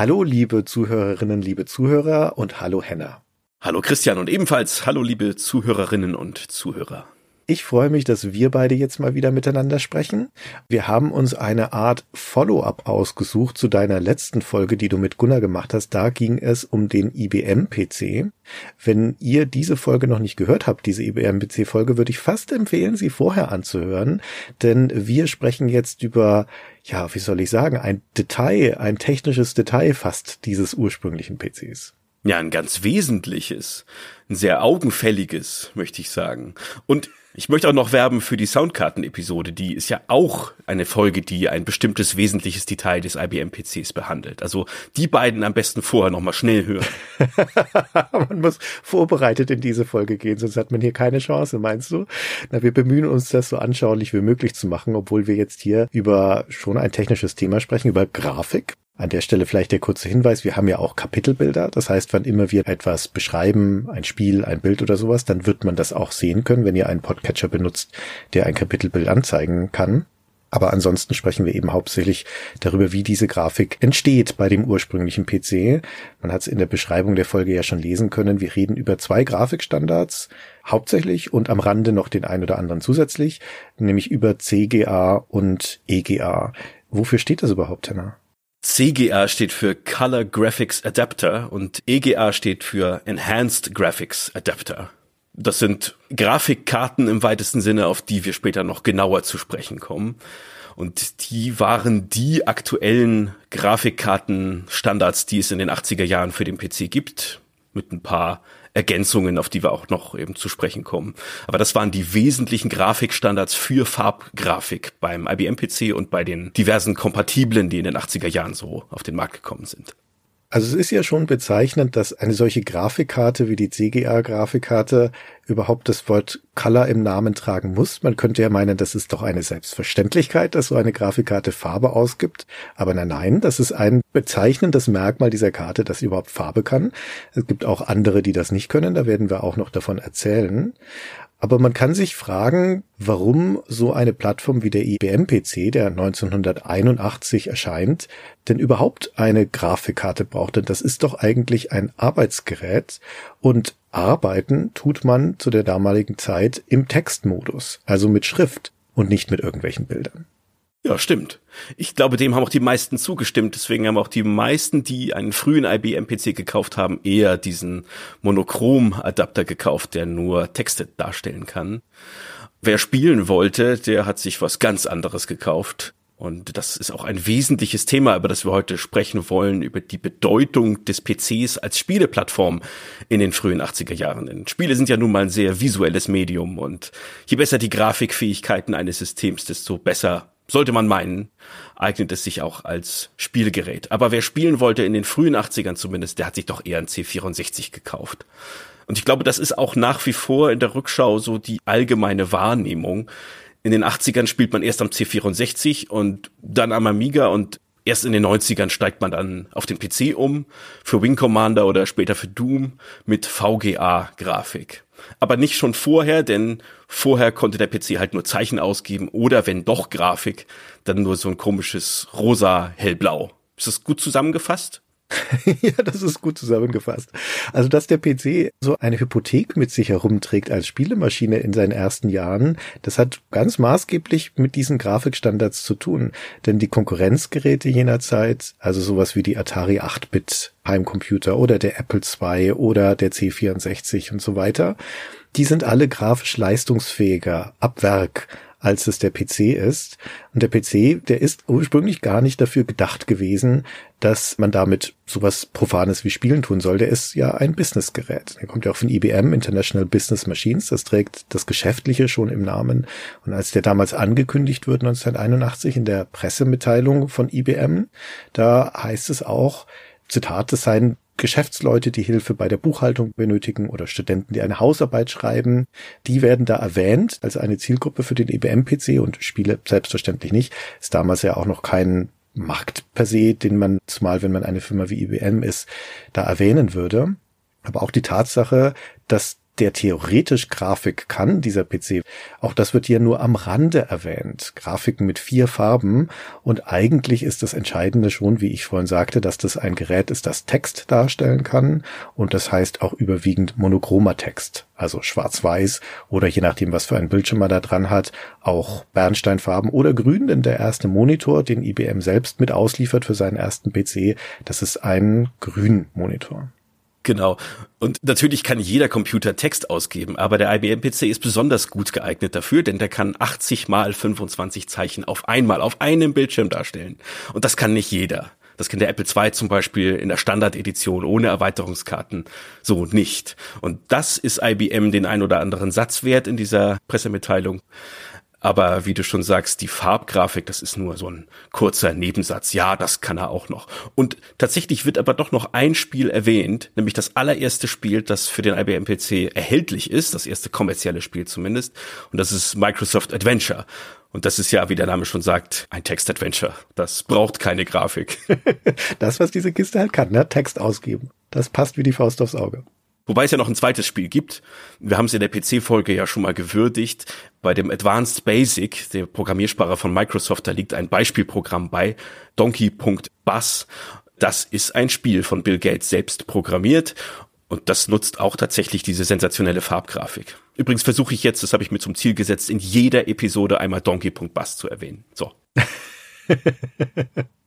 Hallo, liebe Zuhörerinnen, liebe Zuhörer und hallo, Henna. Hallo, Christian und ebenfalls hallo, liebe Zuhörerinnen und Zuhörer. Ich freue mich, dass wir beide jetzt mal wieder miteinander sprechen. Wir haben uns eine Art Follow-up ausgesucht zu deiner letzten Folge, die du mit Gunnar gemacht hast. Da ging es um den IBM-PC. Wenn ihr diese Folge noch nicht gehört habt, diese IBM-PC-Folge, würde ich fast empfehlen, sie vorher anzuhören, denn wir sprechen jetzt über ja, wie soll ich sagen, ein Detail, ein technisches Detail fast dieses ursprünglichen PCs. Ja, ein ganz wesentliches, ein sehr augenfälliges, möchte ich sagen. Und ich möchte auch noch werben für die Soundkarten-Episode. Die ist ja auch eine Folge, die ein bestimmtes wesentliches Detail des IBM-PCs behandelt. Also die beiden am besten vorher noch mal schnell hören. man muss vorbereitet in diese Folge gehen, sonst hat man hier keine Chance, meinst du? Na, wir bemühen uns, das so anschaulich wie möglich zu machen, obwohl wir jetzt hier über schon ein technisches Thema sprechen, über Grafik. An der Stelle vielleicht der kurze Hinweis, wir haben ja auch Kapitelbilder. Das heißt, wann immer wir etwas beschreiben, ein Spiel, ein Bild oder sowas, dann wird man das auch sehen können, wenn ihr einen Podcatcher benutzt, der ein Kapitelbild anzeigen kann. Aber ansonsten sprechen wir eben hauptsächlich darüber, wie diese Grafik entsteht bei dem ursprünglichen PC. Man hat es in der Beschreibung der Folge ja schon lesen können. Wir reden über zwei Grafikstandards hauptsächlich und am Rande noch den ein oder anderen zusätzlich, nämlich über CGA und EGA. Wofür steht das überhaupt, Henna? CGA steht für Color Graphics Adapter und EGA steht für Enhanced Graphics Adapter. Das sind Grafikkarten im weitesten Sinne, auf die wir später noch genauer zu sprechen kommen. Und die waren die aktuellen Grafikkartenstandards, die es in den 80er Jahren für den PC gibt, mit ein paar Ergänzungen, auf die wir auch noch eben zu sprechen kommen. Aber das waren die wesentlichen Grafikstandards für Farbgrafik beim IBM-PC und bei den diversen Kompatiblen, die in den 80er Jahren so auf den Markt gekommen sind. Also es ist ja schon bezeichnend, dass eine solche Grafikkarte wie die CGA-Grafikkarte überhaupt das Wort Color im Namen tragen muss. Man könnte ja meinen, das ist doch eine Selbstverständlichkeit, dass so eine Grafikkarte Farbe ausgibt. Aber nein, nein, das ist ein bezeichnendes Merkmal dieser Karte, dass sie überhaupt Farbe kann. Es gibt auch andere, die das nicht können. Da werden wir auch noch davon erzählen. Aber man kann sich fragen, warum so eine Plattform wie der IBM-PC, der 1981 erscheint, denn überhaupt eine Grafikkarte braucht. Denn das ist doch eigentlich ein Arbeitsgerät und arbeiten tut man zu der damaligen Zeit im Textmodus, also mit Schrift und nicht mit irgendwelchen Bildern. Ja, stimmt. Ich glaube, dem haben auch die meisten zugestimmt. Deswegen haben auch die meisten, die einen frühen IBM-PC gekauft haben, eher diesen Monochrom-Adapter gekauft, der nur Texte darstellen kann. Wer spielen wollte, der hat sich was ganz anderes gekauft. Und das ist auch ein wesentliches Thema, über das wir heute sprechen wollen, über die Bedeutung des PCs als Spieleplattform in den frühen 80er Jahren. Denn Spiele sind ja nun mal ein sehr visuelles Medium und je besser die Grafikfähigkeiten eines Systems, desto besser sollte man meinen, eignet es sich auch als Spielgerät. Aber wer spielen wollte in den frühen 80ern zumindest, der hat sich doch eher ein C64 gekauft. Und ich glaube, das ist auch nach wie vor in der Rückschau so die allgemeine Wahrnehmung. In den 80ern spielt man erst am C64 und dann am Amiga und erst in den 90ern steigt man dann auf den PC um, für Wing Commander oder später für Doom mit VGA-Grafik aber nicht schon vorher, denn vorher konnte der PC halt nur Zeichen ausgeben oder wenn doch Grafik, dann nur so ein komisches rosa hellblau. Ist das gut zusammengefasst? ja, das ist gut zusammengefasst. Also, dass der PC so eine Hypothek mit sich herumträgt als Spielemaschine in seinen ersten Jahren, das hat ganz maßgeblich mit diesen Grafikstandards zu tun. Denn die Konkurrenzgeräte jener Zeit, also sowas wie die Atari 8-Bit Heimcomputer oder der Apple II oder der C64 und so weiter, die sind alle grafisch leistungsfähiger ab Werk als es der PC ist. Und der PC, der ist ursprünglich gar nicht dafür gedacht gewesen, dass man damit sowas Profanes wie Spielen tun soll. Der ist ja ein Businessgerät. Der kommt ja auch von IBM, International Business Machines. Das trägt das Geschäftliche schon im Namen. Und als der damals angekündigt wird, 1981 in der Pressemitteilung von IBM, da heißt es auch, Zitat, das seien Geschäftsleute, die Hilfe bei der Buchhaltung benötigen oder Studenten, die eine Hausarbeit schreiben, die werden da erwähnt als eine Zielgruppe für den IBM-PC und Spiele selbstverständlich nicht. Ist damals ja auch noch kein Markt per se, den man, zumal wenn man eine Firma wie IBM ist, da erwähnen würde. Aber auch die Tatsache, dass der theoretisch Grafik kann, dieser PC, auch das wird hier nur am Rande erwähnt. Grafiken mit vier Farben. Und eigentlich ist das Entscheidende schon, wie ich vorhin sagte, dass das ein Gerät ist, das Text darstellen kann. Und das heißt auch überwiegend monochromer Text, also schwarz-weiß oder je nachdem, was für ein Bildschirm man da dran hat, auch Bernsteinfarben oder grün, denn der erste Monitor, den IBM selbst mit ausliefert für seinen ersten PC, das ist ein Grünmonitor. Genau. Und natürlich kann jeder Computer Text ausgeben, aber der IBM PC ist besonders gut geeignet dafür, denn der kann 80 mal 25 Zeichen auf einmal auf einem Bildschirm darstellen. Und das kann nicht jeder. Das kann der Apple II zum Beispiel in der Standardedition ohne Erweiterungskarten so nicht. Und das ist IBM den ein oder anderen Satz wert in dieser Pressemitteilung. Aber wie du schon sagst, die Farbgrafik, das ist nur so ein kurzer Nebensatz. Ja, das kann er auch noch. Und tatsächlich wird aber doch noch ein Spiel erwähnt, nämlich das allererste Spiel, das für den IBM PC erhältlich ist, das erste kommerzielle Spiel zumindest. Und das ist Microsoft Adventure. Und das ist ja, wie der Name schon sagt, ein Text-Adventure. Das braucht keine Grafik. das, was diese Kiste halt kann, ne? Text ausgeben. Das passt wie die Faust aufs Auge. Wobei es ja noch ein zweites Spiel gibt. Wir haben es in der PC-Folge ja schon mal gewürdigt. Bei dem Advanced Basic, der Programmiersprache von Microsoft, da liegt ein Beispielprogramm bei, Donkey.Bus. Das ist ein Spiel von Bill Gates selbst programmiert und das nutzt auch tatsächlich diese sensationelle Farbgrafik. Übrigens versuche ich jetzt, das habe ich mir zum Ziel gesetzt, in jeder Episode einmal Donkey.Bus zu erwähnen. So.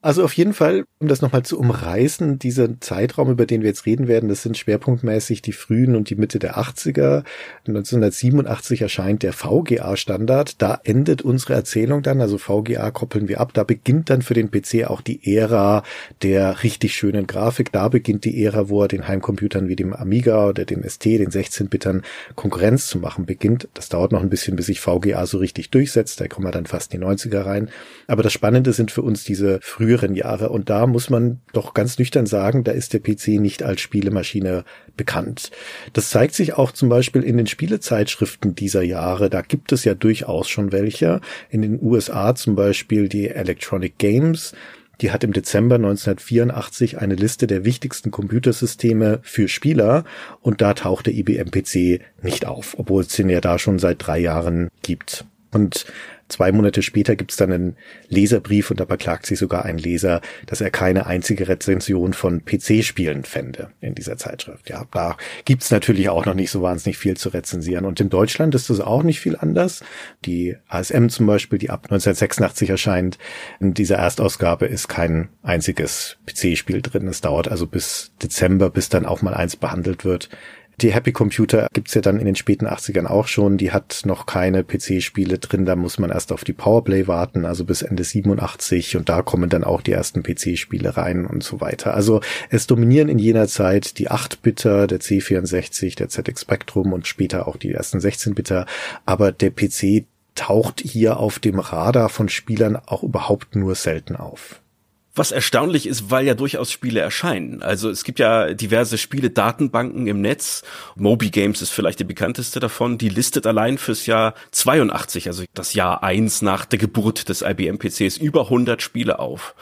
Also auf jeden Fall, um das nochmal zu umreißen, dieser Zeitraum, über den wir jetzt reden werden, das sind schwerpunktmäßig die frühen und die Mitte der 80er. 1987 erscheint der VGA-Standard. Da endet unsere Erzählung dann, also VGA koppeln wir ab. Da beginnt dann für den PC auch die Ära der richtig schönen Grafik. Da beginnt die Ära, wo er den Heimcomputern wie dem Amiga oder dem ST, den 16-Bittern, Konkurrenz zu machen beginnt. Das dauert noch ein bisschen, bis sich VGA so richtig durchsetzt. Da kommen wir dann fast in die 90er rein. Aber das Spannende sind für uns diese frühen früheren Jahre. Und da muss man doch ganz nüchtern sagen, da ist der PC nicht als Spielemaschine bekannt. Das zeigt sich auch zum Beispiel in den Spielezeitschriften dieser Jahre. Da gibt es ja durchaus schon welche. In den USA zum Beispiel die Electronic Games. Die hat im Dezember 1984 eine Liste der wichtigsten Computersysteme für Spieler und da taucht der IBM PC nicht auf, obwohl es den ja da schon seit drei Jahren gibt. Und Zwei Monate später gibt es dann einen Leserbrief und da beklagt sich sogar ein Leser, dass er keine einzige Rezension von PC-Spielen fände in dieser Zeitschrift. Ja, da gibt's natürlich auch noch nicht so wahnsinnig viel zu rezensieren. Und in Deutschland ist das auch nicht viel anders. Die ASM zum Beispiel, die ab 1986 erscheint, in dieser Erstausgabe ist kein einziges PC-Spiel drin. Es dauert also bis Dezember, bis dann auch mal eins behandelt wird. Die Happy Computer gibt's ja dann in den späten 80ern auch schon. Die hat noch keine PC-Spiele drin. Da muss man erst auf die Powerplay warten, also bis Ende 87. Und da kommen dann auch die ersten PC-Spiele rein und so weiter. Also es dominieren in jener Zeit die 8-Bitter, der C64, der ZX Spectrum und später auch die ersten 16-Bitter. Aber der PC taucht hier auf dem Radar von Spielern auch überhaupt nur selten auf. Was erstaunlich ist, weil ja durchaus Spiele erscheinen. Also es gibt ja diverse Spiele-Datenbanken im Netz. Moby Games ist vielleicht die bekannteste davon. Die listet allein fürs Jahr 82, also das Jahr eins nach der Geburt des IBM PCs, über 100 Spiele auf.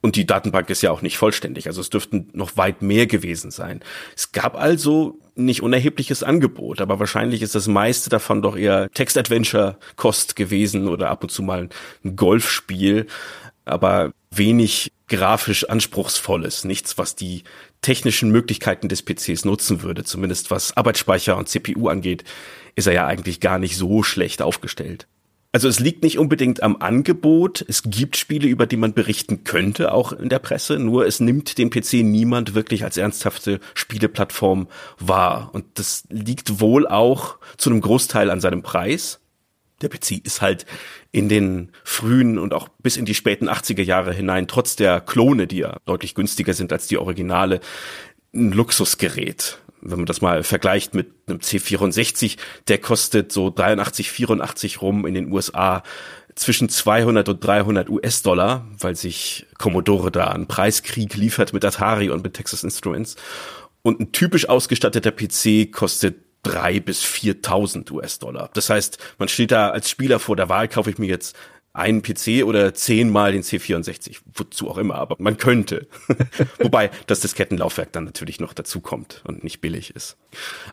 Und die Datenbank ist ja auch nicht vollständig, also es dürften noch weit mehr gewesen sein. Es gab also nicht unerhebliches Angebot, aber wahrscheinlich ist das meiste davon doch eher Text-Adventure-Kost gewesen oder ab und zu mal ein Golfspiel aber wenig grafisch anspruchsvolles, nichts, was die technischen Möglichkeiten des PCs nutzen würde. Zumindest was Arbeitsspeicher und CPU angeht, ist er ja eigentlich gar nicht so schlecht aufgestellt. Also es liegt nicht unbedingt am Angebot. Es gibt Spiele, über die man berichten könnte, auch in der Presse. Nur es nimmt den PC niemand wirklich als ernsthafte Spieleplattform wahr. Und das liegt wohl auch zu einem Großteil an seinem Preis. Der PC ist halt in den frühen und auch bis in die späten 80er Jahre hinein, trotz der Klone, die ja deutlich günstiger sind als die Originale, ein Luxusgerät. Wenn man das mal vergleicht mit einem C64, der kostet so 83, 84 rum in den USA zwischen 200 und 300 US-Dollar, weil sich Commodore da einen Preiskrieg liefert mit Atari und mit Texas Instruments. Und ein typisch ausgestatteter PC kostet drei bis 4.000 US-Dollar. Das heißt, man steht da als Spieler vor der Wahl, kaufe ich mir jetzt einen PC oder zehnmal den C64, wozu auch immer, aber man könnte. Wobei das Diskettenlaufwerk dann natürlich noch dazu kommt und nicht billig ist.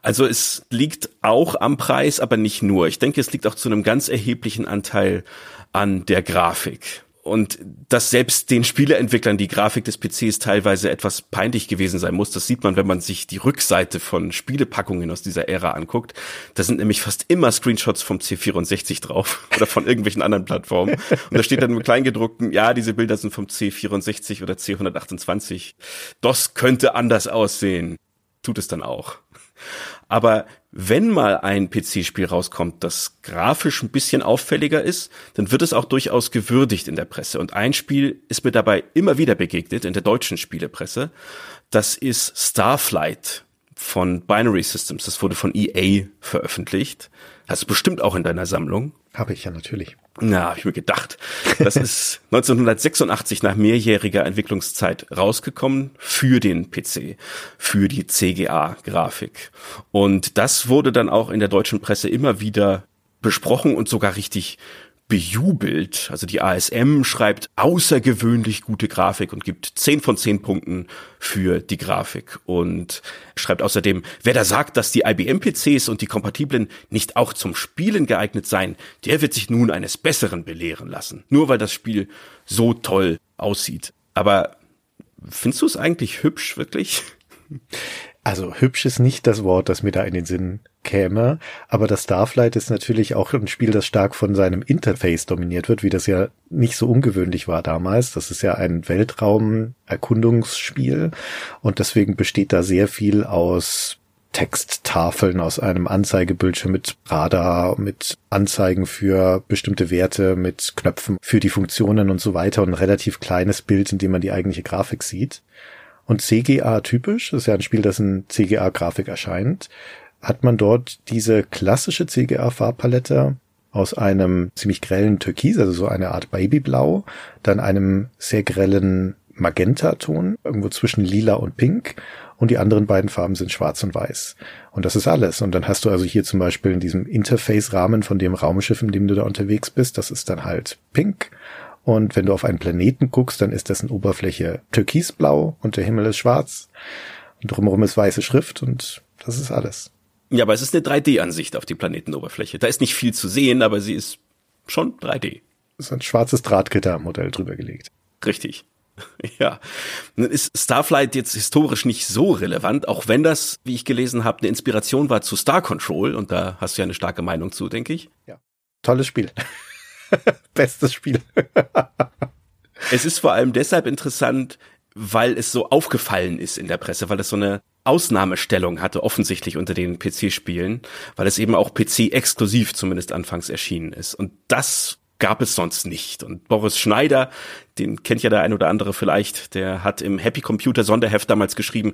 Also es liegt auch am Preis, aber nicht nur. Ich denke, es liegt auch zu einem ganz erheblichen Anteil an der Grafik und dass selbst den Spieleentwicklern die Grafik des PCs teilweise etwas peinlich gewesen sein muss, das sieht man, wenn man sich die Rückseite von Spielepackungen aus dieser Ära anguckt. Da sind nämlich fast immer Screenshots vom C64 drauf oder von irgendwelchen anderen Plattformen. Und da steht dann im Kleingedruckten, ja, diese Bilder sind vom C64 oder C128. Das könnte anders aussehen. Tut es dann auch. Aber wenn mal ein PC-Spiel rauskommt, das grafisch ein bisschen auffälliger ist, dann wird es auch durchaus gewürdigt in der Presse. Und ein Spiel ist mir dabei immer wieder begegnet in der deutschen Spielepresse. Das ist Starflight von Binary Systems. Das wurde von EA veröffentlicht. Hast du bestimmt auch in deiner Sammlung. Habe ich ja natürlich. Na, habe ich mir gedacht. Das ist 1986 nach mehrjähriger Entwicklungszeit rausgekommen für den PC, für die CGA-Grafik. Und das wurde dann auch in der deutschen Presse immer wieder besprochen und sogar richtig bejubelt. Also die ASM schreibt außergewöhnlich gute Grafik und gibt 10 von 10 Punkten für die Grafik und schreibt außerdem, wer da sagt, dass die IBM-PCs und die kompatiblen nicht auch zum Spielen geeignet seien, der wird sich nun eines Besseren belehren lassen. Nur weil das Spiel so toll aussieht. Aber findest du es eigentlich hübsch, wirklich? Also hübsch ist nicht das Wort, das mir da in den Sinn käme, aber das Starflight ist natürlich auch ein Spiel, das stark von seinem Interface dominiert wird, wie das ja nicht so ungewöhnlich war damals. Das ist ja ein Weltraum-Erkundungsspiel und deswegen besteht da sehr viel aus Texttafeln aus einem Anzeigebildschirm mit Radar, mit Anzeigen für bestimmte Werte, mit Knöpfen für die Funktionen und so weiter und ein relativ kleines Bild, in dem man die eigentliche Grafik sieht. Und CGA typisch, das ist ja ein Spiel, das in CGA-Grafik erscheint, hat man dort diese klassische CGA-Farbpalette aus einem ziemlich grellen Türkis, also so eine Art Babyblau, dann einem sehr grellen Magenta-Ton, irgendwo zwischen lila und pink und die anderen beiden Farben sind schwarz und weiß. Und das ist alles. Und dann hast du also hier zum Beispiel in diesem Interface-Rahmen von dem Raumschiff, in dem du da unterwegs bist, das ist dann halt pink und wenn du auf einen Planeten guckst, dann ist dessen Oberfläche türkisblau und der Himmel ist schwarz. Und drumherum ist weiße Schrift und das ist alles. Ja, aber es ist eine 3D-Ansicht auf die Planetenoberfläche. Da ist nicht viel zu sehen, aber sie ist schon 3D. Es ist ein schwarzes Drahtgitter-Modell drüber gelegt. Richtig. Ja, nun ist Starflight jetzt historisch nicht so relevant, auch wenn das, wie ich gelesen habe, eine Inspiration war zu Star Control und da hast du ja eine starke Meinung zu, denke ich. Ja, tolles Spiel. Bestes Spiel. es ist vor allem deshalb interessant, weil es so aufgefallen ist in der Presse, weil es so eine Ausnahmestellung hatte, offensichtlich unter den PC-Spielen, weil es eben auch PC-exklusiv zumindest anfangs erschienen ist. Und das gab es sonst nicht. Und Boris Schneider, den kennt ja der ein oder andere vielleicht, der hat im Happy Computer Sonderheft damals geschrieben,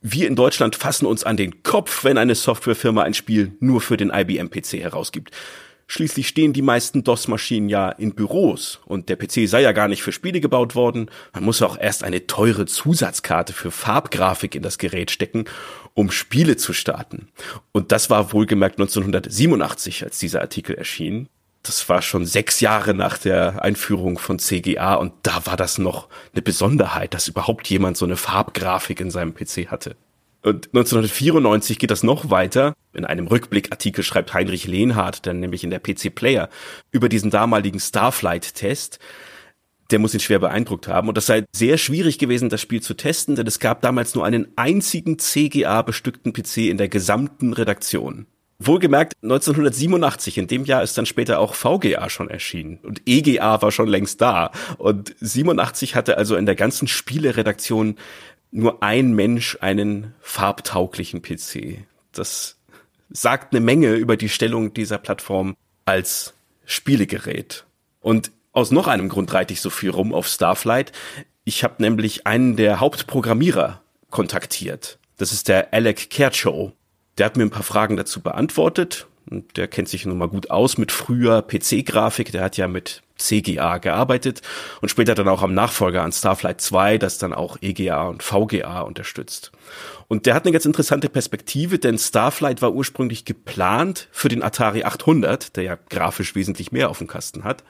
wir in Deutschland fassen uns an den Kopf, wenn eine Softwarefirma ein Spiel nur für den IBM PC herausgibt. Schließlich stehen die meisten DOS-Maschinen ja in Büros und der PC sei ja gar nicht für Spiele gebaut worden. Man muss auch erst eine teure Zusatzkarte für Farbgrafik in das Gerät stecken, um Spiele zu starten. Und das war wohlgemerkt 1987, als dieser Artikel erschien. Das war schon sechs Jahre nach der Einführung von CGA und da war das noch eine Besonderheit, dass überhaupt jemand so eine Farbgrafik in seinem PC hatte. Und 1994 geht das noch weiter. In einem Rückblickartikel schreibt Heinrich Lehnhardt, dann nämlich in der PC Player, über diesen damaligen Starflight-Test. Der muss ihn schwer beeindruckt haben. Und das sei sehr schwierig gewesen, das Spiel zu testen, denn es gab damals nur einen einzigen CGA-bestückten PC in der gesamten Redaktion. Wohlgemerkt, 1987, in dem Jahr ist dann später auch VGA schon erschienen und EGA war schon längst da. Und 87 hatte also in der ganzen Spieleredaktion nur ein Mensch einen farbtauglichen PC. Das sagt eine Menge über die Stellung dieser Plattform als Spielegerät. Und aus noch einem Grund reite ich so viel rum auf Starflight. Ich habe nämlich einen der Hauptprogrammierer kontaktiert. Das ist der Alec Kerchow. Der hat mir ein paar Fragen dazu beantwortet. Und der kennt sich nun mal gut aus mit früher PC-Grafik. Der hat ja mit CGA gearbeitet und später dann auch am Nachfolger an Starflight 2, das dann auch EGA und VGA unterstützt. Und der hat eine ganz interessante Perspektive, denn Starflight war ursprünglich geplant für den Atari 800, der ja grafisch wesentlich mehr auf dem Kasten hat.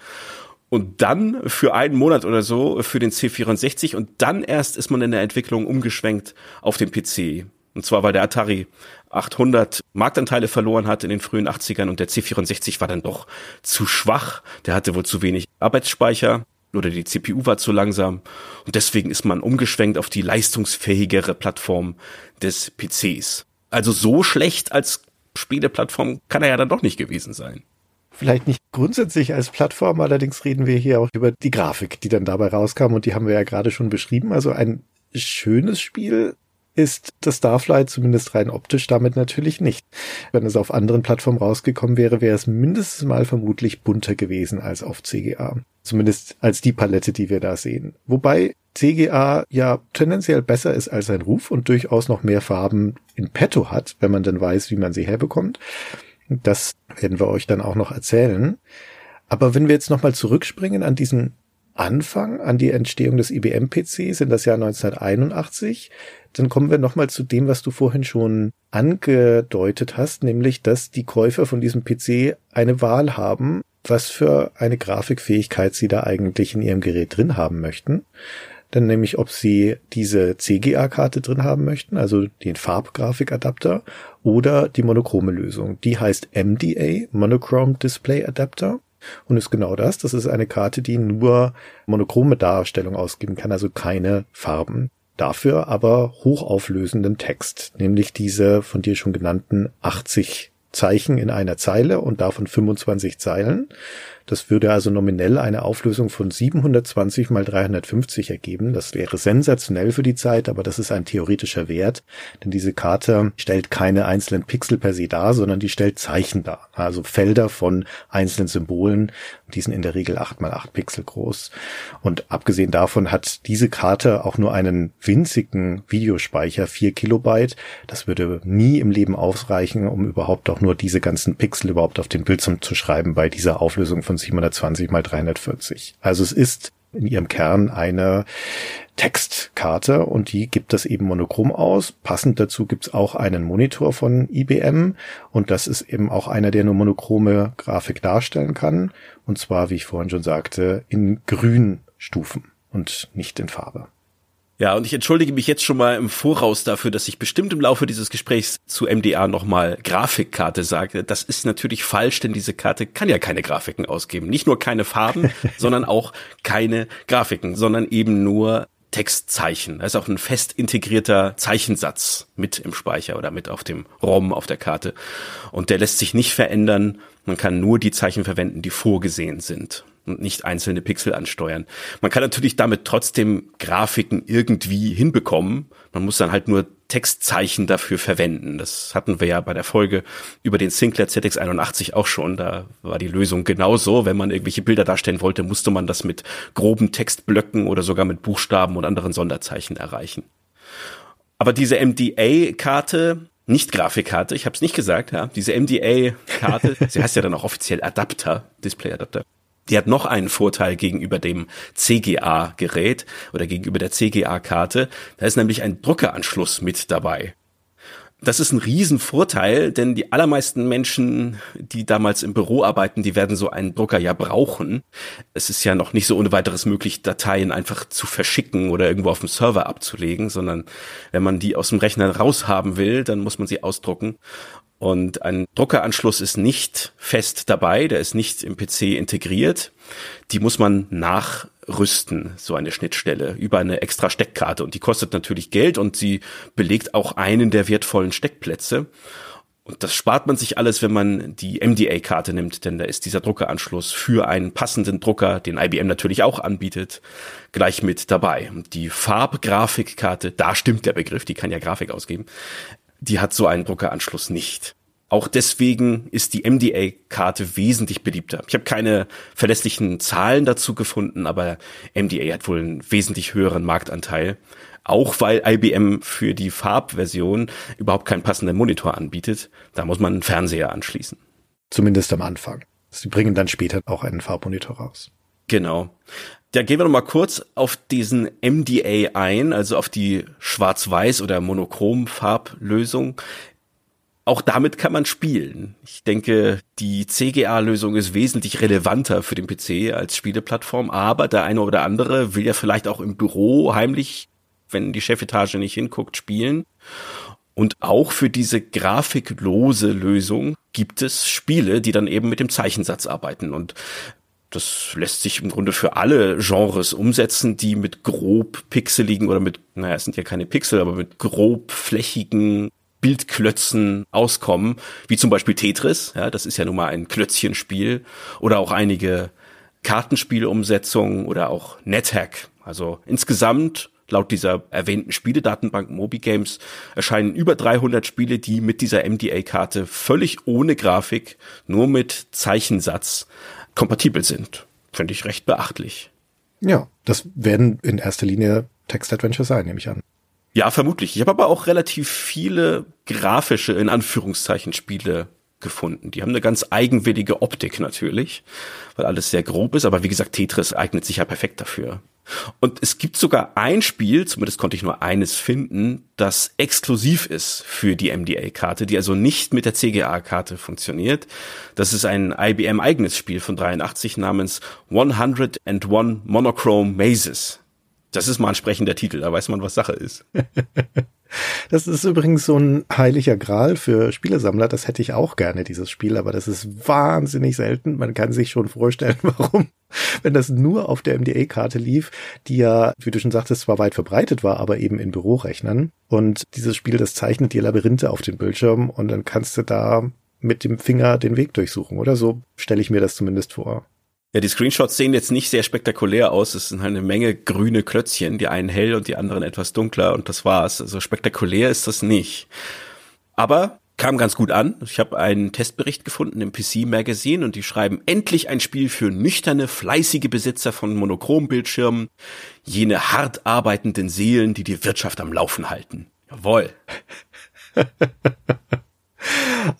und dann für einen Monat oder so für den C64 und dann erst ist man in der Entwicklung umgeschwenkt auf den PC. Und zwar, weil der Atari 800 Marktanteile verloren hat in den frühen 80ern und der C64 war dann doch zu schwach. Der hatte wohl zu wenig Arbeitsspeicher oder die CPU war zu langsam und deswegen ist man umgeschwenkt auf die leistungsfähigere Plattform des PCs. Also so schlecht als Spieleplattform kann er ja dann doch nicht gewesen sein. Vielleicht nicht grundsätzlich als Plattform, allerdings reden wir hier auch über die Grafik, die dann dabei rauskam und die haben wir ja gerade schon beschrieben. Also ein schönes Spiel ist das Starflight zumindest rein optisch damit natürlich nicht. Wenn es auf anderen Plattformen rausgekommen wäre, wäre es mindestens mal vermutlich bunter gewesen als auf CGA. Zumindest als die Palette, die wir da sehen. Wobei CGA ja tendenziell besser ist als sein Ruf und durchaus noch mehr Farben in petto hat, wenn man dann weiß, wie man sie herbekommt. Das werden wir euch dann auch noch erzählen. Aber wenn wir jetzt nochmal zurückspringen an diesen Anfang, an die Entstehung des IBM-PCs in das Jahr 1981, dann kommen wir nochmal zu dem, was du vorhin schon angedeutet hast, nämlich, dass die Käufer von diesem PC eine Wahl haben, was für eine Grafikfähigkeit sie da eigentlich in ihrem Gerät drin haben möchten dann nämlich, ob sie diese CGA-Karte drin haben möchten, also den Farbgrafikadapter oder die monochrome Lösung. Die heißt MDA, Monochrome Display Adapter. Und ist genau das. Das ist eine Karte, die nur monochrome Darstellung ausgeben kann, also keine Farben. Dafür aber hochauflösenden Text, nämlich diese von dir schon genannten 80 Zeichen in einer Zeile und davon 25 Zeilen. Das würde also nominell eine Auflösung von 720 mal 350 ergeben. Das wäre sensationell für die Zeit, aber das ist ein theoretischer Wert, denn diese Karte stellt keine einzelnen Pixel per se dar, sondern die stellt Zeichen dar. Also Felder von einzelnen Symbolen. Die sind in der Regel 8 mal 8 Pixel groß. Und abgesehen davon hat diese Karte auch nur einen winzigen Videospeicher, 4 Kilobyte. Das würde nie im Leben ausreichen, um überhaupt auch nur diese ganzen Pixel überhaupt auf den Bildschirm zu schreiben bei dieser Auflösung von 720 mal 340. Also es ist in ihrem Kern eine Textkarte und die gibt das eben monochrom aus. Passend dazu gibt's auch einen Monitor von IBM und das ist eben auch einer, der nur monochrome Grafik darstellen kann und zwar, wie ich vorhin schon sagte, in Grünstufen und nicht in Farbe. Ja, und ich entschuldige mich jetzt schon mal im Voraus dafür, dass ich bestimmt im Laufe dieses Gesprächs zu MDA nochmal Grafikkarte sage. Das ist natürlich falsch, denn diese Karte kann ja keine Grafiken ausgeben. Nicht nur keine Farben, sondern auch keine Grafiken, sondern eben nur Textzeichen. Da ist auch ein fest integrierter Zeichensatz mit im Speicher oder mit auf dem ROM auf der Karte. Und der lässt sich nicht verändern. Man kann nur die Zeichen verwenden, die vorgesehen sind und nicht einzelne Pixel ansteuern. Man kann natürlich damit trotzdem Grafiken irgendwie hinbekommen. Man muss dann halt nur Textzeichen dafür verwenden. Das hatten wir ja bei der Folge über den Sinclair ZX81 auch schon. Da war die Lösung genauso. Wenn man irgendwelche Bilder darstellen wollte, musste man das mit groben Textblöcken oder sogar mit Buchstaben und anderen Sonderzeichen erreichen. Aber diese MDA-Karte, nicht Grafikkarte, ich habe es nicht gesagt, ja, diese MDA-Karte, sie heißt ja dann auch offiziell Adapter, Display-Adapter, die hat noch einen Vorteil gegenüber dem CGA-Gerät oder gegenüber der CGA-Karte. Da ist nämlich ein Druckeranschluss mit dabei. Das ist ein Riesenvorteil, denn die allermeisten Menschen, die damals im Büro arbeiten, die werden so einen Drucker ja brauchen. Es ist ja noch nicht so ohne weiteres möglich, Dateien einfach zu verschicken oder irgendwo auf dem Server abzulegen, sondern wenn man die aus dem Rechner raushaben will, dann muss man sie ausdrucken. Und ein Druckeranschluss ist nicht fest dabei, der ist nicht im PC integriert. Die muss man nachrüsten, so eine Schnittstelle, über eine extra Steckkarte. Und die kostet natürlich Geld und sie belegt auch einen der wertvollen Steckplätze. Und das spart man sich alles, wenn man die MDA-Karte nimmt, denn da ist dieser Druckeranschluss für einen passenden Drucker, den IBM natürlich auch anbietet, gleich mit dabei. Und die Farbgrafikkarte, da stimmt der Begriff, die kann ja Grafik ausgeben, die hat so einen Druckeranschluss nicht. Auch deswegen ist die MDA-Karte wesentlich beliebter. Ich habe keine verlässlichen Zahlen dazu gefunden, aber MDA hat wohl einen wesentlich höheren Marktanteil. Auch weil IBM für die Farbversion überhaupt keinen passenden Monitor anbietet. Da muss man einen Fernseher anschließen. Zumindest am Anfang. Sie bringen dann später auch einen Farbmonitor raus. Genau. Da gehen wir noch mal kurz auf diesen MDA ein, also auf die Schwarz-Weiß- oder Monochrom-Farblösung. auch damit kann man spielen. Ich denke, die CGA-Lösung ist wesentlich relevanter für den PC als Spieleplattform, aber der eine oder andere will ja vielleicht auch im Büro heimlich, wenn die Chefetage nicht hinguckt, spielen. Und auch für diese grafiklose Lösung gibt es Spiele, die dann eben mit dem Zeichensatz arbeiten. Und das lässt sich im Grunde für alle Genres umsetzen, die mit grob pixeligen oder mit, naja, es sind ja keine Pixel, aber mit grob flächigen Bildklötzen auskommen, wie zum Beispiel Tetris, ja, das ist ja nun mal ein Klötzchenspiel, oder auch einige Kartenspielumsetzungen oder auch NetHack. Also insgesamt laut dieser erwähnten Spieledatenbank Moby Games erscheinen über 300 Spiele, die mit dieser MDA-Karte völlig ohne Grafik, nur mit Zeichensatz kompatibel sind. Finde ich recht beachtlich. Ja, das werden in erster Linie Text-Adventure sein, nehme ich an. Ja, vermutlich. Ich habe aber auch relativ viele grafische, in Anführungszeichen, Spiele gefunden. Die haben eine ganz eigenwillige Optik natürlich, weil alles sehr grob ist, aber wie gesagt, Tetris eignet sich ja perfekt dafür. Und es gibt sogar ein Spiel, zumindest konnte ich nur eines finden, das exklusiv ist für die MDA-Karte, die also nicht mit der CGA-Karte funktioniert. Das ist ein IBM-eigenes Spiel von 83 namens 101 Monochrome Mazes. Das ist mal ein sprechender Titel, da weiß man, was Sache ist. Das ist übrigens so ein heiliger Gral für Spielesammler. Das hätte ich auch gerne, dieses Spiel, aber das ist wahnsinnig selten. Man kann sich schon vorstellen, warum, wenn das nur auf der MDA-Karte lief, die ja, wie du schon sagtest, zwar weit verbreitet war, aber eben in Bürorechnern. Und dieses Spiel, das zeichnet dir Labyrinthe auf den Bildschirm und dann kannst du da mit dem Finger den Weg durchsuchen, oder? So stelle ich mir das zumindest vor. Ja, die Screenshots sehen jetzt nicht sehr spektakulär aus. Es sind halt eine Menge grüne Klötzchen, die einen hell und die anderen etwas dunkler und das war's. Also spektakulär ist das nicht. Aber kam ganz gut an. Ich habe einen Testbericht gefunden im PC Magazine und die schreiben endlich ein Spiel für nüchterne, fleißige Besitzer von Monochrombildschirmen, jene hart arbeitenden Seelen, die die Wirtschaft am Laufen halten. Jawohl.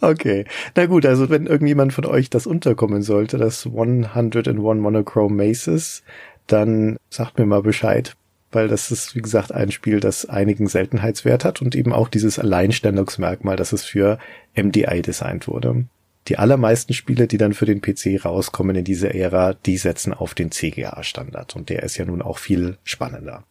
Okay. Na gut, also wenn irgendjemand von euch das unterkommen sollte, das 101 Monochrome Maces, dann sagt mir mal Bescheid, weil das ist, wie gesagt, ein Spiel, das einigen Seltenheitswert hat und eben auch dieses Alleinstellungsmerkmal, dass es für MDI designt wurde. Die allermeisten Spiele, die dann für den PC rauskommen in dieser Ära, die setzen auf den CGA-Standard und der ist ja nun auch viel spannender.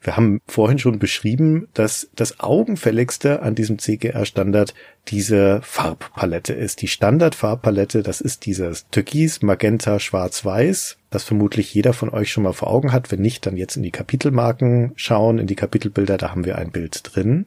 Wir haben vorhin schon beschrieben, dass das augenfälligste an diesem CGR-Standard diese Farbpalette ist. Die Standardfarbpalette, das ist dieses Türkis, Magenta, Schwarz-Weiß, das vermutlich jeder von euch schon mal vor Augen hat. Wenn nicht, dann jetzt in die Kapitelmarken schauen, in die Kapitelbilder, da haben wir ein Bild drin.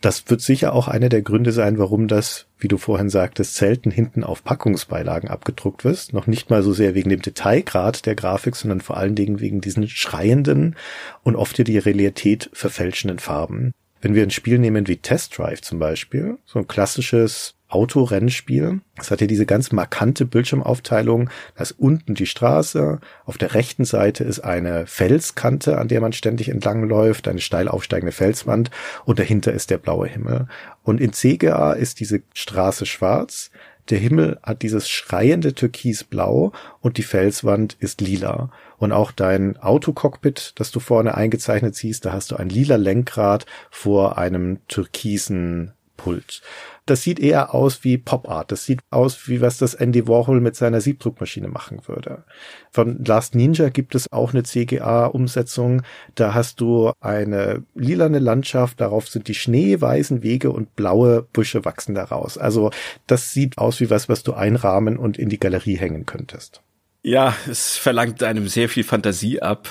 Das wird sicher auch einer der Gründe sein, warum das, wie du vorhin sagtest, selten hinten auf Packungsbeilagen abgedruckt wird. Noch nicht mal so sehr wegen dem Detailgrad der Grafik, sondern vor allen Dingen wegen diesen schreienden und oft ja die Realität verfälschenden Farben. Wenn wir ein Spiel nehmen wie Test Drive zum Beispiel, so ein klassisches Autorennspiel. Es hat ja diese ganz markante Bildschirmaufteilung. Da ist unten die Straße, auf der rechten Seite ist eine Felskante, an der man ständig entlang läuft, eine steil aufsteigende Felswand und dahinter ist der blaue Himmel. Und in CGA ist diese Straße schwarz, der Himmel hat dieses schreiende Türkisblau und die Felswand ist lila. Und auch dein Autocockpit, das du vorne eingezeichnet siehst, da hast du ein lila Lenkrad vor einem türkisen Pult. Das sieht eher aus wie Pop Art. Das sieht aus wie was das Andy Warhol mit seiner Siebdruckmaschine machen würde. Von Last Ninja gibt es auch eine CGA-Umsetzung. Da hast du eine lilane Landschaft, darauf sind die schneeweißen Wege und blaue Büsche wachsen daraus. Also das sieht aus wie was, was du einrahmen und in die Galerie hängen könntest. Ja, es verlangt einem sehr viel Fantasie ab.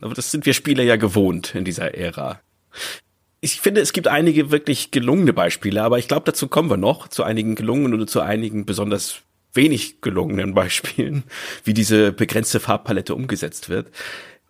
Aber das sind wir Spieler ja gewohnt in dieser Ära ich finde, es gibt einige wirklich gelungene Beispiele, aber ich glaube, dazu kommen wir noch, zu einigen gelungenen oder zu einigen besonders wenig gelungenen Beispielen, wie diese begrenzte Farbpalette umgesetzt wird.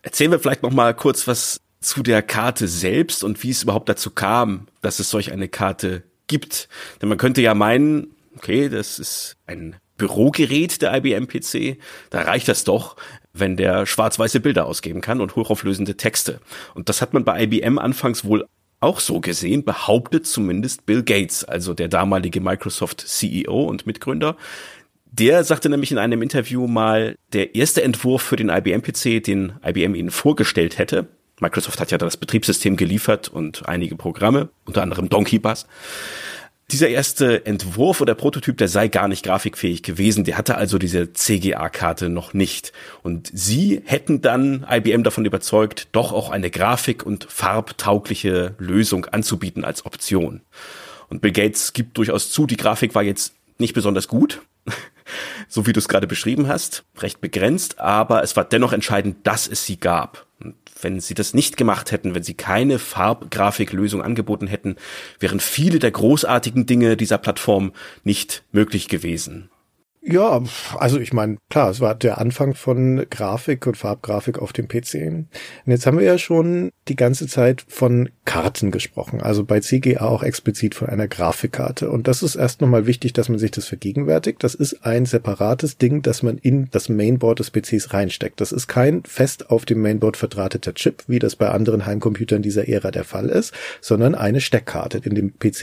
Erzählen wir vielleicht noch mal kurz was zu der Karte selbst und wie es überhaupt dazu kam, dass es solch eine Karte gibt. Denn man könnte ja meinen, okay, das ist ein Bürogerät der IBM PC, da reicht das doch, wenn der schwarz-weiße Bilder ausgeben kann und hochauflösende Texte. Und das hat man bei IBM anfangs wohl auch so gesehen, behauptet zumindest Bill Gates, also der damalige Microsoft CEO und Mitgründer. Der sagte nämlich in einem Interview mal, der erste Entwurf für den IBM-PC, den IBM ihnen vorgestellt hätte, Microsoft hat ja das Betriebssystem geliefert und einige Programme, unter anderem Donkey Bus. Dieser erste Entwurf oder Prototyp, der sei gar nicht grafikfähig gewesen. Der hatte also diese CGA-Karte noch nicht. Und sie hätten dann IBM davon überzeugt, doch auch eine grafik- und farbtaugliche Lösung anzubieten als Option. Und Bill Gates gibt durchaus zu, die Grafik war jetzt nicht besonders gut, so wie du es gerade beschrieben hast, recht begrenzt, aber es war dennoch entscheidend, dass es sie gab. Wenn sie das nicht gemacht hätten, wenn sie keine Farbgrafiklösung angeboten hätten, wären viele der großartigen Dinge dieser Plattform nicht möglich gewesen. Ja, also ich meine, klar, es war der Anfang von Grafik und Farbgrafik auf dem PC. Und jetzt haben wir ja schon die ganze Zeit von Karten gesprochen, also bei CGA auch explizit von einer Grafikkarte. Und das ist erst nochmal wichtig, dass man sich das vergegenwärtigt. Das ist ein separates Ding, das man in das Mainboard des PCs reinsteckt. Das ist kein fest auf dem Mainboard verdrahteter Chip, wie das bei anderen Heimcomputern dieser Ära der Fall ist, sondern eine Steckkarte. In dem PC,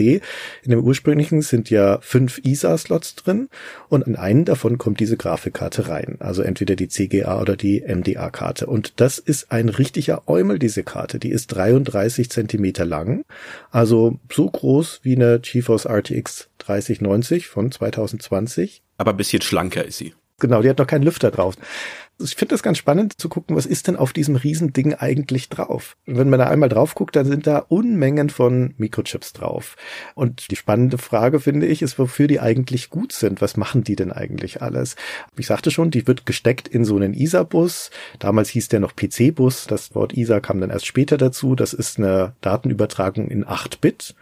in dem ursprünglichen sind ja fünf ISA-Slots drin und in einen davon kommt diese Grafikkarte rein. Also entweder die CGA oder die MDA-Karte. Und das ist ein richtiger Eumel, diese Karte. Die ist 33 Zentimeter lang. Also so groß wie eine GeForce RTX 3090 von 2020. Aber ein bisschen schlanker ist sie. Genau, die hat noch keinen Lüfter drauf ich finde das ganz spannend zu gucken, was ist denn auf diesem Riesending eigentlich drauf? Und wenn man da einmal drauf guckt, dann sind da Unmengen von Mikrochips drauf. Und die spannende Frage, finde ich, ist, wofür die eigentlich gut sind. Was machen die denn eigentlich alles? Ich sagte schon, die wird gesteckt in so einen ISA-Bus. Damals hieß der noch PC-Bus. Das Wort ISA kam dann erst später dazu. Das ist eine Datenübertragung in 8-Bit.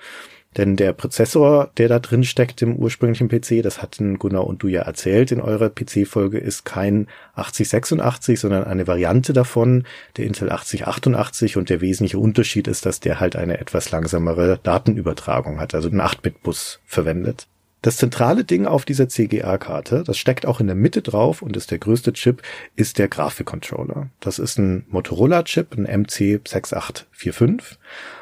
Denn der Prozessor, der da drin steckt im ursprünglichen PC, das hatten Gunnar und du ja erzählt in eurer PC-Folge, ist kein 8086, sondern eine Variante davon, der Intel 8088. Und der wesentliche Unterschied ist, dass der halt eine etwas langsamere Datenübertragung hat, also einen 8-Bit-Bus verwendet. Das zentrale Ding auf dieser CGA-Karte, das steckt auch in der Mitte drauf und ist der größte Chip, ist der Grafikcontroller. Das ist ein Motorola-Chip, ein MC6845.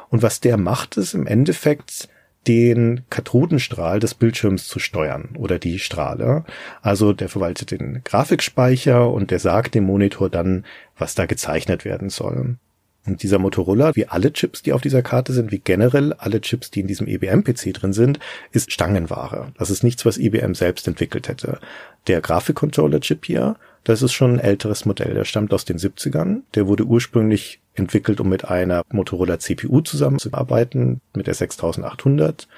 Und was der macht, ist im Endeffekt den Kathodenstrahl des Bildschirms zu steuern oder die Strahle. Also der verwaltet den Grafikspeicher und der sagt dem Monitor dann, was da gezeichnet werden soll. Und dieser Motorola, wie alle Chips, die auf dieser Karte sind, wie generell alle Chips, die in diesem IBM-PC drin sind, ist Stangenware. Das ist nichts, was IBM selbst entwickelt hätte. Der Grafikcontroller-Chip hier, das ist schon ein älteres Modell. Der stammt aus den 70ern. Der wurde ursprünglich entwickelt, um mit einer Motorola CPU zusammenzuarbeiten, mit der 6800.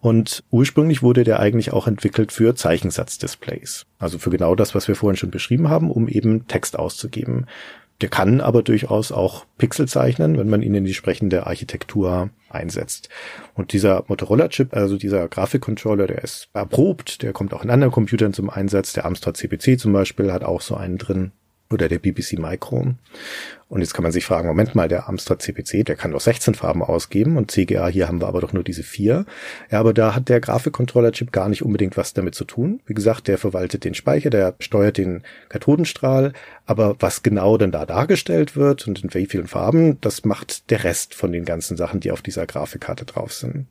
Und ursprünglich wurde der eigentlich auch entwickelt für Zeichensatzdisplays. Also für genau das, was wir vorhin schon beschrieben haben, um eben Text auszugeben. Der kann aber durchaus auch Pixel zeichnen, wenn man ihn in die sprechende Architektur einsetzt. Und dieser Motorola-Chip, also dieser Grafikcontroller, der ist erprobt, der kommt auch in anderen Computern zum Einsatz. Der Amstrad CPC zum Beispiel hat auch so einen drin oder der BBC Micro. Und jetzt kann man sich fragen, Moment mal, der Amstrad CPC, der kann doch 16 Farben ausgeben und CGA, hier haben wir aber doch nur diese vier. Ja, aber da hat der Grafikcontroller-Chip gar nicht unbedingt was damit zu tun. Wie gesagt, der verwaltet den Speicher, der steuert den Kathodenstrahl, aber was genau denn da dargestellt wird und in wie vielen Farben, das macht der Rest von den ganzen Sachen, die auf dieser Grafikkarte drauf sind.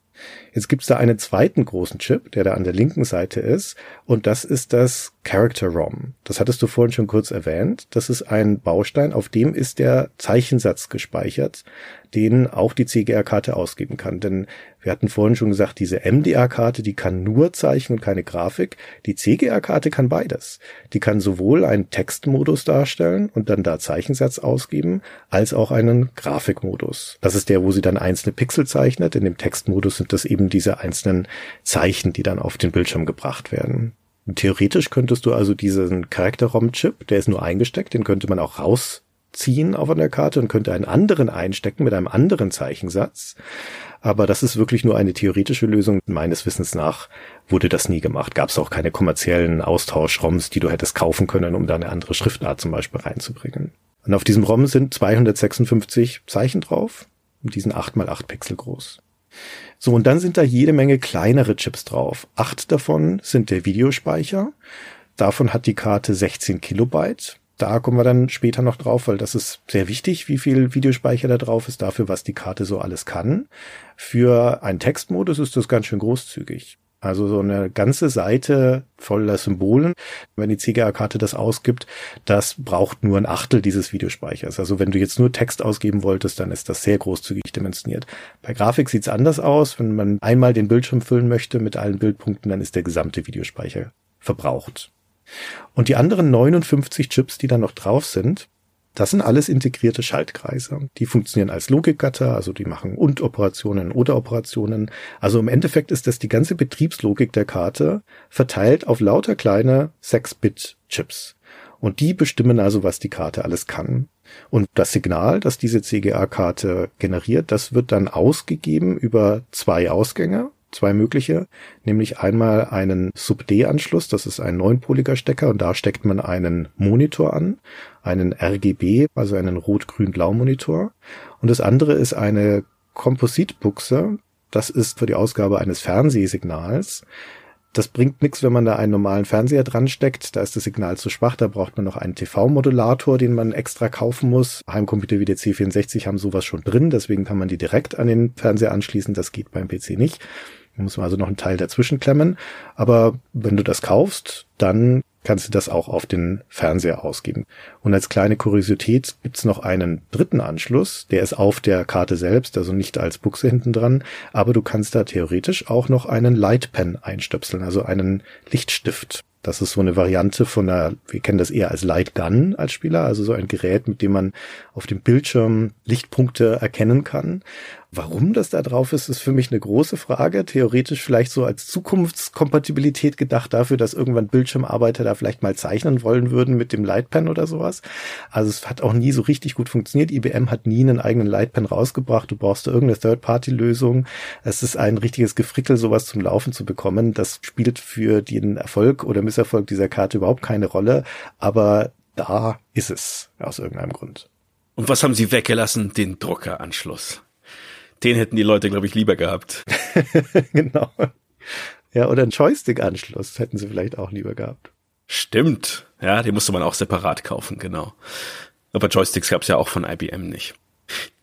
Jetzt gibt's da einen zweiten großen Chip, der da an der linken Seite ist, und das ist das Character ROM. Das hattest du vorhin schon kurz erwähnt. Das ist ein Baustein, auf dem ist der Zeichensatz gespeichert, den auch die CGR-Karte ausgeben kann. Denn wir hatten vorhin schon gesagt, diese MDR-Karte, die kann nur Zeichen und keine Grafik. Die CGR-Karte kann beides. Die kann sowohl einen Textmodus darstellen und dann da Zeichensatz ausgeben, als auch einen Grafikmodus. Das ist der, wo sie dann einzelne Pixel zeichnet. In dem Textmodus sind das eben diese einzelnen Zeichen, die dann auf den Bildschirm gebracht werden. Theoretisch könntest du also diesen Charakter-ROM-Chip, der ist nur eingesteckt, den könnte man auch raus ziehen auf einer Karte und könnte einen anderen einstecken mit einem anderen Zeichensatz. Aber das ist wirklich nur eine theoretische Lösung. Meines Wissens nach wurde das nie gemacht. Gab es auch keine kommerziellen Austausch-ROMs, die du hättest kaufen können, um da eine andere Schriftart zum Beispiel reinzubringen. Und auf diesem ROM sind 256 Zeichen drauf, die sind 8 mal 8 Pixel groß. So, und dann sind da jede Menge kleinere Chips drauf. Acht davon sind der Videospeicher. Davon hat die Karte 16 Kilobyte da kommen wir dann später noch drauf, weil das ist sehr wichtig, wie viel Videospeicher da drauf ist, dafür, was die Karte so alles kann. Für einen Textmodus ist das ganz schön großzügig. Also so eine ganze Seite voller Symbolen. Wenn die CGA-Karte das ausgibt, das braucht nur ein Achtel dieses Videospeichers. Also wenn du jetzt nur Text ausgeben wolltest, dann ist das sehr großzügig dimensioniert. Bei Grafik sieht's anders aus. Wenn man einmal den Bildschirm füllen möchte mit allen Bildpunkten, dann ist der gesamte Videospeicher verbraucht. Und die anderen 59 Chips, die da noch drauf sind, das sind alles integrierte Schaltkreise. Die funktionieren als Logikgatter, also die machen Und-Operationen oder Operationen. Also im Endeffekt ist das die ganze Betriebslogik der Karte verteilt auf lauter kleine 6-Bit-Chips. Und die bestimmen also, was die Karte alles kann. Und das Signal, das diese CGA-Karte generiert, das wird dann ausgegeben über zwei Ausgänge zwei mögliche, nämlich einmal einen Sub-D-Anschluss, das ist ein neunpoliger Stecker und da steckt man einen Monitor an, einen RGB, also einen Rot-Grün-Blau-Monitor und das andere ist eine Kompositbuchse, das ist für die Ausgabe eines Fernsehsignals. Das bringt nichts, wenn man da einen normalen Fernseher dran steckt. Da ist das Signal zu schwach. Da braucht man noch einen TV-Modulator, den man extra kaufen muss. Heimcomputer wie der C64 haben sowas schon drin. Deswegen kann man die direkt an den Fernseher anschließen. Das geht beim PC nicht. Da muss man also noch einen Teil dazwischen klemmen. Aber wenn du das kaufst, dann kannst du das auch auf den Fernseher ausgeben. Und als kleine Kuriosität gibt's noch einen dritten Anschluss, der ist auf der Karte selbst, also nicht als Buchse hinten dran, aber du kannst da theoretisch auch noch einen Lightpen einstöpseln, also einen Lichtstift. Das ist so eine Variante von einer, wir kennen das eher als Light Gun als Spieler, also so ein Gerät, mit dem man auf dem Bildschirm Lichtpunkte erkennen kann. Warum das da drauf ist, ist für mich eine große Frage. Theoretisch vielleicht so als Zukunftskompatibilität gedacht dafür, dass irgendwann Bildschirmarbeiter da vielleicht mal zeichnen wollen würden mit dem Lightpen oder sowas. Also es hat auch nie so richtig gut funktioniert. IBM hat nie einen eigenen Lightpen rausgebracht. Du brauchst da irgendeine Third-Party-Lösung. Es ist ein richtiges Gefrickel, sowas zum Laufen zu bekommen. Das spielt für den Erfolg oder Misserfolg dieser Karte überhaupt keine Rolle. Aber da ist es aus irgendeinem Grund. Und was haben Sie weggelassen? Den Druckeranschluss. Den hätten die Leute, glaube ich, lieber gehabt. genau. Ja, oder einen Joystick-Anschluss hätten sie vielleicht auch lieber gehabt. Stimmt. Ja, den musste man auch separat kaufen, genau. Aber Joysticks gab es ja auch von IBM nicht.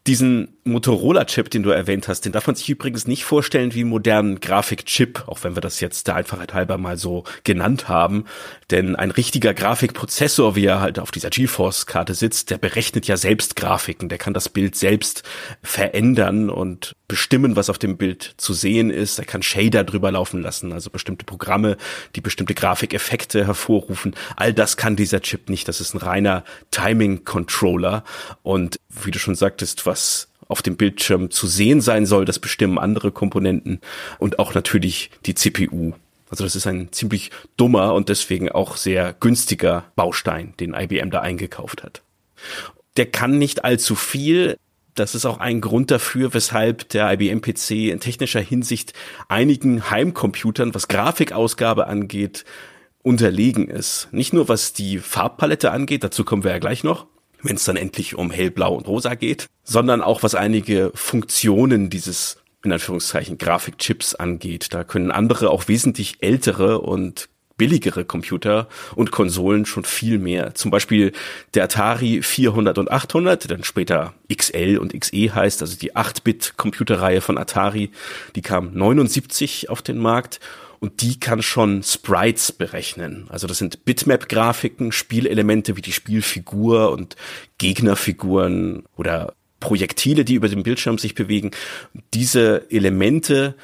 Diesen Motorola-Chip, den du erwähnt hast, den darf man sich übrigens nicht vorstellen wie einen modernen Grafikchip, auch wenn wir das jetzt der Einfachheit halber mal so genannt haben. Denn ein richtiger Grafikprozessor, wie er halt auf dieser GeForce-Karte sitzt, der berechnet ja selbst Grafiken, der kann das Bild selbst verändern und bestimmen, was auf dem Bild zu sehen ist. Er kann Shader drüber laufen lassen, also bestimmte Programme, die bestimmte Grafikeffekte hervorrufen. All das kann dieser Chip nicht. Das ist ein reiner Timing-Controller. Und wie du schon sagtest, was auf dem Bildschirm zu sehen sein soll, das bestimmen andere Komponenten und auch natürlich die CPU. Also das ist ein ziemlich dummer und deswegen auch sehr günstiger Baustein, den IBM da eingekauft hat. Der kann nicht allzu viel. Das ist auch ein Grund dafür, weshalb der IBM PC in technischer Hinsicht einigen Heimcomputern, was Grafikausgabe angeht, unterlegen ist. Nicht nur was die Farbpalette angeht, dazu kommen wir ja gleich noch, wenn es dann endlich um hellblau und rosa geht, sondern auch was einige Funktionen dieses in Anführungszeichen Grafikchips angeht. Da können andere auch wesentlich ältere und billigere Computer und Konsolen schon viel mehr. Zum Beispiel der Atari 400 und 800, der dann später XL und XE heißt, also die 8-Bit-Computerreihe von Atari, die kam 79 auf den Markt und die kann schon Sprites berechnen. Also das sind Bitmap-Grafiken, Spielelemente wie die Spielfigur und Gegnerfiguren oder Projektile, die über dem Bildschirm sich bewegen. Diese Elemente,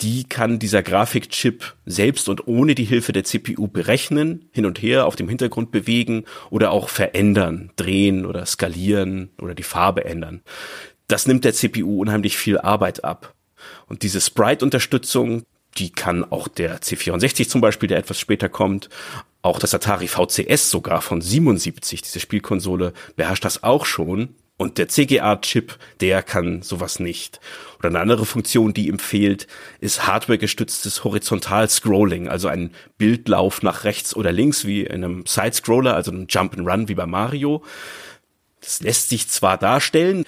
die kann dieser Grafikchip selbst und ohne die Hilfe der CPU berechnen, hin und her auf dem Hintergrund bewegen oder auch verändern, drehen oder skalieren oder die Farbe ändern. Das nimmt der CPU unheimlich viel Arbeit ab. Und diese Sprite-Unterstützung, die kann auch der C64 zum Beispiel, der etwas später kommt. Auch das Atari VCS sogar von 77, diese Spielkonsole, beherrscht das auch schon. Und der CGA-Chip, der kann sowas nicht. Oder eine andere Funktion, die ihm fehlt, ist hardware-gestütztes Horizontal-Scrolling, also ein Bildlauf nach rechts oder links wie in einem Side-Scroller, also einem Jump-and-Run wie bei Mario. Das lässt sich zwar darstellen,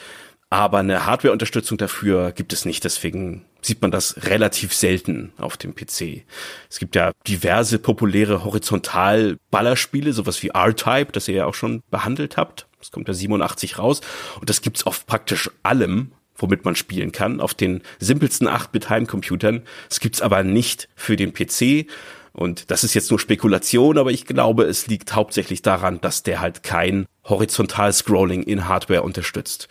aber eine Hardware-Unterstützung dafür gibt es nicht. Deswegen sieht man das relativ selten auf dem PC. Es gibt ja diverse populäre Horizontal-Ballerspiele, sowas wie R-Type, das ihr ja auch schon behandelt habt. Das kommt ja 87 raus. Und das gibt's auf praktisch allem. womit man spielen kann, auf den simpelsten 8-Bit-Heimcomputern. Es gibt's aber nicht für den PC. Und das ist jetzt nur Spekulation, aber ich glaube, es liegt hauptsächlich daran, dass der halt kein horizontal Scrolling in Hardware unterstützt.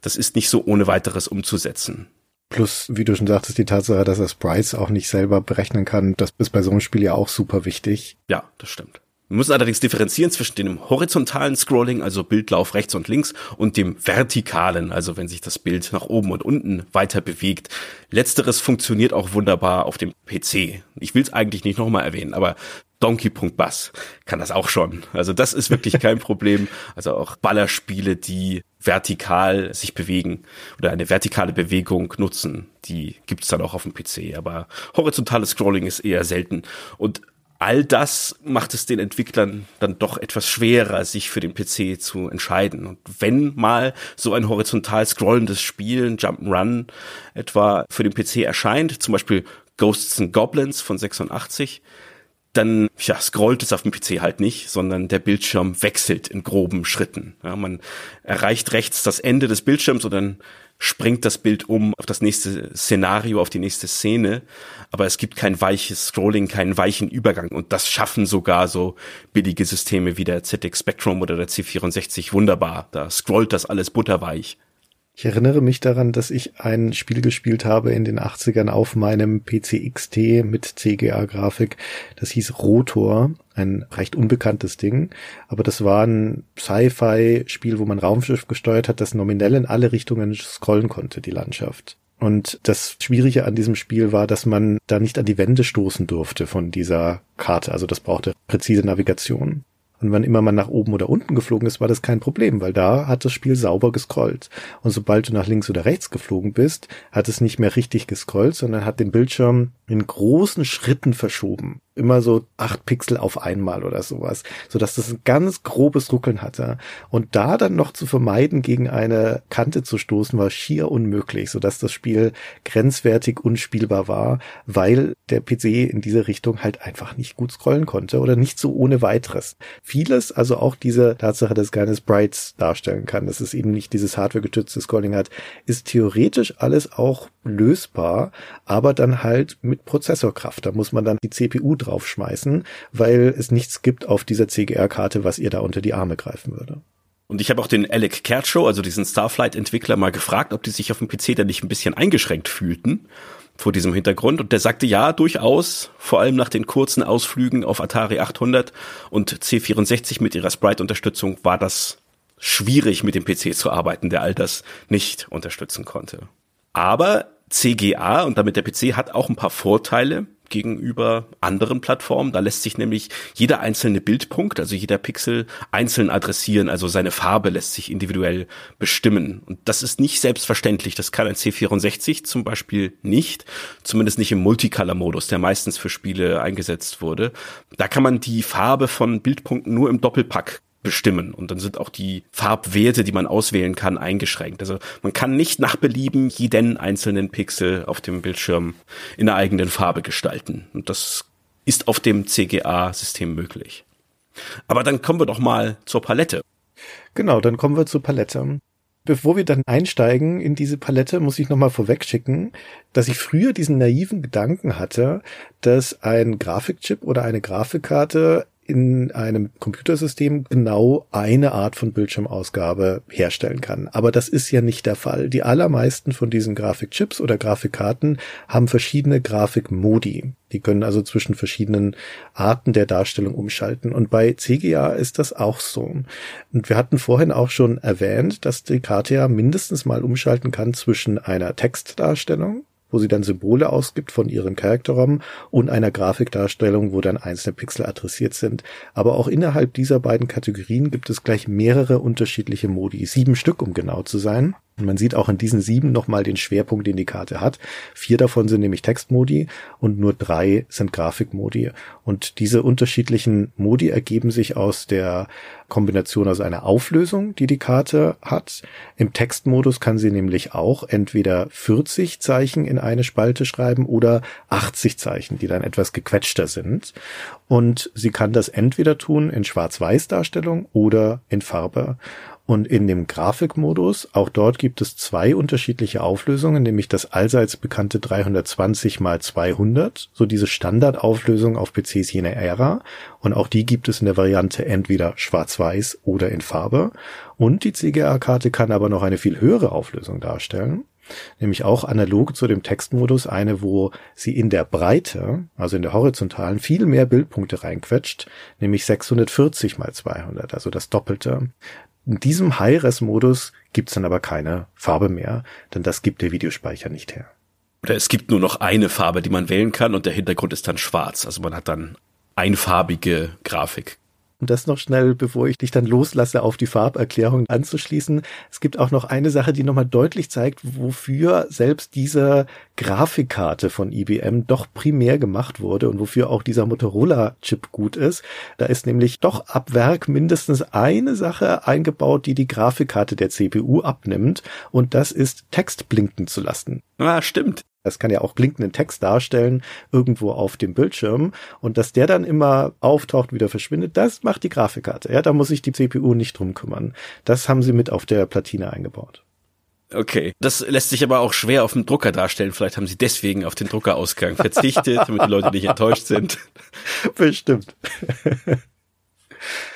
Das ist nicht so ohne weiteres umzusetzen. Plus, wie du schon sagtest, die Tatsache, dass er Sprites auch nicht selber berechnen kann, das ist bei so einem Spiel ja auch super wichtig. Ja, das stimmt. Wir müssen allerdings differenzieren zwischen dem horizontalen Scrolling, also Bildlauf rechts und links, und dem vertikalen, also wenn sich das Bild nach oben und unten weiter bewegt. Letzteres funktioniert auch wunderbar auf dem PC. Ich will es eigentlich nicht nochmal erwähnen, aber Donkey.Bass kann das auch schon. Also das ist wirklich kein Problem. Also auch Ballerspiele, die vertikal sich bewegen oder eine vertikale Bewegung nutzen, die gibt's dann auch auf dem PC. Aber horizontales Scrolling ist eher selten. Und all das macht es den Entwicklern dann doch etwas schwerer, sich für den PC zu entscheiden. Und wenn mal so ein horizontal scrollendes Spiel, ein Jump'n'Run etwa für den PC erscheint, zum Beispiel Ghosts and Goblins von 86, dann ja, scrollt es auf dem PC halt nicht, sondern der Bildschirm wechselt in groben Schritten. Ja, man erreicht rechts das Ende des Bildschirms und dann springt das Bild um auf das nächste Szenario, auf die nächste Szene. Aber es gibt kein weiches Scrolling, keinen weichen Übergang. Und das schaffen sogar so billige Systeme wie der ZX Spectrum oder der C64 wunderbar. Da scrollt das alles butterweich. Ich erinnere mich daran, dass ich ein Spiel gespielt habe in den 80ern auf meinem PC XT mit CGA-Grafik. Das hieß Rotor, ein recht unbekanntes Ding. Aber das war ein Sci-Fi-Spiel, wo man Raumschiff gesteuert hat, das nominell in alle Richtungen scrollen konnte, die Landschaft. Und das Schwierige an diesem Spiel war, dass man da nicht an die Wände stoßen durfte von dieser Karte. Also das brauchte präzise Navigation. Und wann immer man nach oben oder unten geflogen ist, war das kein Problem, weil da hat das Spiel sauber gescrollt. Und sobald du nach links oder rechts geflogen bist, hat es nicht mehr richtig gescrollt, sondern hat den Bildschirm in großen Schritten verschoben immer so acht Pixel auf einmal oder sowas, so dass das ein ganz grobes Ruckeln hatte. Und da dann noch zu vermeiden, gegen eine Kante zu stoßen, war schier unmöglich, so dass das Spiel grenzwertig unspielbar war, weil der PC in diese Richtung halt einfach nicht gut scrollen konnte oder nicht so ohne weiteres. Vieles, also auch diese Tatsache, dass es keine Sprites darstellen kann, dass es eben nicht dieses hardwaregestützte Scrolling hat, ist theoretisch alles auch lösbar, aber dann halt mit Prozessorkraft. Da muss man dann die CPU draufschmeißen, weil es nichts gibt auf dieser CGR-Karte, was ihr da unter die Arme greifen würde. Und ich habe auch den Alec Kertschow, also diesen Starflight-Entwickler, mal gefragt, ob die sich auf dem PC dann nicht ein bisschen eingeschränkt fühlten vor diesem Hintergrund. Und der sagte ja, durchaus, vor allem nach den kurzen Ausflügen auf Atari 800 und C64 mit ihrer Sprite-Unterstützung war das schwierig mit dem PC zu arbeiten, der all das nicht unterstützen konnte. Aber CGA und damit der PC hat auch ein paar Vorteile gegenüber anderen Plattformen. Da lässt sich nämlich jeder einzelne Bildpunkt, also jeder Pixel einzeln adressieren, also seine Farbe lässt sich individuell bestimmen. Und das ist nicht selbstverständlich. Das kann ein C64 zum Beispiel nicht, zumindest nicht im Multicolor-Modus, der meistens für Spiele eingesetzt wurde. Da kann man die Farbe von Bildpunkten nur im Doppelpack bestimmen. Und dann sind auch die Farbwerte, die man auswählen kann, eingeschränkt. Also man kann nicht nach Belieben jeden einzelnen Pixel auf dem Bildschirm in einer eigenen Farbe gestalten. Und das ist auf dem CGA-System möglich. Aber dann kommen wir doch mal zur Palette. Genau, dann kommen wir zur Palette. Bevor wir dann einsteigen in diese Palette, muss ich nochmal vorwegschicken, dass ich früher diesen naiven Gedanken hatte, dass ein Grafikchip oder eine Grafikkarte in einem Computersystem genau eine Art von Bildschirmausgabe herstellen kann. Aber das ist ja nicht der Fall. Die allermeisten von diesen Grafikchips oder Grafikkarten haben verschiedene Grafikmodi. Die können also zwischen verschiedenen Arten der Darstellung umschalten. Und bei CGA ist das auch so. Und wir hatten vorhin auch schon erwähnt, dass die Karte ja mindestens mal umschalten kann zwischen einer Textdarstellung wo sie dann Symbole ausgibt von ihren Charakterraum und einer Grafikdarstellung, wo dann einzelne Pixel adressiert sind. Aber auch innerhalb dieser beiden Kategorien gibt es gleich mehrere unterschiedliche Modi, sieben Stück, um genau zu sein. Und man sieht auch in diesen sieben nochmal den Schwerpunkt, den die Karte hat. Vier davon sind nämlich Textmodi und nur drei sind Grafikmodi. Und diese unterschiedlichen Modi ergeben sich aus der Kombination aus einer Auflösung, die die Karte hat. Im Textmodus kann sie nämlich auch entweder 40 Zeichen in eine Spalte schreiben oder 80 Zeichen, die dann etwas gequetschter sind. Und sie kann das entweder tun in Schwarz-Weiß-Darstellung oder in Farbe. Und in dem Grafikmodus, auch dort gibt es zwei unterschiedliche Auflösungen, nämlich das allseits bekannte 320 x 200, so diese Standardauflösung auf PCs jener Ära. Und auch die gibt es in der Variante entweder schwarz-weiß oder in Farbe. Und die CGA-Karte kann aber noch eine viel höhere Auflösung darstellen nämlich auch analog zu dem Textmodus eine, wo sie in der Breite, also in der horizontalen, viel mehr Bildpunkte reinquetscht, nämlich 640 mal 200, also das Doppelte. In diesem High-Res-Modus gibt's dann aber keine Farbe mehr, denn das gibt der Videospeicher nicht her. Oder es gibt nur noch eine Farbe, die man wählen kann und der Hintergrund ist dann schwarz. Also man hat dann einfarbige Grafik. Und das noch schnell, bevor ich dich dann loslasse, auf die Farberklärung anzuschließen. Es gibt auch noch eine Sache, die nochmal deutlich zeigt, wofür selbst diese Grafikkarte von IBM doch primär gemacht wurde und wofür auch dieser Motorola-Chip gut ist. Da ist nämlich doch ab Werk mindestens eine Sache eingebaut, die die Grafikkarte der CPU abnimmt. Und das ist Text blinken zu lassen. Ah, stimmt. Das kann ja auch blinkenden Text darstellen, irgendwo auf dem Bildschirm. Und dass der dann immer auftaucht, wieder verschwindet, das macht die Grafikkarte. Ja, da muss sich die CPU nicht drum kümmern. Das haben sie mit auf der Platine eingebaut. Okay. Das lässt sich aber auch schwer auf dem Drucker darstellen. Vielleicht haben sie deswegen auf den Druckerausgang verzichtet, damit die Leute nicht enttäuscht sind. Bestimmt.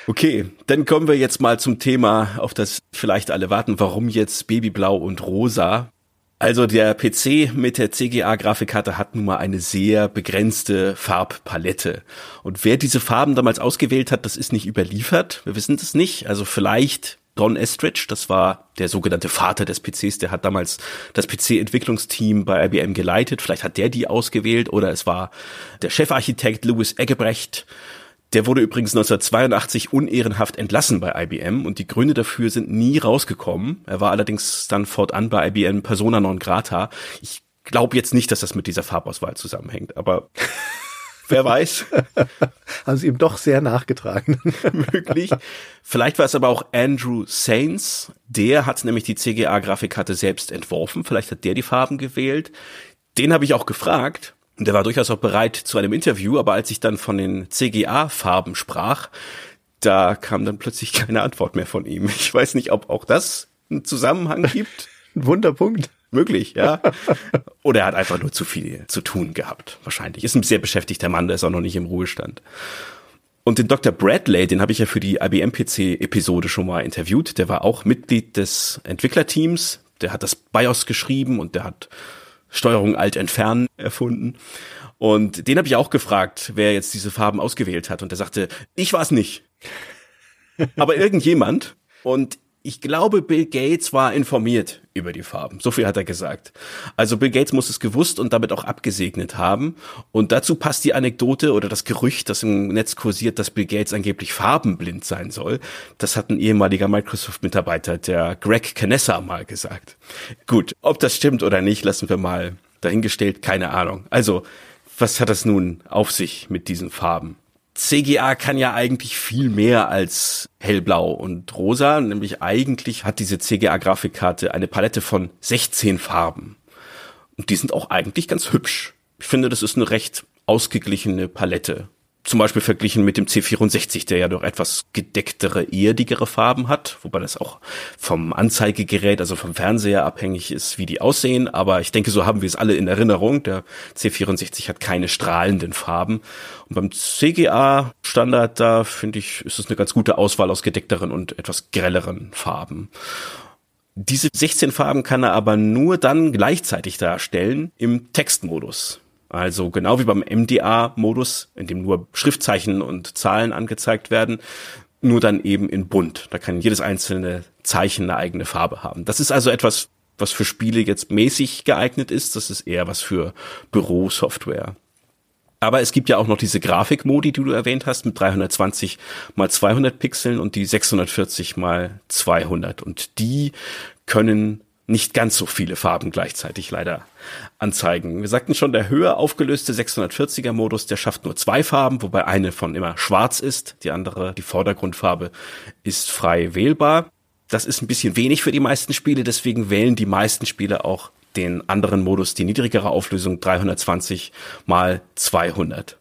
Okay, dann kommen wir jetzt mal zum Thema, auf das vielleicht alle warten. Warum jetzt Babyblau und Rosa? Also der PC mit der CGA-Grafikkarte hat nun mal eine sehr begrenzte Farbpalette. Und wer diese Farben damals ausgewählt hat, das ist nicht überliefert. Wir wissen das nicht. Also vielleicht Don Estridge, das war der sogenannte Vater des PCs, der hat damals das PC-Entwicklungsteam bei IBM geleitet. Vielleicht hat der die ausgewählt oder es war der Chefarchitekt Louis Eggebrecht, der wurde übrigens 1982 unehrenhaft entlassen bei IBM und die Gründe dafür sind nie rausgekommen. Er war allerdings dann fortan bei IBM Persona non grata. Ich glaube jetzt nicht, dass das mit dieser Farbauswahl zusammenhängt, aber wer weiß. Haben sie ihm doch sehr nachgetragen. Möglich. Vielleicht war es aber auch Andrew Sainz. Der hat nämlich die CGA-Grafikkarte selbst entworfen. Vielleicht hat der die Farben gewählt. Den habe ich auch gefragt und der war durchaus auch bereit zu einem Interview, aber als ich dann von den CGA-Farben sprach, da kam dann plötzlich keine Antwort mehr von ihm. Ich weiß nicht, ob auch das einen Zusammenhang gibt. Ein Wunderpunkt. Möglich, ja. Oder er hat einfach nur zu viel zu tun gehabt. Wahrscheinlich. Ist ein sehr beschäftigter Mann, der ist auch noch nicht im Ruhestand. Und den Dr. Bradley, den habe ich ja für die IBM PC-Episode schon mal interviewt. Der war auch Mitglied des Entwicklerteams. Der hat das BIOS geschrieben und der hat Steuerung Alt entfernen erfunden. Und den habe ich auch gefragt, wer jetzt diese Farben ausgewählt hat. Und er sagte, ich war es nicht. Aber irgendjemand. Und ich glaube, Bill Gates war informiert über die Farben. So viel hat er gesagt. Also Bill Gates muss es gewusst und damit auch abgesegnet haben. Und dazu passt die Anekdote oder das Gerücht, das im Netz kursiert, dass Bill Gates angeblich farbenblind sein soll. Das hat ein ehemaliger Microsoft-Mitarbeiter, der Greg Canessa, mal gesagt. Gut, ob das stimmt oder nicht, lassen wir mal dahingestellt. Keine Ahnung. Also, was hat das nun auf sich mit diesen Farben? CGA kann ja eigentlich viel mehr als hellblau und rosa, nämlich eigentlich hat diese CGA-Grafikkarte eine Palette von 16 Farben. Und die sind auch eigentlich ganz hübsch. Ich finde, das ist eine recht ausgeglichene Palette zum Beispiel verglichen mit dem C64, der ja doch etwas gedecktere, erdigere Farben hat, wobei das auch vom Anzeigegerät, also vom Fernseher abhängig ist, wie die aussehen. Aber ich denke, so haben wir es alle in Erinnerung. Der C64 hat keine strahlenden Farben. Und beim CGA-Standard, da finde ich, ist es eine ganz gute Auswahl aus gedeckteren und etwas grelleren Farben. Diese 16 Farben kann er aber nur dann gleichzeitig darstellen im Textmodus. Also genau wie beim MDA-Modus, in dem nur Schriftzeichen und Zahlen angezeigt werden, nur dann eben in bunt. Da kann jedes einzelne Zeichen eine eigene Farbe haben. Das ist also etwas, was für Spiele jetzt mäßig geeignet ist. Das ist eher was für Bürosoftware. Aber es gibt ja auch noch diese Grafikmodi, die du erwähnt hast, mit 320 mal 200 Pixeln und die 640 mal 200. Und die können nicht ganz so viele Farben gleichzeitig leider anzeigen. Wir sagten schon, der höher aufgelöste 640er Modus, der schafft nur zwei Farben, wobei eine von immer schwarz ist, die andere, die Vordergrundfarbe, ist frei wählbar. Das ist ein bisschen wenig für die meisten Spiele, deswegen wählen die meisten Spiele auch den anderen Modus, die niedrigere Auflösung 320 mal 200.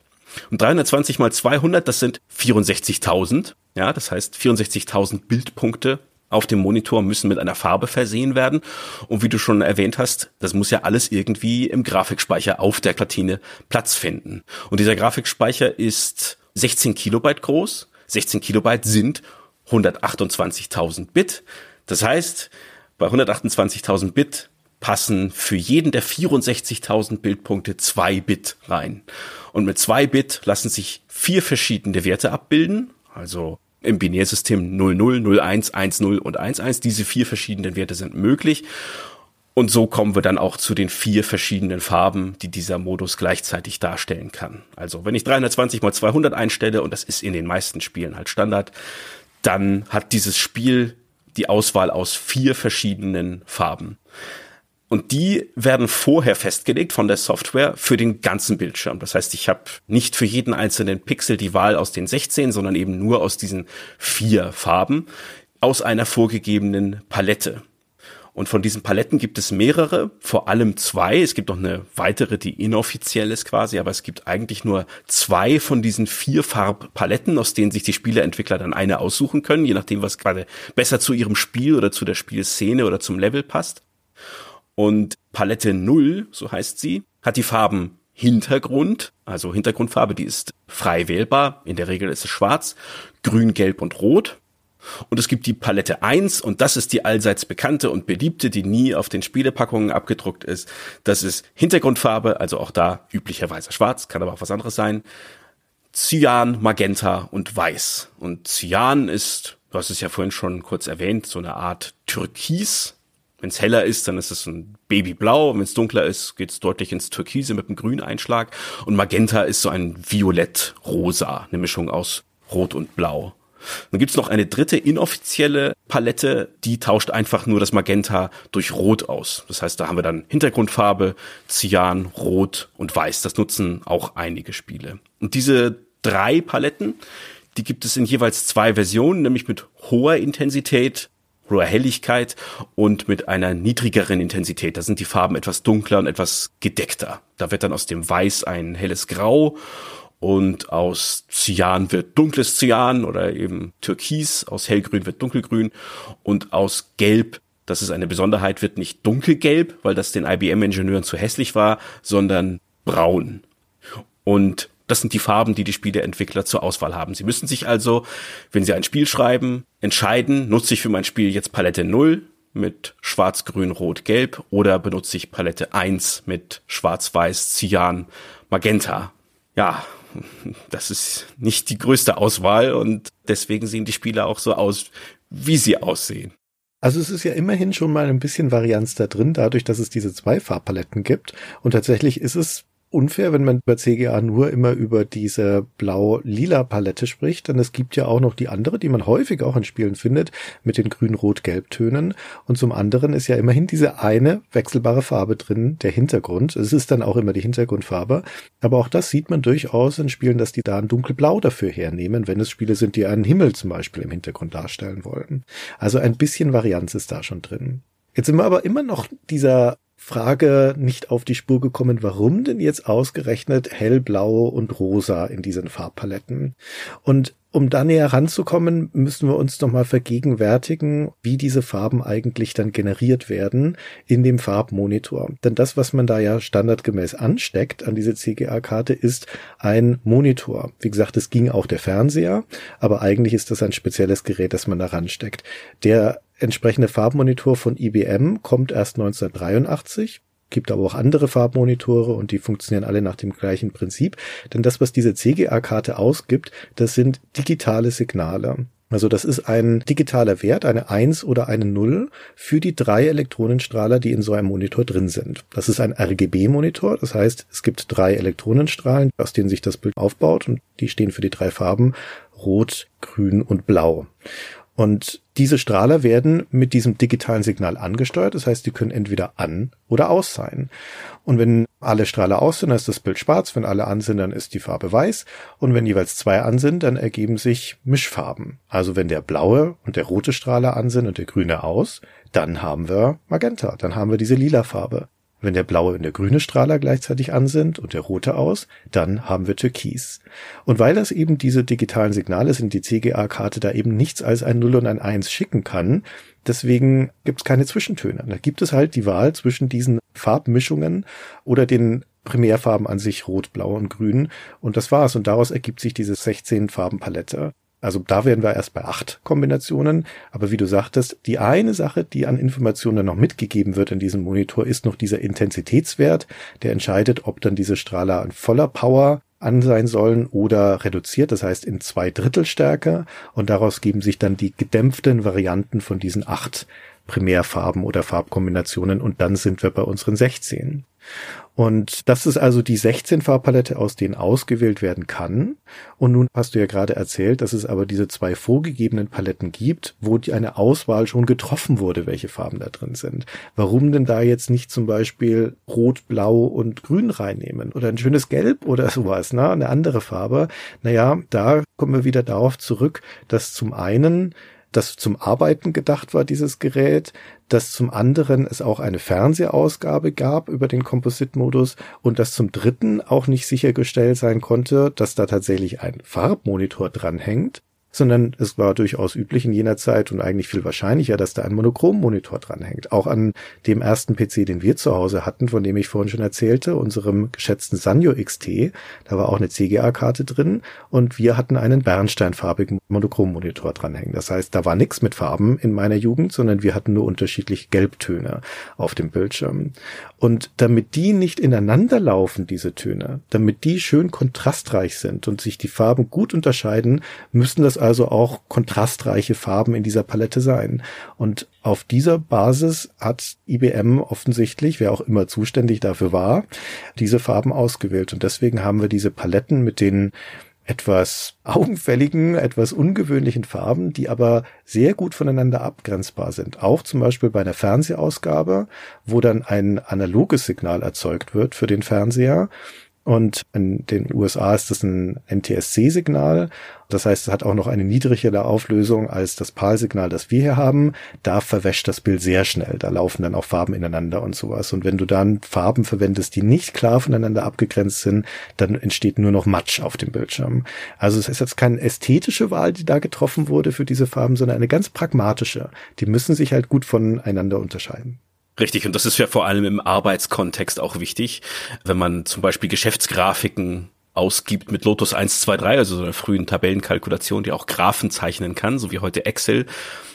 Und 320 mal 200, das sind 64.000. Ja, das heißt 64.000 Bildpunkte auf dem Monitor müssen mit einer Farbe versehen werden. Und wie du schon erwähnt hast, das muss ja alles irgendwie im Grafikspeicher auf der Platine Platz finden. Und dieser Grafikspeicher ist 16 Kilobyte groß. 16 Kilobyte sind 128.000 Bit. Das heißt, bei 128.000 Bit passen für jeden der 64.000 Bildpunkte zwei Bit rein. Und mit zwei Bit lassen sich vier verschiedene Werte abbilden. Also im Binärsystem 00, 01, 10 und 11. Diese vier verschiedenen Werte sind möglich. Und so kommen wir dann auch zu den vier verschiedenen Farben, die dieser Modus gleichzeitig darstellen kann. Also wenn ich 320 mal 200 einstelle, und das ist in den meisten Spielen halt Standard, dann hat dieses Spiel die Auswahl aus vier verschiedenen Farben. Und die werden vorher festgelegt von der Software für den ganzen Bildschirm. Das heißt, ich habe nicht für jeden einzelnen Pixel die Wahl aus den 16, sondern eben nur aus diesen vier Farben aus einer vorgegebenen Palette. Und von diesen Paletten gibt es mehrere, vor allem zwei. Es gibt noch eine weitere, die inoffiziell ist quasi, aber es gibt eigentlich nur zwei von diesen vier Farbpaletten, aus denen sich die Spieleentwickler dann eine aussuchen können, je nachdem, was gerade besser zu ihrem Spiel oder zu der Spielszene oder zum Level passt. Und Palette 0, so heißt sie, hat die Farben Hintergrund, also Hintergrundfarbe, die ist frei wählbar. In der Regel ist es schwarz, grün, gelb und rot. Und es gibt die Palette 1 und das ist die allseits bekannte und beliebte, die nie auf den Spielepackungen abgedruckt ist. Das ist Hintergrundfarbe, also auch da üblicherweise schwarz, kann aber auch was anderes sein. Cyan, Magenta und Weiß. Und Cyan ist, du hast es ja vorhin schon kurz erwähnt, so eine Art Türkis, wenn es heller ist, dann ist es ein Babyblau. Wenn es dunkler ist, geht es deutlich ins Türkise mit einem Grüneinschlag. Und Magenta ist so ein Violett-Rosa, eine Mischung aus Rot und Blau. Dann gibt's noch eine dritte inoffizielle Palette, die tauscht einfach nur das Magenta durch Rot aus. Das heißt, da haben wir dann Hintergrundfarbe, Cyan, Rot und Weiß. Das nutzen auch einige Spiele. Und diese drei Paletten, die gibt es in jeweils zwei Versionen, nämlich mit hoher Intensität hoher Helligkeit und mit einer niedrigeren Intensität. Da sind die Farben etwas dunkler und etwas gedeckter. Da wird dann aus dem Weiß ein helles Grau und aus Cyan wird dunkles Cyan oder eben Türkis, aus hellgrün wird dunkelgrün und aus Gelb, das ist eine Besonderheit, wird nicht dunkelgelb, weil das den IBM-Ingenieuren zu hässlich war, sondern braun. Und das sind die Farben, die die Spieleentwickler zur Auswahl haben. Sie müssen sich also, wenn sie ein Spiel schreiben, entscheiden, nutze ich für mein Spiel jetzt Palette 0 mit Schwarz, Grün, Rot, Gelb oder benutze ich Palette 1 mit Schwarz, Weiß, Cyan, Magenta. Ja, das ist nicht die größte Auswahl und deswegen sehen die Spiele auch so aus, wie sie aussehen. Also es ist ja immerhin schon mal ein bisschen Varianz da drin, dadurch, dass es diese zwei Farbpaletten gibt. Und tatsächlich ist es unfair, wenn man bei CGA nur immer über diese blau-lila Palette spricht, denn es gibt ja auch noch die andere, die man häufig auch in Spielen findet, mit den grün-rot-gelb-Tönen. Und zum anderen ist ja immerhin diese eine wechselbare Farbe drin, der Hintergrund. Es ist dann auch immer die Hintergrundfarbe. Aber auch das sieht man durchaus in Spielen, dass die da ein dunkelblau dafür hernehmen, wenn es Spiele sind, die einen Himmel zum Beispiel im Hintergrund darstellen wollen. Also ein bisschen Varianz ist da schon drin. Jetzt sind wir aber immer noch dieser Frage nicht auf die Spur gekommen, warum denn jetzt ausgerechnet hellblau und rosa in diesen Farbpaletten? Und um da näher ranzukommen, müssen wir uns nochmal vergegenwärtigen, wie diese Farben eigentlich dann generiert werden in dem Farbmonitor. Denn das, was man da ja standardgemäß ansteckt an diese CGA-Karte, ist ein Monitor. Wie gesagt, es ging auch der Fernseher, aber eigentlich ist das ein spezielles Gerät, das man da ransteckt. Der entsprechende Farbmonitor von IBM kommt erst 1983 gibt aber auch andere Farbmonitore und die funktionieren alle nach dem gleichen Prinzip. Denn das, was diese CGA-Karte ausgibt, das sind digitale Signale. Also das ist ein digitaler Wert, eine 1 oder eine 0 für die drei Elektronenstrahler, die in so einem Monitor drin sind. Das ist ein RGB-Monitor, das heißt, es gibt drei Elektronenstrahlen, aus denen sich das Bild aufbaut und die stehen für die drei Farben Rot, Grün und Blau. Und diese Strahler werden mit diesem digitalen Signal angesteuert. Das heißt, die können entweder an oder aus sein. Und wenn alle Strahler aus sind, dann ist das Bild schwarz. Wenn alle an sind, dann ist die Farbe weiß. Und wenn jeweils zwei an sind, dann ergeben sich Mischfarben. Also wenn der blaue und der rote Strahler an sind und der grüne aus, dann haben wir Magenta. Dann haben wir diese lila Farbe. Wenn der blaue und der grüne Strahler gleichzeitig an sind und der rote aus, dann haben wir Türkis. Und weil das eben diese digitalen Signale sind, die CGA-Karte da eben nichts als ein 0 und ein 1 schicken kann, deswegen gibt es keine Zwischentöne. Da gibt es halt die Wahl zwischen diesen Farbmischungen oder den Primärfarben an sich Rot, Blau und Grün. Und das war's. Und daraus ergibt sich diese 16 Farbenpalette. Also da wären wir erst bei acht Kombinationen. Aber wie du sagtest, die eine Sache, die an Informationen noch mitgegeben wird in diesem Monitor, ist noch dieser Intensitätswert, der entscheidet, ob dann diese Strahler an voller Power an sein sollen oder reduziert, das heißt in zwei Drittel Stärke. Und daraus geben sich dann die gedämpften Varianten von diesen acht Primärfarben oder Farbkombinationen und dann sind wir bei unseren 16. Und das ist also die 16 Farbpalette, aus denen ausgewählt werden kann. Und nun hast du ja gerade erzählt, dass es aber diese zwei vorgegebenen Paletten gibt, wo eine Auswahl schon getroffen wurde, welche Farben da drin sind. Warum denn da jetzt nicht zum Beispiel Rot, Blau und Grün reinnehmen? Oder ein schönes Gelb oder sowas, ne? Eine andere Farbe. Naja, da kommen wir wieder darauf zurück, dass zum einen das zum Arbeiten gedacht war, dieses Gerät, dass zum anderen es auch eine Fernsehausgabe gab über den Composite-Modus und dass zum dritten auch nicht sichergestellt sein konnte, dass da tatsächlich ein Farbmonitor dranhängt, sondern es war durchaus üblich in jener Zeit und eigentlich viel wahrscheinlicher, dass da ein Monochrom-Monitor dranhängt. Auch an dem ersten PC, den wir zu Hause hatten, von dem ich vorhin schon erzählte, unserem geschätzten Sanyo XT, da war auch eine CGA-Karte drin und wir hatten einen bernsteinfarbigen Monochrom-Monitor dranhängen. Das heißt, da war nichts mit Farben in meiner Jugend, sondern wir hatten nur unterschiedliche Gelbtöne auf dem Bildschirm. Und damit die nicht ineinander laufen, diese Töne, damit die schön kontrastreich sind und sich die Farben gut unterscheiden, müssen das also auch kontrastreiche Farben in dieser Palette sein. Und auf dieser Basis hat IBM offensichtlich, wer auch immer zuständig dafür war, diese Farben ausgewählt. Und deswegen haben wir diese Paletten mit den etwas augenfälligen, etwas ungewöhnlichen Farben, die aber sehr gut voneinander abgrenzbar sind. Auch zum Beispiel bei einer Fernsehausgabe, wo dann ein analoges Signal erzeugt wird für den Fernseher und in den USA ist das ein NTSC-Signal. Das heißt, es hat auch noch eine niedrigere Auflösung als das PAL-Signal, das wir hier haben. Da verwäscht das Bild sehr schnell. Da laufen dann auch Farben ineinander und sowas. Und wenn du dann Farben verwendest, die nicht klar voneinander abgegrenzt sind, dann entsteht nur noch Matsch auf dem Bildschirm. Also es ist jetzt keine ästhetische Wahl, die da getroffen wurde für diese Farben, sondern eine ganz pragmatische. Die müssen sich halt gut voneinander unterscheiden. Richtig, und das ist ja vor allem im Arbeitskontext auch wichtig, wenn man zum Beispiel Geschäftsgrafiken ausgibt mit Lotus 1, 2, 3, also so einer frühen Tabellenkalkulation, die auch Graphen zeichnen kann, so wie heute Excel,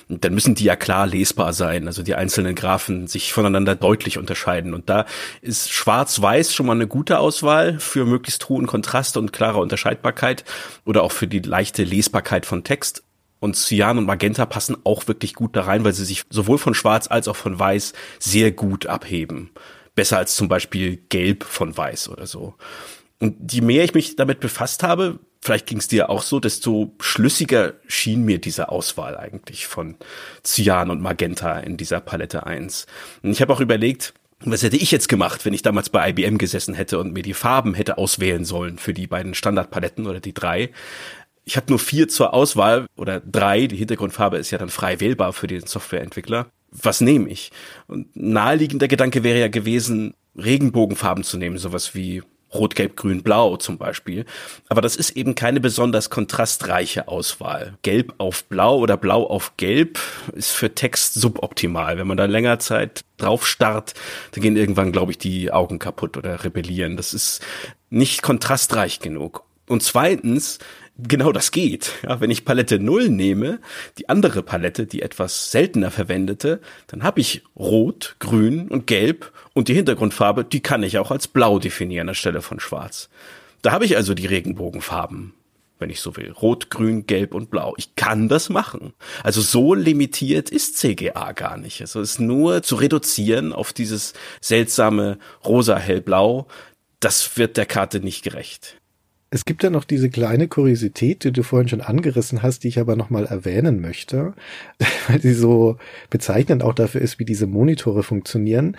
dann müssen die ja klar lesbar sein, also die einzelnen Graphen sich voneinander deutlich unterscheiden. Und da ist Schwarz-Weiß schon mal eine gute Auswahl für möglichst hohen Kontrast und klare Unterscheidbarkeit oder auch für die leichte Lesbarkeit von Text. Und Cyan und Magenta passen auch wirklich gut da rein, weil sie sich sowohl von Schwarz als auch von Weiß sehr gut abheben. Besser als zum Beispiel Gelb von Weiß oder so. Und je mehr ich mich damit befasst habe, vielleicht ging es dir auch so, desto schlüssiger schien mir diese Auswahl eigentlich von Cyan und Magenta in dieser Palette 1. Und ich habe auch überlegt, was hätte ich jetzt gemacht, wenn ich damals bei IBM gesessen hätte und mir die Farben hätte auswählen sollen für die beiden Standardpaletten oder die drei? Ich habe nur vier zur Auswahl oder drei. Die Hintergrundfarbe ist ja dann frei wählbar für den Softwareentwickler. Was nehme ich? Und naheliegender Gedanke wäre ja gewesen, Regenbogenfarben zu nehmen, sowas wie Rot, Gelb, Grün, Blau zum Beispiel. Aber das ist eben keine besonders kontrastreiche Auswahl. Gelb auf Blau oder Blau auf Gelb ist für Text suboptimal. Wenn man da länger Zeit drauf starrt, dann gehen irgendwann, glaube ich, die Augen kaputt oder rebellieren. Das ist nicht kontrastreich genug. Und zweitens genau das geht. Ja, wenn ich Palette 0 nehme, die andere Palette, die etwas seltener verwendete, dann habe ich Rot, Grün und Gelb und die Hintergrundfarbe, die kann ich auch als Blau definieren anstelle von Schwarz. Da habe ich also die Regenbogenfarben, wenn ich so will. Rot, Grün, Gelb und Blau. Ich kann das machen. Also so limitiert ist CGA gar nicht. Also es ist nur zu reduzieren auf dieses seltsame rosa, hellblau. Das wird der Karte nicht gerecht. Es gibt ja noch diese kleine Kuriosität, die du vorhin schon angerissen hast, die ich aber nochmal erwähnen möchte, weil sie so bezeichnend auch dafür ist, wie diese Monitore funktionieren.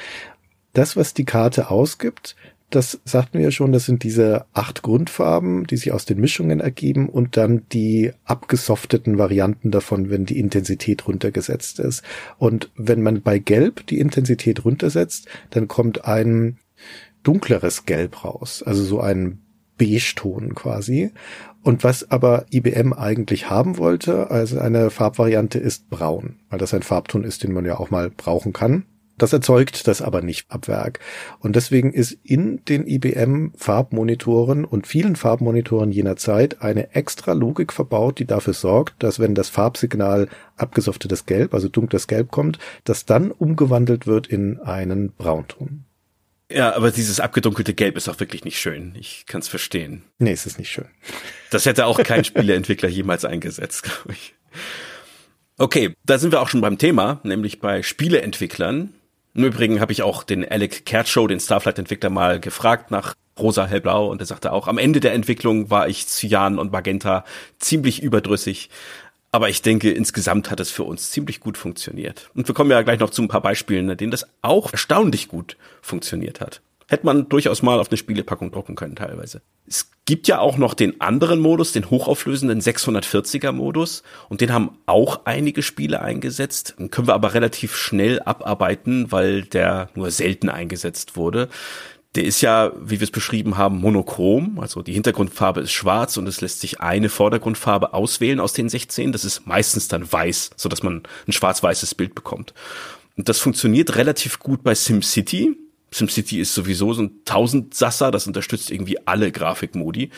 Das, was die Karte ausgibt, das sagten wir ja schon, das sind diese acht Grundfarben, die sich aus den Mischungen ergeben und dann die abgesofteten Varianten davon, wenn die Intensität runtergesetzt ist. Und wenn man bei Gelb die Intensität runtersetzt, dann kommt ein dunkleres Gelb raus, also so ein Beige-Ton quasi. Und was aber IBM eigentlich haben wollte, also eine Farbvariante ist braun, weil das ein Farbton ist, den man ja auch mal brauchen kann. Das erzeugt das aber nicht ab Werk. Und deswegen ist in den IBM Farbmonitoren und vielen Farbmonitoren jener Zeit eine extra Logik verbaut, die dafür sorgt, dass wenn das Farbsignal abgesoftetes Gelb, also dunkles Gelb kommt, das dann umgewandelt wird in einen Braunton. Ja, aber dieses abgedunkelte Gelb ist auch wirklich nicht schön. Ich kann es verstehen. Nee, es ist nicht schön. Das hätte auch kein Spieleentwickler jemals eingesetzt, glaube ich. Okay, da sind wir auch schon beim Thema, nämlich bei Spieleentwicklern. Im Übrigen habe ich auch den Alec Kertschow, den Starflight-Entwickler, mal gefragt nach rosa, hellblau und er sagte auch, am Ende der Entwicklung war ich Cyan und Magenta ziemlich überdrüssig. Aber ich denke, insgesamt hat es für uns ziemlich gut funktioniert. Und wir kommen ja gleich noch zu ein paar Beispielen, in denen das auch erstaunlich gut funktioniert hat. Hätte man durchaus mal auf eine Spielepackung drucken können teilweise. Es gibt ja auch noch den anderen Modus, den hochauflösenden 640er Modus. Und den haben auch einige Spiele eingesetzt. Den können wir aber relativ schnell abarbeiten, weil der nur selten eingesetzt wurde. Der ist ja, wie wir es beschrieben haben, monochrom. Also die Hintergrundfarbe ist schwarz und es lässt sich eine Vordergrundfarbe auswählen aus den 16. Das ist meistens dann weiß, so dass man ein schwarz-weißes Bild bekommt. Und das funktioniert relativ gut bei SimCity. SimCity ist sowieso so ein Tausendsasser, das unterstützt irgendwie alle Grafikmodi.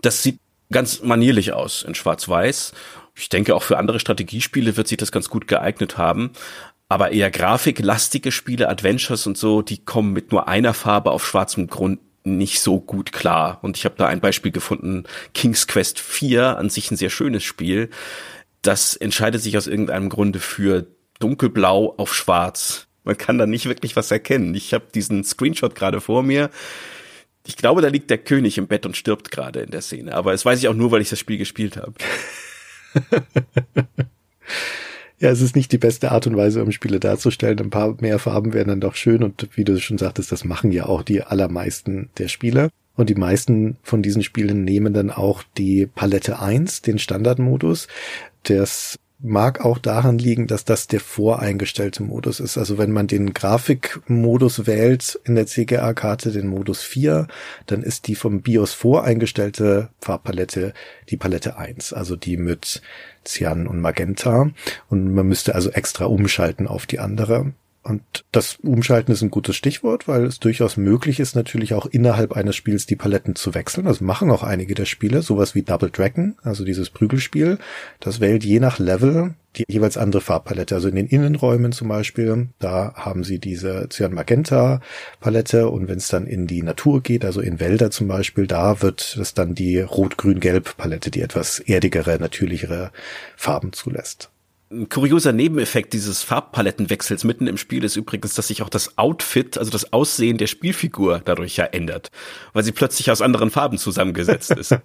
Das sieht ganz manierlich aus in schwarz-weiß. Ich denke, auch für andere Strategiespiele wird sich das ganz gut geeignet haben. Aber eher grafiklastige Spiele, Adventures und so, die kommen mit nur einer Farbe auf schwarzem Grund nicht so gut klar. Und ich habe da ein Beispiel gefunden, King's Quest 4, an sich ein sehr schönes Spiel. Das entscheidet sich aus irgendeinem Grunde für dunkelblau auf schwarz. Man kann da nicht wirklich was erkennen. Ich habe diesen Screenshot gerade vor mir. Ich glaube, da liegt der König im Bett und stirbt gerade in der Szene. Aber es weiß ich auch nur, weil ich das Spiel gespielt habe. Ja, es ist nicht die beste Art und Weise, um Spiele darzustellen. Ein paar mehr Farben wären dann doch schön und wie du schon sagtest, das machen ja auch die allermeisten der Spieler. Und die meisten von diesen Spielen nehmen dann auch die Palette 1, den Standardmodus. Das mag auch daran liegen, dass das der voreingestellte Modus ist. Also wenn man den Grafikmodus wählt in der CGA-Karte, den Modus 4, dann ist die vom BIOS voreingestellte Farbpalette die Palette 1, also die mit Cyan und Magenta. Und man müsste also extra umschalten auf die andere. Und das Umschalten ist ein gutes Stichwort, weil es durchaus möglich ist, natürlich auch innerhalb eines Spiels die Paletten zu wechseln. Das machen auch einige der Spiele, sowas wie Double Dragon, also dieses Prügelspiel. Das wählt je nach Level die jeweils andere Farbpalette. Also in den Innenräumen zum Beispiel, da haben sie diese Cyan-Magenta-Palette und wenn es dann in die Natur geht, also in Wälder zum Beispiel, da wird es dann die Rot-Grün-Gelb-Palette, die etwas erdigere, natürlichere Farben zulässt. Ein kurioser Nebeneffekt dieses Farbpalettenwechsels mitten im Spiel ist übrigens, dass sich auch das Outfit, also das Aussehen der Spielfigur dadurch ja ändert, weil sie plötzlich aus anderen Farben zusammengesetzt ist.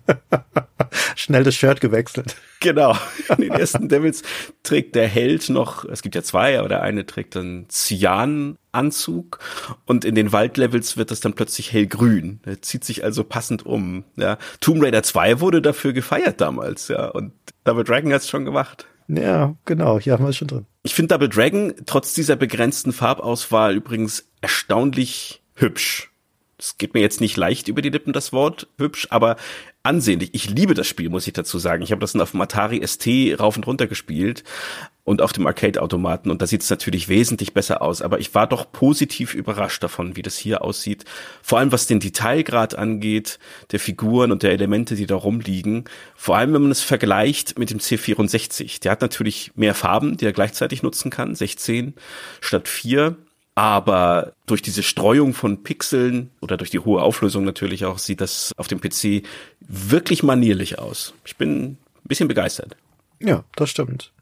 Schnell das Shirt gewechselt. Genau. In den ersten Devils trägt der Held noch, es gibt ja zwei, aber der eine trägt dann Cyan-Anzug und in den Waldlevels wird das dann plötzlich hellgrün. Er zieht sich also passend um. Ja. Tomb Raider 2 wurde dafür gefeiert damals, ja, und Double Dragon hat's schon gemacht. Ja, genau, hier haben wir es schon drin. Ich finde Double Dragon trotz dieser begrenzten Farbauswahl übrigens erstaunlich hübsch. Es geht mir jetzt nicht leicht über die Lippen, das Wort hübsch, aber ansehnlich. Ich liebe das Spiel, muss ich dazu sagen. Ich habe das auf dem Atari ST rauf und runter gespielt und auf dem Arcade-Automaten und da sieht es natürlich wesentlich besser aus. Aber ich war doch positiv überrascht davon, wie das hier aussieht. Vor allem was den Detailgrad angeht, der Figuren und der Elemente, die da rumliegen. Vor allem, wenn man es vergleicht mit dem C64. Der hat natürlich mehr Farben, die er gleichzeitig nutzen kann, 16 statt 4 aber durch diese Streuung von Pixeln oder durch die hohe Auflösung natürlich auch sieht das auf dem PC wirklich manierlich aus. Ich bin ein bisschen begeistert. Ja, das stimmt.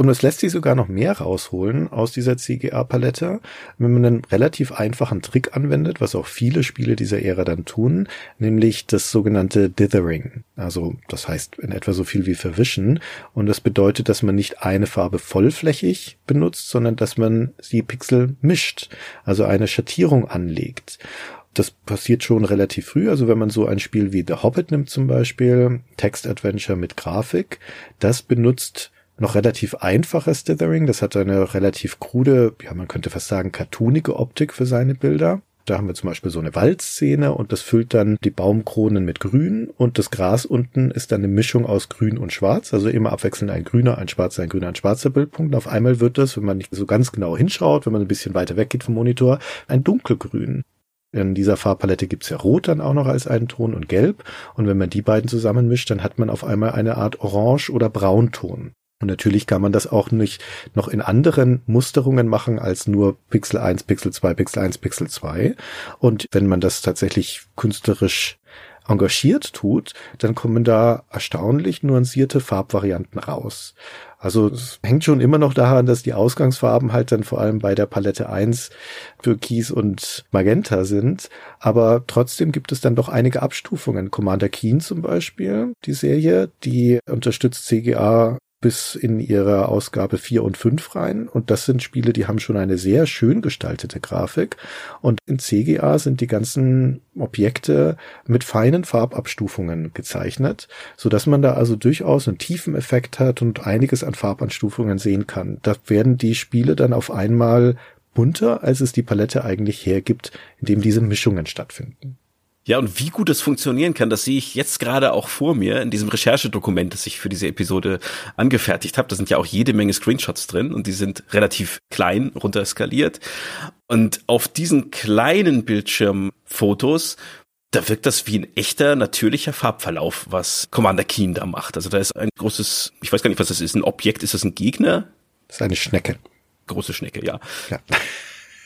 Und es lässt sich sogar noch mehr rausholen aus dieser CGA-Palette, wenn man einen relativ einfachen Trick anwendet, was auch viele Spiele dieser Ära dann tun, nämlich das sogenannte Dithering. Also das heißt in etwa so viel wie verwischen. Und das bedeutet, dass man nicht eine Farbe vollflächig benutzt, sondern dass man die Pixel mischt, also eine Schattierung anlegt. Das passiert schon relativ früh. Also wenn man so ein Spiel wie The Hobbit nimmt zum Beispiel, Text-Adventure mit Grafik, das benutzt noch relativ einfaches Dithering. Das hat eine relativ krude, ja, man könnte fast sagen, cartoonige Optik für seine Bilder. Da haben wir zum Beispiel so eine Waldszene und das füllt dann die Baumkronen mit Grün und das Gras unten ist dann eine Mischung aus Grün und Schwarz, also immer abwechselnd ein grüner, ein schwarzer, ein grüner, ein schwarzer Bildpunkt. Und auf einmal wird das, wenn man nicht so ganz genau hinschaut, wenn man ein bisschen weiter weggeht vom Monitor, ein dunkelgrün. In dieser Farbpalette gibt's ja Rot dann auch noch als einen Ton und Gelb. Und wenn man die beiden zusammenmischt, dann hat man auf einmal eine Art Orange- oder Braunton. Und natürlich kann man das auch nicht noch in anderen Musterungen machen als nur Pixel 1, Pixel 2, Pixel 1, Pixel 2. Und wenn man das tatsächlich künstlerisch engagiert tut, dann kommen da erstaunlich nuancierte Farbvarianten raus. Also es hängt schon immer noch daran, dass die Ausgangsfarben halt dann vor allem bei der Palette 1 Türkis und Magenta sind. Aber trotzdem gibt es dann doch einige Abstufungen. Commander Keen zum Beispiel, die Serie, die unterstützt CGA bis in ihre Ausgabe 4 und 5 rein. Und das sind Spiele, die haben schon eine sehr schön gestaltete Grafik. Und in CGA sind die ganzen Objekte mit feinen Farbabstufungen gezeichnet, so dass man da also durchaus einen tiefen Effekt hat und einiges an Farbanstufungen sehen kann. Da werden die Spiele dann auf einmal bunter, als es die Palette eigentlich hergibt, indem diese Mischungen stattfinden. Ja, und wie gut das funktionieren kann, das sehe ich jetzt gerade auch vor mir in diesem Recherchedokument, das ich für diese Episode angefertigt habe. Da sind ja auch jede Menge Screenshots drin und die sind relativ klein runterskaliert. Und auf diesen kleinen Bildschirmfotos da wirkt das wie ein echter, natürlicher Farbverlauf, was Commander Keen da macht. Also da ist ein großes, ich weiß gar nicht, was das ist, ein Objekt, ist das ein Gegner? Das ist eine Schnecke. Große Schnecke, ja. Ja.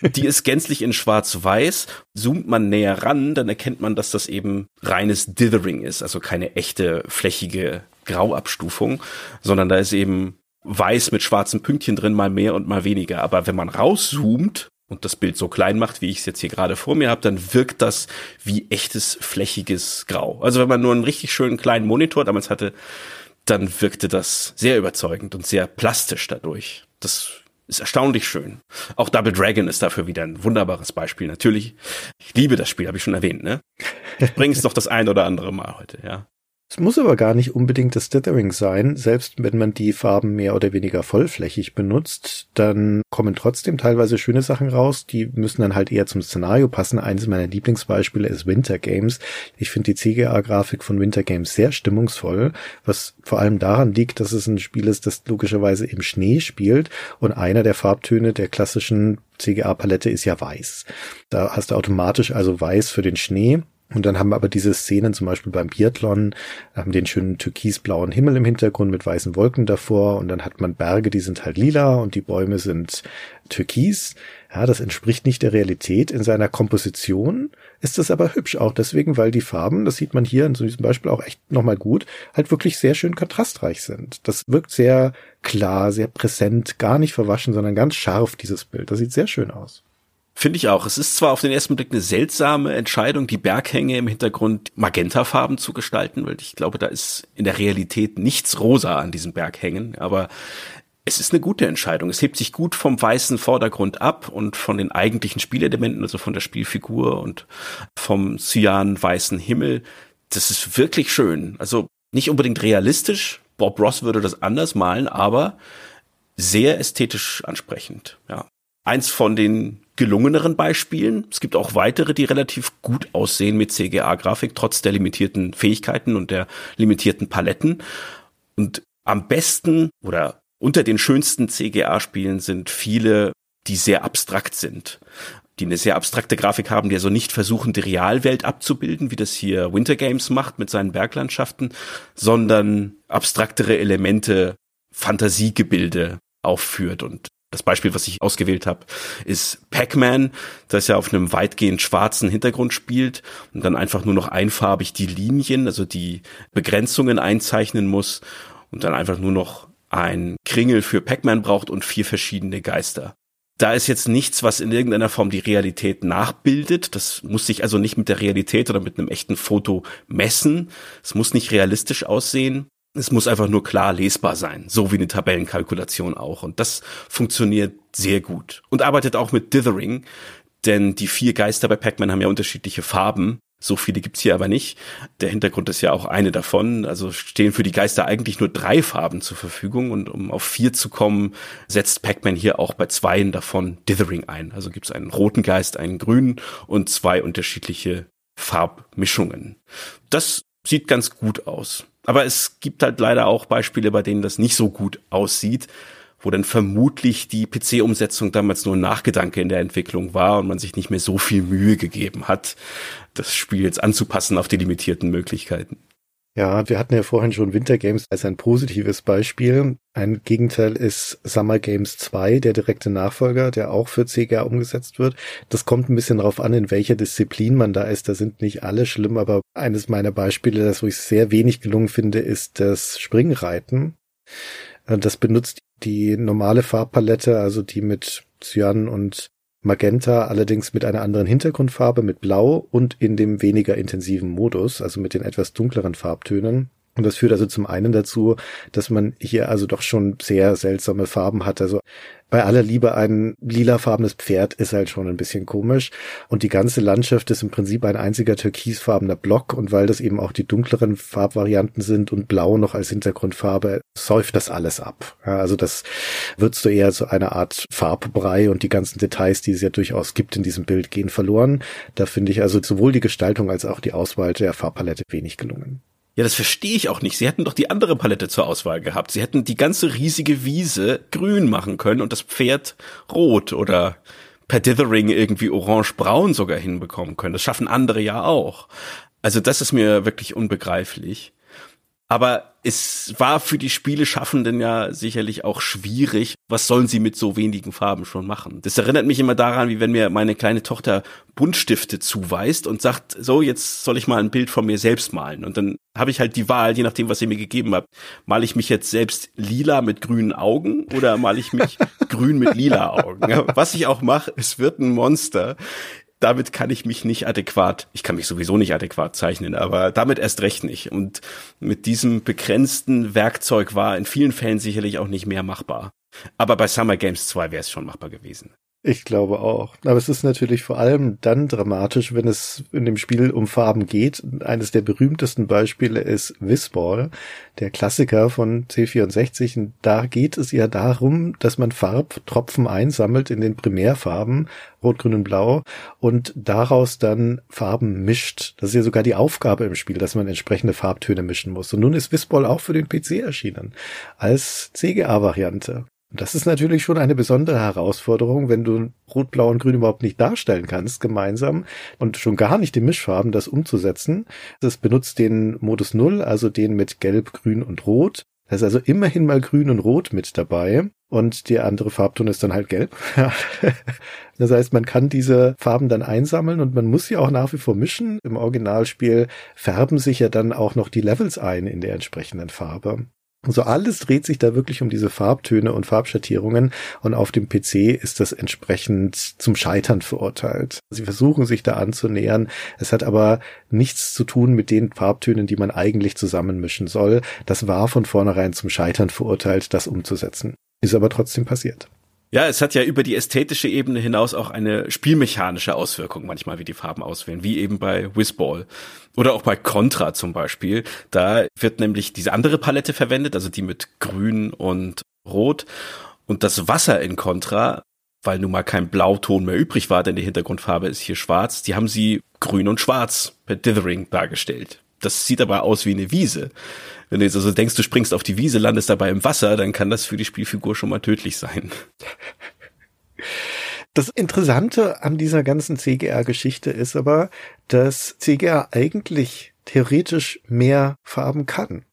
Die ist gänzlich in schwarz-weiß. Zoomt man näher ran, dann erkennt man, dass das eben reines Dithering ist, also keine echte flächige Grauabstufung, sondern da ist eben weiß mit schwarzen Pünktchen drin, mal mehr und mal weniger. Aber wenn man rauszoomt und das Bild so klein macht, wie ich es jetzt hier gerade vor mir habe, dann wirkt das wie echtes flächiges Grau. Also wenn man nur einen richtig schönen kleinen Monitor damals hatte, dann wirkte das sehr überzeugend und sehr plastisch dadurch. Das ist erstaunlich schön. Auch Double Dragon ist dafür wieder ein wunderbares Beispiel. Natürlich, ich liebe das Spiel, habe ich schon erwähnt, ne? Ich bringe es noch das ein oder andere Mal heute, ja. Es muss aber gar nicht unbedingt das Dithering sein. Selbst wenn man die Farben mehr oder weniger vollflächig benutzt, dann kommen trotzdem teilweise schöne Sachen raus. Die müssen dann halt eher zum Szenario passen. Eines meiner Lieblingsbeispiele ist Winter Games. Ich finde die CGA-Grafik von Winter Games sehr stimmungsvoll, was vor allem daran liegt, dass es ein Spiel ist, das logischerweise im Schnee spielt und einer der Farbtöne der klassischen CGA-Palette ist ja weiß. Da hast du automatisch also weiß für den Schnee und dann haben wir aber diese Szenen zum Beispiel beim Biathlon, haben den schönen türkisblauen Himmel im Hintergrund mit weißen Wolken davor und dann hat man Berge, die sind halt lila und die Bäume sind türkis. Ja, das entspricht nicht der Realität. In seiner Komposition ist es aber hübsch auch deswegen, weil die Farben, das sieht man hier in diesem Beispiel auch echt nochmal gut, halt wirklich sehr schön kontrastreich sind. Das wirkt sehr klar, sehr präsent, gar nicht verwaschen, sondern ganz scharf, dieses Bild. Das sieht sehr schön aus. Finde ich auch. Es ist zwar auf den ersten Blick eine seltsame Entscheidung, die Berghänge im Hintergrund magentafarben zu gestalten, weil ich glaube, da ist in der Realität nichts rosa an diesen Berghängen, aber es ist eine gute Entscheidung. Es hebt sich gut vom weißen Vordergrund ab und von den eigentlichen Spielelementen, also von der Spielfigur und vom cyan-weißen Himmel. Das ist wirklich schön. Also nicht unbedingt realistisch. Bob Ross würde das anders malen, aber sehr ästhetisch ansprechend. Ja. Eins von den gelungeneren Beispielen. Es gibt auch weitere, die relativ gut aussehen mit CGA-Grafik, trotz der limitierten Fähigkeiten und der limitierten Paletten. Und am besten oder unter den schönsten CGA-Spielen sind viele, die sehr abstrakt sind die eine sehr abstrakte Grafik haben, die also nicht versuchen, die Realwelt abzubilden, wie das hier Winter Games macht mit seinen Berglandschaften, sondern abstraktere Elemente, Fantasiegebilde aufführt und das Beispiel, was ich ausgewählt habe, ist Pac-Man, das ja auf einem weitgehend schwarzen Hintergrund spielt und dann einfach nur noch einfarbig die Linien, also die Begrenzungen einzeichnen muss und dann einfach nur noch ein Kringel für Pac-Man braucht und vier verschiedene Geister. Da ist jetzt nichts, was in irgendeiner Form die Realität nachbildet. Das muss sich also nicht mit der Realität oder mit einem echten Foto messen. Es muss nicht realistisch aussehen. Es muss einfach nur klar lesbar sein, so wie eine Tabellenkalkulation auch. Und das funktioniert sehr gut. Und arbeitet auch mit Dithering. denn die vier Geister bei Pac-Man haben ja unterschiedliche Farben. So viele gibt's hier aber nicht. Der Hintergrund ist ja auch eine davon. Also stehen für die Geister eigentlich nur drei Farben zur Verfügung. Und um auf vier zu kommen, setzt Pac-Man hier auch bei zweien davon Dithering ein. Also gibt's einen roten Geist, einen grünen und zwei unterschiedliche Farbmischungen. Das sieht ganz gut aus. Aber es gibt halt leider auch Beispiele, bei denen das nicht so gut aussieht wo dann vermutlich die PC-Umsetzung damals nur ein Nachgedanke in der Entwicklung war und man sich nicht mehr so viel Mühe gegeben hat, das Spiel jetzt anzupassen auf die limitierten Möglichkeiten. Ja, wir hatten ja vorhin schon Winter Games als ein positives Beispiel. Ein Gegenteil ist Summer Games 2, der direkte Nachfolger, der auch für CGA umgesetzt wird. Das kommt ein bisschen darauf an, in welcher Disziplin man da ist. Da sind nicht alle schlimm, aber eines meiner Beispiele, das wo ich sehr wenig gelungen finde, ist das Springreiten. Äh, das benutzt die normale Farbpalette, also die mit Cyan und Magenta, allerdings mit einer anderen Hintergrundfarbe, mit Blau und in dem weniger intensiven Modus, also mit den etwas dunkleren Farbtönen. Und das führt also zum einen dazu, dass man hier also doch schon sehr seltsame Farben hat. Also bei aller Liebe ein lilafarbenes Pferd ist halt schon ein bisschen komisch. Und die ganze Landschaft ist im Prinzip ein einziger türkisfarbener Block. Und weil das eben auch die dunkleren Farbvarianten sind und blau noch als Hintergrundfarbe, säuft das alles ab. Ja, also das wird so eher so eine Art Farbbrei und die ganzen Details, die es ja durchaus gibt in diesem Bild, gehen verloren. Da finde ich also sowohl die Gestaltung als auch die Auswahl der Farbpalette wenig gelungen. Ja, das verstehe ich auch nicht. Sie hätten doch die andere Palette zur Auswahl gehabt. Sie hätten die ganze riesige Wiese grün machen können und das Pferd rot oder per Dithering irgendwie orange-braun sogar hinbekommen können. Das schaffen andere ja auch. Also das ist mir wirklich unbegreiflich. Aber es war für die Spieleschaffenden ja sicherlich auch schwierig. Was sollen sie mit so wenigen Farben schon machen? Das erinnert mich immer daran, wie wenn mir meine kleine Tochter Buntstifte zuweist und sagt, so, jetzt soll ich mal ein Bild von mir selbst malen. Und dann habe ich halt die Wahl, je nachdem, was sie mir gegeben hat. Male ich mich jetzt selbst lila mit grünen Augen oder male ich mich grün mit lila Augen? was ich auch mache, es wird ein Monster damit kann ich mich nicht adäquat, ich kann mich sowieso nicht adäquat zeichnen, aber damit erst recht nicht. Und mit diesem begrenzten Werkzeug war in vielen Fällen sicherlich auch nicht mehr machbar. Aber bei Summer Games 2 wäre es schon machbar gewesen. Ich glaube auch. Aber es ist natürlich vor allem dann dramatisch, wenn es in dem Spiel um Farben geht. Eines der berühmtesten Beispiele ist Whistball, der Klassiker von C64. Und da geht es ja darum, dass man Farbtropfen einsammelt in den Primärfarben, Rot, Grün und Blau, und daraus dann Farben mischt. Das ist ja sogar die Aufgabe im Spiel, dass man entsprechende Farbtöne mischen muss. Und nun ist Whistball auch für den PC erschienen. Als CGA-Variante. Das ist natürlich schon eine besondere Herausforderung, wenn du Rot, Blau und Grün überhaupt nicht darstellen kannst gemeinsam und schon gar nicht die Mischfarben, das umzusetzen. Das benutzt den Modus Null, also den mit Gelb, Grün und Rot. Da ist also immerhin mal Grün und Rot mit dabei und der andere Farbton ist dann halt Gelb. das heißt, man kann diese Farben dann einsammeln und man muss sie auch nach wie vor mischen. Im Originalspiel färben sich ja dann auch noch die Levels ein in der entsprechenden Farbe. So alles dreht sich da wirklich um diese Farbtöne und Farbschattierungen und auf dem PC ist das entsprechend zum Scheitern verurteilt. Sie versuchen sich da anzunähern. Es hat aber nichts zu tun mit den Farbtönen, die man eigentlich zusammenmischen soll. Das war von vornherein zum Scheitern verurteilt, das umzusetzen. Ist aber trotzdem passiert. Ja, es hat ja über die ästhetische Ebene hinaus auch eine spielmechanische Auswirkung manchmal, wie die Farben auswählen, wie eben bei Whizball. Oder auch bei Contra zum Beispiel. Da wird nämlich diese andere Palette verwendet, also die mit Grün und Rot. Und das Wasser in Contra, weil nun mal kein Blauton mehr übrig war, denn die Hintergrundfarbe ist hier schwarz, die haben sie grün und schwarz per Dithering dargestellt. Das sieht aber aus wie eine Wiese. Wenn du jetzt also denkst, du springst auf die Wiese, landest dabei im Wasser, dann kann das für die Spielfigur schon mal tödlich sein. Das Interessante an dieser ganzen CGR-Geschichte ist aber, dass CGR eigentlich theoretisch mehr Farben kann.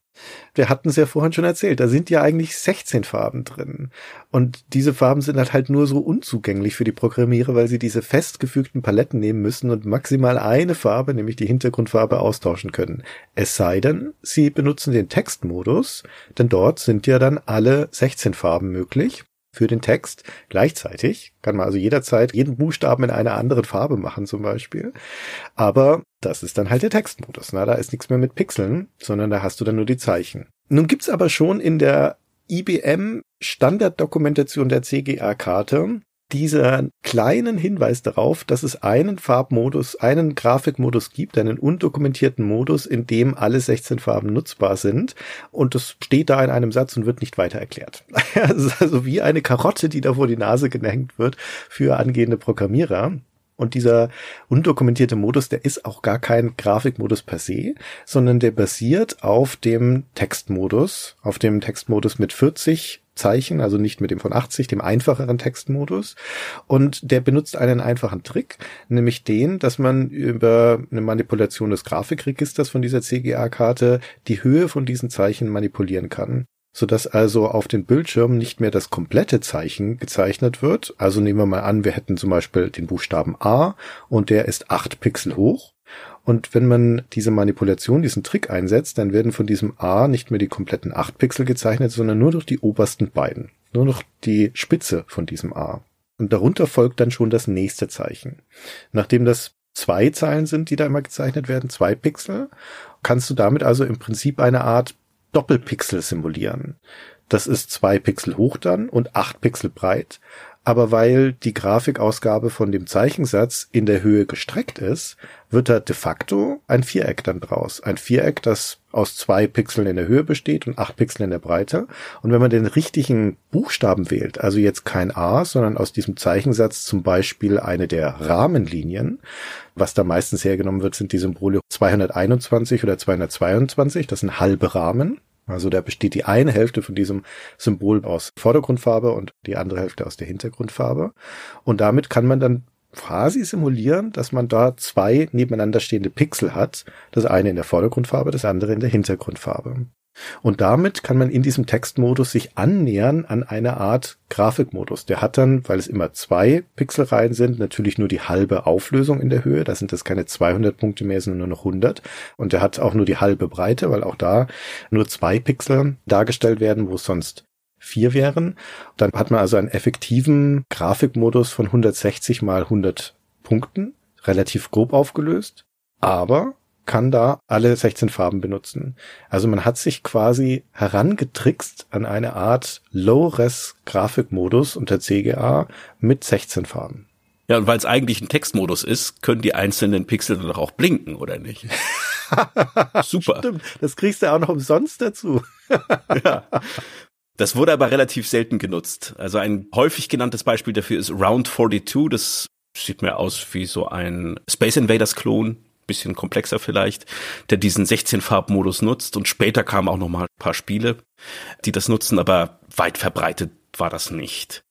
Wir hatten es ja vorhin schon erzählt, da sind ja eigentlich 16 Farben drin. Und diese Farben sind halt, nur so unzugänglich für die Programmierer, weil sie diese festgefügten Paletten nehmen müssen und maximal eine Farbe, nämlich die Hintergrundfarbe, austauschen können. Es sei denn, sie benutzen den Textmodus, denn dort sind ja dann alle 16 Farben möglich für den Text gleichzeitig. Kann man also jederzeit jeden Buchstaben in einer anderen Farbe machen zum Beispiel. Aber das ist dann halt der Textmodus. Na, da ist nichts mehr mit Pixeln, sondern da hast du dann nur die Zeichen. Nun gibt's aber schon in der IBM Standarddokumentation der CGA-Karte dieser kleinen Hinweis darauf, dass es einen Farbmodus, einen Grafikmodus gibt, einen undokumentierten Modus, in dem alle 16 Farben nutzbar sind. Und das steht da in einem Satz und wird nicht weiter erklärt. Also wie eine Karotte, die da vor die Nase gehängt wird für angehende Programmierer. Und dieser undokumentierte Modus, der ist auch gar kein Grafikmodus per se, sondern der basiert auf dem Textmodus, auf dem Textmodus mit 40 Zeichen, also nicht mit dem von 80, dem einfacheren Textmodus. Und der benutzt einen einfachen Trick, nämlich den, dass man über eine Manipulation des Grafikregisters von dieser CGA-Karte die Höhe von diesen Zeichen manipulieren kann sodass also auf den Bildschirm nicht mehr das komplette Zeichen gezeichnet wird. Also nehmen wir mal an, wir hätten zum Beispiel den Buchstaben A und der ist acht Pixel hoch. Und wenn man diese Manipulation, diesen Trick einsetzt, dann werden von diesem A nicht mehr die kompletten acht Pixel gezeichnet, sondern nur durch die obersten beiden. Nur noch die Spitze von diesem A. Und darunter folgt dann schon das nächste Zeichen. Nachdem das zwei Zeilen sind, die da immer gezeichnet werden, zwei Pixel, kannst du damit also im Prinzip eine Art Doppelpixel simulieren. Das ist zwei Pixel hoch dann und acht Pixel breit. Aber weil die Grafikausgabe von dem Zeichensatz in der Höhe gestreckt ist, wird da de facto ein Viereck dann draus. Ein Viereck, das aus zwei Pixeln in der Höhe besteht und acht Pixeln in der Breite. Und wenn man den richtigen Buchstaben wählt, also jetzt kein A, sondern aus diesem Zeichensatz zum Beispiel eine der Rahmenlinien, was da meistens hergenommen wird, sind die Symbole 221 oder 222, das sind halbe Rahmen. Also da besteht die eine Hälfte von diesem Symbol aus Vordergrundfarbe und die andere Hälfte aus der Hintergrundfarbe. Und damit kann man dann quasi simulieren, dass man da zwei nebeneinander stehende Pixel hat. Das eine in der Vordergrundfarbe, das andere in der Hintergrundfarbe. Und damit kann man in diesem Textmodus sich annähern an eine Art Grafikmodus. Der hat dann, weil es immer zwei Pixelreihen sind, natürlich nur die halbe Auflösung in der Höhe. Da sind das keine 200 Punkte mehr, sondern nur noch 100. Und der hat auch nur die halbe Breite, weil auch da nur zwei Pixel dargestellt werden, wo es sonst vier wären. Dann hat man also einen effektiven Grafikmodus von 160 mal 100 Punkten, relativ grob aufgelöst. Aber kann da alle 16 Farben benutzen. Also man hat sich quasi herangetrickst an eine Art Low-Res-Grafikmodus unter CGA mit 16 Farben. Ja, und weil es eigentlich ein Textmodus ist, können die einzelnen Pixel dann auch blinken, oder nicht? Super. Stimmt, das kriegst du auch noch umsonst dazu. ja. Das wurde aber relativ selten genutzt. Also ein häufig genanntes Beispiel dafür ist Round 42. Das sieht mir aus wie so ein Space Invaders Klon bisschen komplexer vielleicht, der diesen 16-Farb-Modus nutzt. Und später kamen auch noch mal ein paar Spiele, die das nutzen, aber weit verbreitet war das nicht.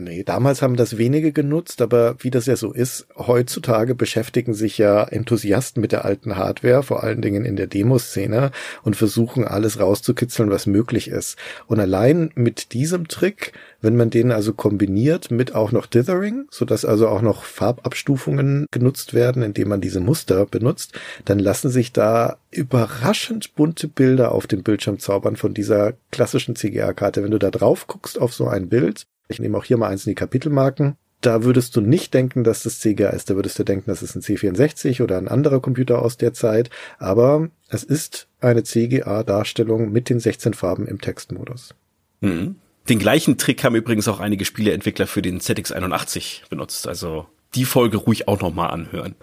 Nee, damals haben das wenige genutzt, aber wie das ja so ist, heutzutage beschäftigen sich ja Enthusiasten mit der alten Hardware, vor allen Dingen in der Demoszene und versuchen alles rauszukitzeln, was möglich ist. Und allein mit diesem Trick, wenn man den also kombiniert mit auch noch Dithering, sodass also auch noch Farbabstufungen genutzt werden, indem man diese Muster benutzt, dann lassen sich da überraschend bunte Bilder auf dem Bildschirm zaubern von dieser klassischen CGA-Karte. Wenn du da drauf guckst auf so ein Bild, ich nehme auch hier mal eins in die Kapitelmarken. Da würdest du nicht denken, dass das CGA ist. Da würdest du denken, das ist ein C64 oder ein anderer Computer aus der Zeit. Aber es ist eine CGA-Darstellung mit den 16 Farben im Textmodus. Mhm. Den gleichen Trick haben übrigens auch einige Spieleentwickler für den ZX81 benutzt. Also die Folge ruhig auch nochmal anhören.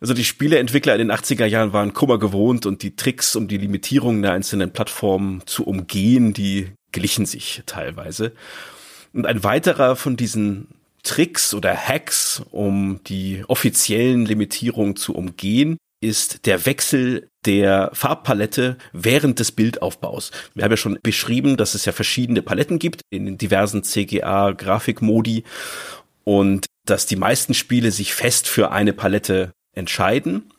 Also die Spieleentwickler in den 80er Jahren waren Kummer gewohnt und die Tricks, um die Limitierungen der einzelnen Plattformen zu umgehen, die glichen sich teilweise. Und ein weiterer von diesen Tricks oder Hacks, um die offiziellen Limitierungen zu umgehen, ist der Wechsel der Farbpalette während des Bildaufbaus. Wir haben ja schon beschrieben, dass es ja verschiedene Paletten gibt in den diversen CGA-Grafikmodi und dass die meisten Spiele sich fest für eine Palette entscheiden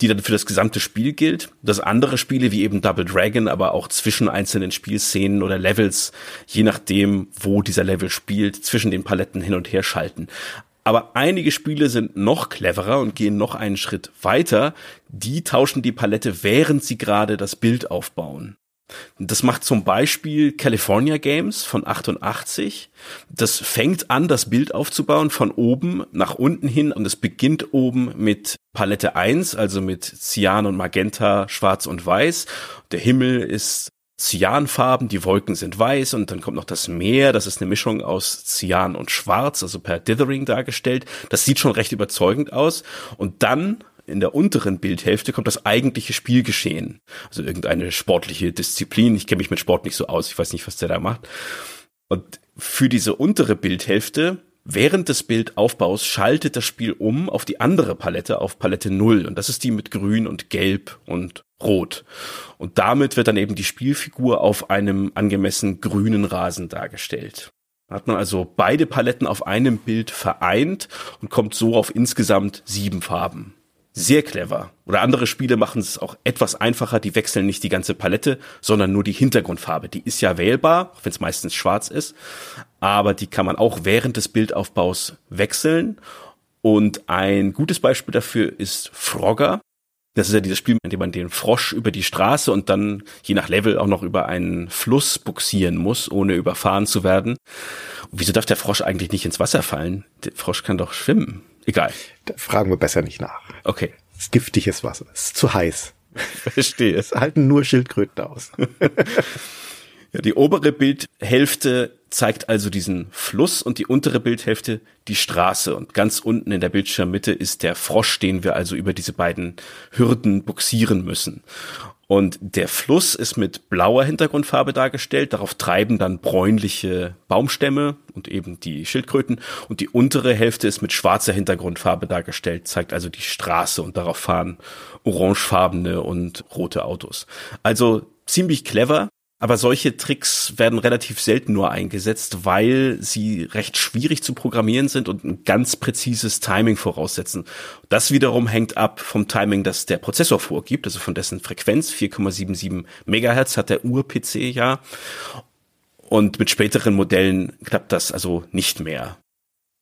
die dann für das gesamte Spiel gilt. Dass andere Spiele wie eben Double Dragon, aber auch zwischen einzelnen Spielszenen oder Levels, je nachdem, wo dieser Level spielt, zwischen den Paletten hin und her schalten. Aber einige Spiele sind noch cleverer und gehen noch einen Schritt weiter. Die tauschen die Palette, während sie gerade das Bild aufbauen. Das macht zum Beispiel California Games von 88. Das fängt an, das Bild aufzubauen von oben nach unten hin und es beginnt oben mit Palette 1, also mit Cyan und Magenta, Schwarz und Weiß. Der Himmel ist Cyanfarben, die Wolken sind weiß und dann kommt noch das Meer, das ist eine Mischung aus Cyan und Schwarz, also per Dithering dargestellt. Das sieht schon recht überzeugend aus. Und dann in der unteren Bildhälfte kommt das eigentliche Spielgeschehen. Also irgendeine sportliche Disziplin. Ich kenne mich mit Sport nicht so aus, ich weiß nicht, was der da macht. Und für diese untere Bildhälfte Während des Bildaufbaus schaltet das Spiel um auf die andere Palette, auf Palette 0. Und das ist die mit Grün und Gelb und Rot. Und damit wird dann eben die Spielfigur auf einem angemessen grünen Rasen dargestellt. Da hat man also beide Paletten auf einem Bild vereint und kommt so auf insgesamt sieben Farben sehr clever. Oder andere Spiele machen es auch etwas einfacher, die wechseln nicht die ganze Palette, sondern nur die Hintergrundfarbe. Die ist ja wählbar, auch wenn es meistens schwarz ist, aber die kann man auch während des Bildaufbaus wechseln. Und ein gutes Beispiel dafür ist Frogger. Das ist ja dieses Spiel, in dem man den Frosch über die Straße und dann je nach Level auch noch über einen Fluss buxieren muss, ohne überfahren zu werden. Und wieso darf der Frosch eigentlich nicht ins Wasser fallen? Der Frosch kann doch schwimmen. Egal. Da fragen wir besser nicht nach. Okay. Es ist giftiges Wasser. Es ist zu heiß. Verstehe. Es halten nur Schildkröten aus. ja, die obere Bildhälfte zeigt also diesen Fluss und die untere Bildhälfte die Straße. Und ganz unten in der Bildschirmmitte ist der Frosch, den wir also über diese beiden Hürden buxieren müssen. Und der Fluss ist mit blauer Hintergrundfarbe dargestellt. Darauf treiben dann bräunliche Baumstämme und eben die Schildkröten. Und die untere Hälfte ist mit schwarzer Hintergrundfarbe dargestellt, zeigt also die Straße und darauf fahren orangefarbene und rote Autos. Also ziemlich clever. Aber solche Tricks werden relativ selten nur eingesetzt, weil sie recht schwierig zu programmieren sind und ein ganz präzises Timing voraussetzen. Das wiederum hängt ab vom Timing, das der Prozessor vorgibt, also von dessen Frequenz. 4,77 Megahertz hat der Ur-PC ja. Und mit späteren Modellen klappt das also nicht mehr.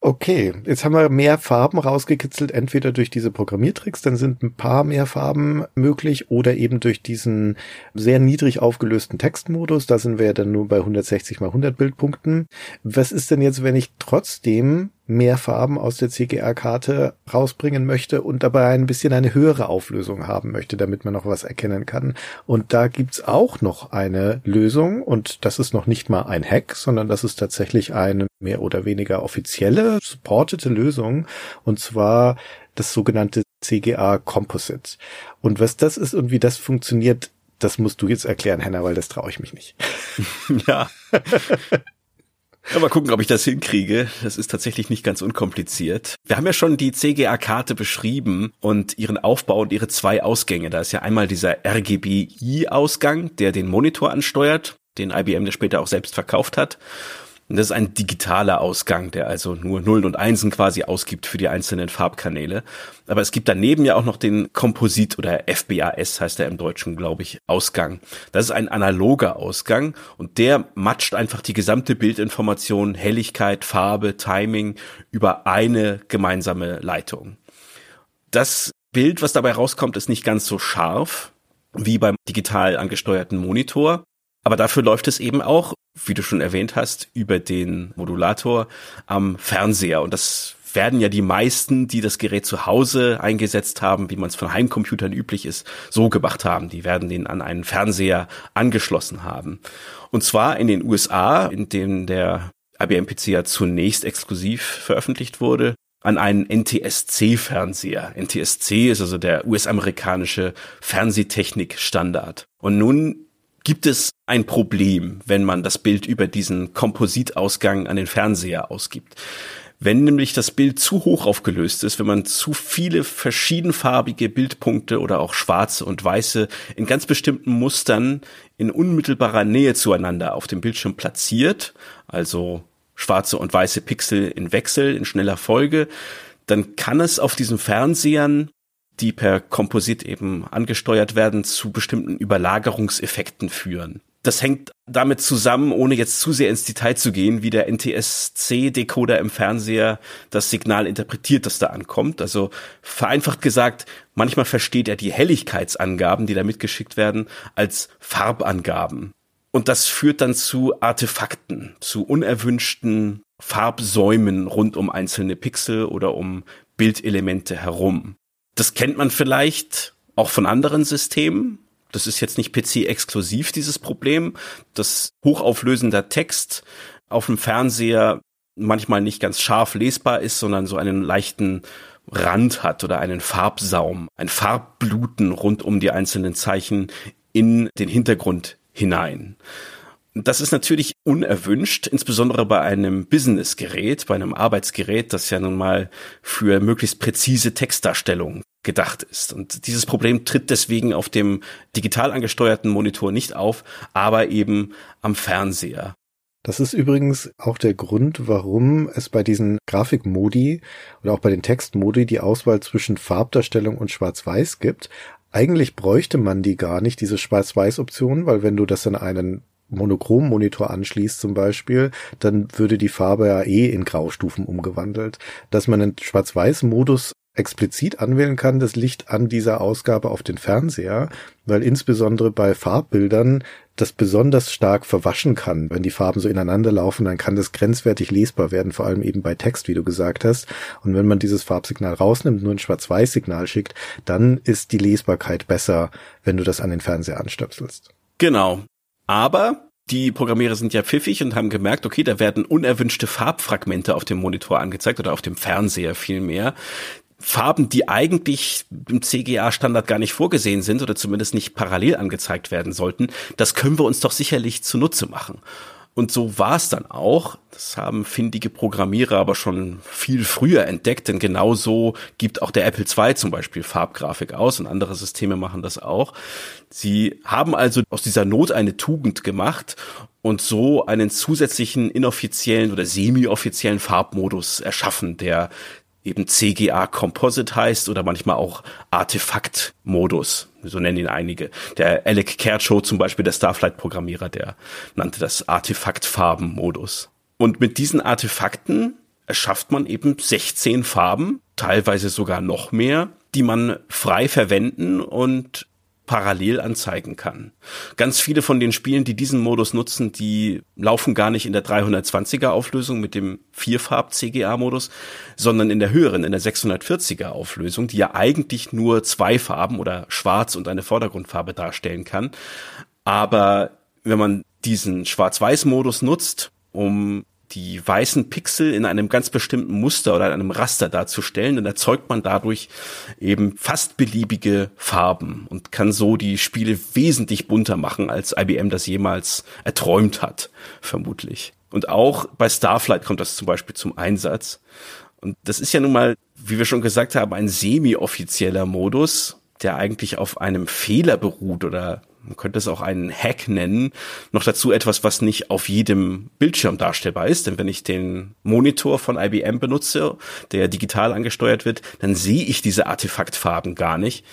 Okay, jetzt haben wir mehr Farben rausgekitzelt, entweder durch diese Programmiertricks, dann sind ein paar mehr Farben möglich oder eben durch diesen sehr niedrig aufgelösten Textmodus, da sind wir ja dann nur bei 160 mal 100 Bildpunkten. Was ist denn jetzt, wenn ich trotzdem mehr Farben aus der CGR-Karte rausbringen möchte und dabei ein bisschen eine höhere Auflösung haben möchte, damit man noch was erkennen kann. Und da gibt's auch noch eine Lösung und das ist noch nicht mal ein Hack, sondern das ist tatsächlich eine mehr oder weniger offizielle, supportete Lösung und zwar das sogenannte CGA Composite. Und was das ist und wie das funktioniert, das musst du jetzt erklären, Henna, weil das traue ich mich nicht. Ja. Ja, mal gucken, ob ich das hinkriege. Das ist tatsächlich nicht ganz unkompliziert. Wir haben ja schon die CGA-Karte beschrieben und ihren Aufbau und ihre zwei Ausgänge. Da ist ja einmal dieser RGBI-Ausgang, der den Monitor ansteuert, den IBM später auch selbst verkauft hat. Und das ist ein digitaler Ausgang, der also nur Nullen und Einsen quasi ausgibt für die einzelnen Farbkanäle. Aber es gibt daneben ja auch noch den Komposit oder FBAS heißt er im Deutschen, glaube ich, Ausgang. Das ist ein analoger Ausgang und der matcht einfach die gesamte Bildinformation, Helligkeit, Farbe, Timing über eine gemeinsame Leitung. Das Bild, was dabei rauskommt, ist nicht ganz so scharf wie beim digital angesteuerten Monitor. Aber dafür läuft es eben auch, wie du schon erwähnt hast, über den Modulator am Fernseher. Und das werden ja die meisten, die das Gerät zu Hause eingesetzt haben, wie man es von Heimcomputern üblich ist, so gemacht haben. Die werden den an einen Fernseher angeschlossen haben. Und zwar in den USA, in dem der IBM PC ja zunächst exklusiv veröffentlicht wurde, an einen NTSC-Fernseher. NTSC ist also der US-amerikanische Fernsehtechnik-Standard. Und nun gibt es ein Problem, wenn man das Bild über diesen Kompositausgang an den Fernseher ausgibt. Wenn nämlich das Bild zu hoch aufgelöst ist, wenn man zu viele verschiedenfarbige Bildpunkte oder auch schwarze und weiße in ganz bestimmten Mustern in unmittelbarer Nähe zueinander auf dem Bildschirm platziert, also schwarze und weiße Pixel in Wechsel in schneller Folge, dann kann es auf diesen Fernsehern die per Komposit eben angesteuert werden, zu bestimmten Überlagerungseffekten führen. Das hängt damit zusammen, ohne jetzt zu sehr ins Detail zu gehen, wie der NTSC-Decoder im Fernseher das Signal interpretiert, das da ankommt. Also vereinfacht gesagt, manchmal versteht er die Helligkeitsangaben, die da mitgeschickt werden, als Farbangaben. Und das führt dann zu Artefakten, zu unerwünschten Farbsäumen rund um einzelne Pixel oder um Bildelemente herum. Das kennt man vielleicht auch von anderen Systemen. Das ist jetzt nicht PC-exklusiv, dieses Problem, dass hochauflösender Text auf dem Fernseher manchmal nicht ganz scharf lesbar ist, sondern so einen leichten Rand hat oder einen Farbsaum, ein Farbbluten rund um die einzelnen Zeichen in den Hintergrund hinein. Das ist natürlich unerwünscht, insbesondere bei einem Businessgerät, bei einem Arbeitsgerät, das ja nun mal für möglichst präzise Textdarstellung gedacht ist. Und dieses Problem tritt deswegen auf dem digital angesteuerten Monitor nicht auf, aber eben am Fernseher. Das ist übrigens auch der Grund, warum es bei diesen Grafikmodi oder auch bei den Textmodi die Auswahl zwischen Farbdarstellung und Schwarz-Weiß gibt. Eigentlich bräuchte man die gar nicht, diese Schwarz-Weiß-Option, weil wenn du das an einen Monochrom-Monitor anschließt zum Beispiel, dann würde die Farbe ja eh in Graustufen umgewandelt. Dass man einen Schwarz-Weiß-Modus explizit anwählen kann, das liegt an dieser Ausgabe auf den Fernseher, weil insbesondere bei Farbbildern das besonders stark verwaschen kann. Wenn die Farben so ineinander laufen, dann kann das grenzwertig lesbar werden, vor allem eben bei Text, wie du gesagt hast. Und wenn man dieses Farbsignal rausnimmt, nur ein Schwarz-Weiß-Signal schickt, dann ist die Lesbarkeit besser, wenn du das an den Fernseher anstöpselst. Genau. Aber die Programmierer sind ja pfiffig und haben gemerkt, okay, da werden unerwünschte Farbfragmente auf dem Monitor angezeigt oder auf dem Fernseher vielmehr. Farben, die eigentlich im CGA-Standard gar nicht vorgesehen sind oder zumindest nicht parallel angezeigt werden sollten, das können wir uns doch sicherlich zunutze machen. Und so war es dann auch. Das haben findige Programmierer aber schon viel früher entdeckt, denn genauso gibt auch der Apple II zum Beispiel Farbgrafik aus und andere Systeme machen das auch. Sie haben also aus dieser Not eine Tugend gemacht und so einen zusätzlichen inoffiziellen oder semi-offiziellen Farbmodus erschaffen, der eben CGA Composite heißt oder manchmal auch Artefakt-Modus, so nennen ihn einige. Der Alec Kershaw zum Beispiel, der Starflight-Programmierer, der nannte das Artefakt-Farben-Modus. Und mit diesen Artefakten erschafft man eben 16 Farben, teilweise sogar noch mehr, die man frei verwenden und parallel anzeigen kann. Ganz viele von den Spielen, die diesen Modus nutzen, die laufen gar nicht in der 320er Auflösung mit dem Vierfarb CGA Modus, sondern in der höheren, in der 640er Auflösung, die ja eigentlich nur zwei Farben oder schwarz und eine Vordergrundfarbe darstellen kann. Aber wenn man diesen Schwarz-Weiß-Modus nutzt, um die weißen Pixel in einem ganz bestimmten Muster oder in einem Raster darzustellen, dann erzeugt man dadurch eben fast beliebige Farben und kann so die Spiele wesentlich bunter machen, als IBM das jemals erträumt hat, vermutlich. Und auch bei Starflight kommt das zum Beispiel zum Einsatz. Und das ist ja nun mal, wie wir schon gesagt haben, ein semi-offizieller Modus, der eigentlich auf einem Fehler beruht oder man könnte es auch einen Hack nennen, noch dazu etwas, was nicht auf jedem Bildschirm darstellbar ist. Denn wenn ich den Monitor von IBM benutze, der digital angesteuert wird, dann sehe ich diese Artefaktfarben gar nicht.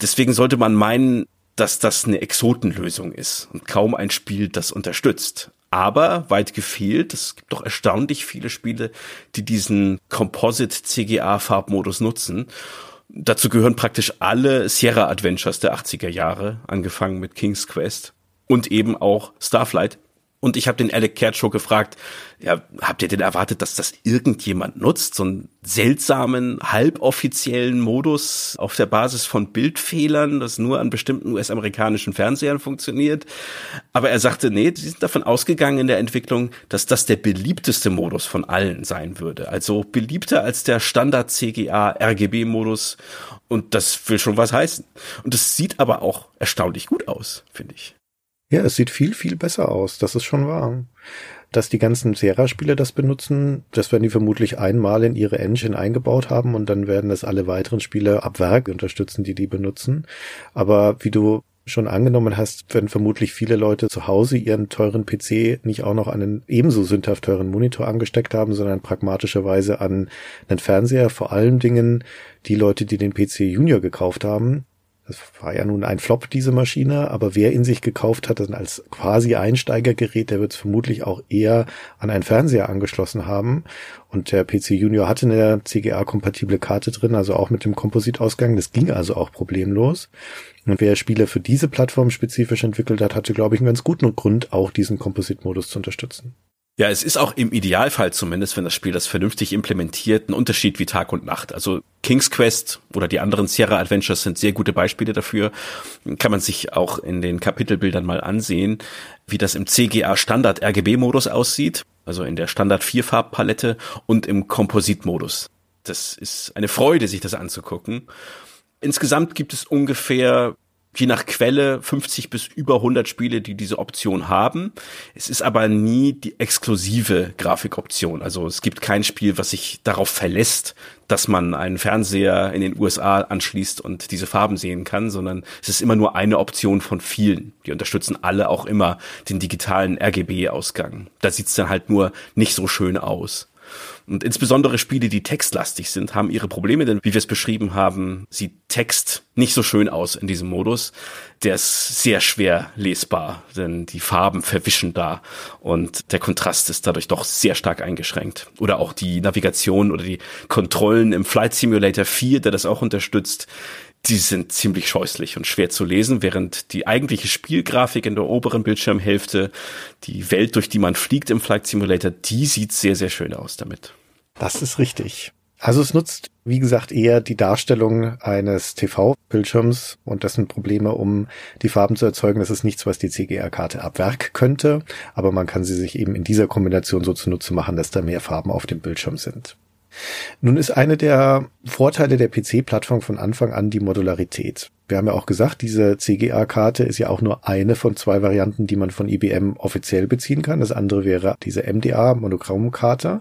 Deswegen sollte man meinen, dass das eine Exotenlösung ist und kaum ein Spiel das unterstützt. Aber weit gefehlt, es gibt doch erstaunlich viele Spiele, die diesen Composite CGA Farbmodus nutzen. Dazu gehören praktisch alle Sierra Adventures der 80er Jahre, angefangen mit King's Quest und eben auch Starflight. Und ich habe den Alec Kershaw gefragt, ja, habt ihr denn erwartet, dass das irgendjemand nutzt? So einen seltsamen, halboffiziellen Modus auf der Basis von Bildfehlern, das nur an bestimmten US-amerikanischen Fernsehern funktioniert. Aber er sagte, nee, sie sind davon ausgegangen in der Entwicklung, dass das der beliebteste Modus von allen sein würde. Also beliebter als der Standard CGA RGB-Modus. Und das will schon was heißen. Und es sieht aber auch erstaunlich gut aus, finde ich. Ja, es sieht viel, viel besser aus. Das ist schon wahr. Dass die ganzen Sierra-Spiele das benutzen, das werden die vermutlich einmal in ihre Engine eingebaut haben und dann werden das alle weiteren Spiele ab Werk unterstützen, die die benutzen. Aber wie du schon angenommen hast, werden vermutlich viele Leute zu Hause ihren teuren PC nicht auch noch an einen ebenso sündhaft teuren Monitor angesteckt haben, sondern pragmatischerweise an einen Fernseher. Vor allen Dingen die Leute, die den PC Junior gekauft haben, das war ja nun ein Flop, diese Maschine, aber wer in sich gekauft hat, dann als quasi Einsteigergerät, der wird es vermutlich auch eher an einen Fernseher angeschlossen haben. Und der PC Junior hatte eine CGA-kompatible Karte drin, also auch mit dem Kompositausgang. Das ging also auch problemlos. Und wer Spiele für diese Plattform spezifisch entwickelt hat, hatte, glaube ich, einen ganz guten Grund, auch diesen Kompositmodus zu unterstützen. Ja, es ist auch im Idealfall zumindest, wenn das Spiel das vernünftig implementiert, ein Unterschied wie Tag und Nacht. Also King's Quest oder die anderen Sierra Adventures sind sehr gute Beispiele dafür. Kann man sich auch in den Kapitelbildern mal ansehen, wie das im CGA Standard RGB Modus aussieht, also in der Standard Vierfarbpalette und im Kompositmodus. Das ist eine Freude, sich das anzugucken. Insgesamt gibt es ungefähr je nach Quelle 50 bis über 100 Spiele, die diese Option haben. Es ist aber nie die exklusive Grafikoption. Also es gibt kein Spiel, was sich darauf verlässt, dass man einen Fernseher in den USA anschließt und diese Farben sehen kann, sondern es ist immer nur eine Option von vielen. Die unterstützen alle auch immer den digitalen RGB-Ausgang. Da sieht's dann halt nur nicht so schön aus. Und insbesondere Spiele, die textlastig sind, haben ihre Probleme, denn wie wir es beschrieben haben, sieht Text nicht so schön aus in diesem Modus. Der ist sehr schwer lesbar, denn die Farben verwischen da und der Kontrast ist dadurch doch sehr stark eingeschränkt. Oder auch die Navigation oder die Kontrollen im Flight Simulator 4, der das auch unterstützt, die sind ziemlich scheußlich und schwer zu lesen, während die eigentliche Spielgrafik in der oberen Bildschirmhälfte, die Welt, durch die man fliegt im Flight Simulator, die sieht sehr, sehr schön aus damit. Das ist richtig. Also es nutzt, wie gesagt, eher die Darstellung eines TV-Bildschirms und dessen Probleme, um die Farben zu erzeugen. Das ist nichts, was die CGR-Karte ab Werk könnte, aber man kann sie sich eben in dieser Kombination so zunutze machen, dass da mehr Farben auf dem Bildschirm sind. Nun ist eine der Vorteile der PC-Plattform von Anfang an die Modularität. Wir haben ja auch gesagt, diese CGA-Karte ist ja auch nur eine von zwei Varianten, die man von IBM offiziell beziehen kann. Das andere wäre diese MDA, Monochromkarte.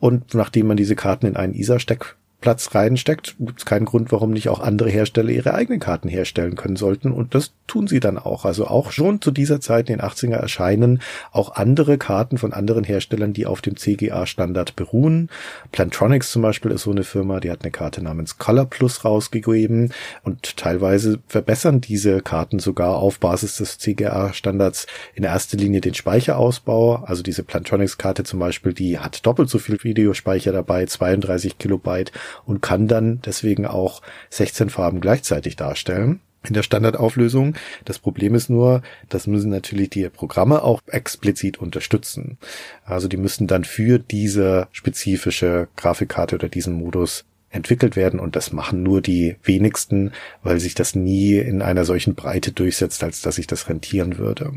Und nachdem man diese Karten in einen ISA-Steck Platz reinsteckt, gibt es keinen Grund, warum nicht auch andere Hersteller ihre eigenen Karten herstellen können sollten. Und das tun sie dann auch. Also auch schon zu dieser Zeit in den 80er erscheinen auch andere Karten von anderen Herstellern, die auf dem CGA-Standard beruhen. Plantronics zum Beispiel ist so eine Firma, die hat eine Karte namens Color Plus rausgegeben und teilweise verbessern diese Karten sogar auf Basis des CGA-Standards in erster Linie den Speicherausbau. Also diese Plantronics-Karte zum Beispiel, die hat doppelt so viel Videospeicher dabei, 32 Kilobyte und kann dann deswegen auch 16 Farben gleichzeitig darstellen in der Standardauflösung. Das Problem ist nur, das müssen natürlich die Programme auch explizit unterstützen. Also die müssen dann für diese spezifische Grafikkarte oder diesen Modus entwickelt werden und das machen nur die wenigsten, weil sich das nie in einer solchen Breite durchsetzt, als dass sich das rentieren würde.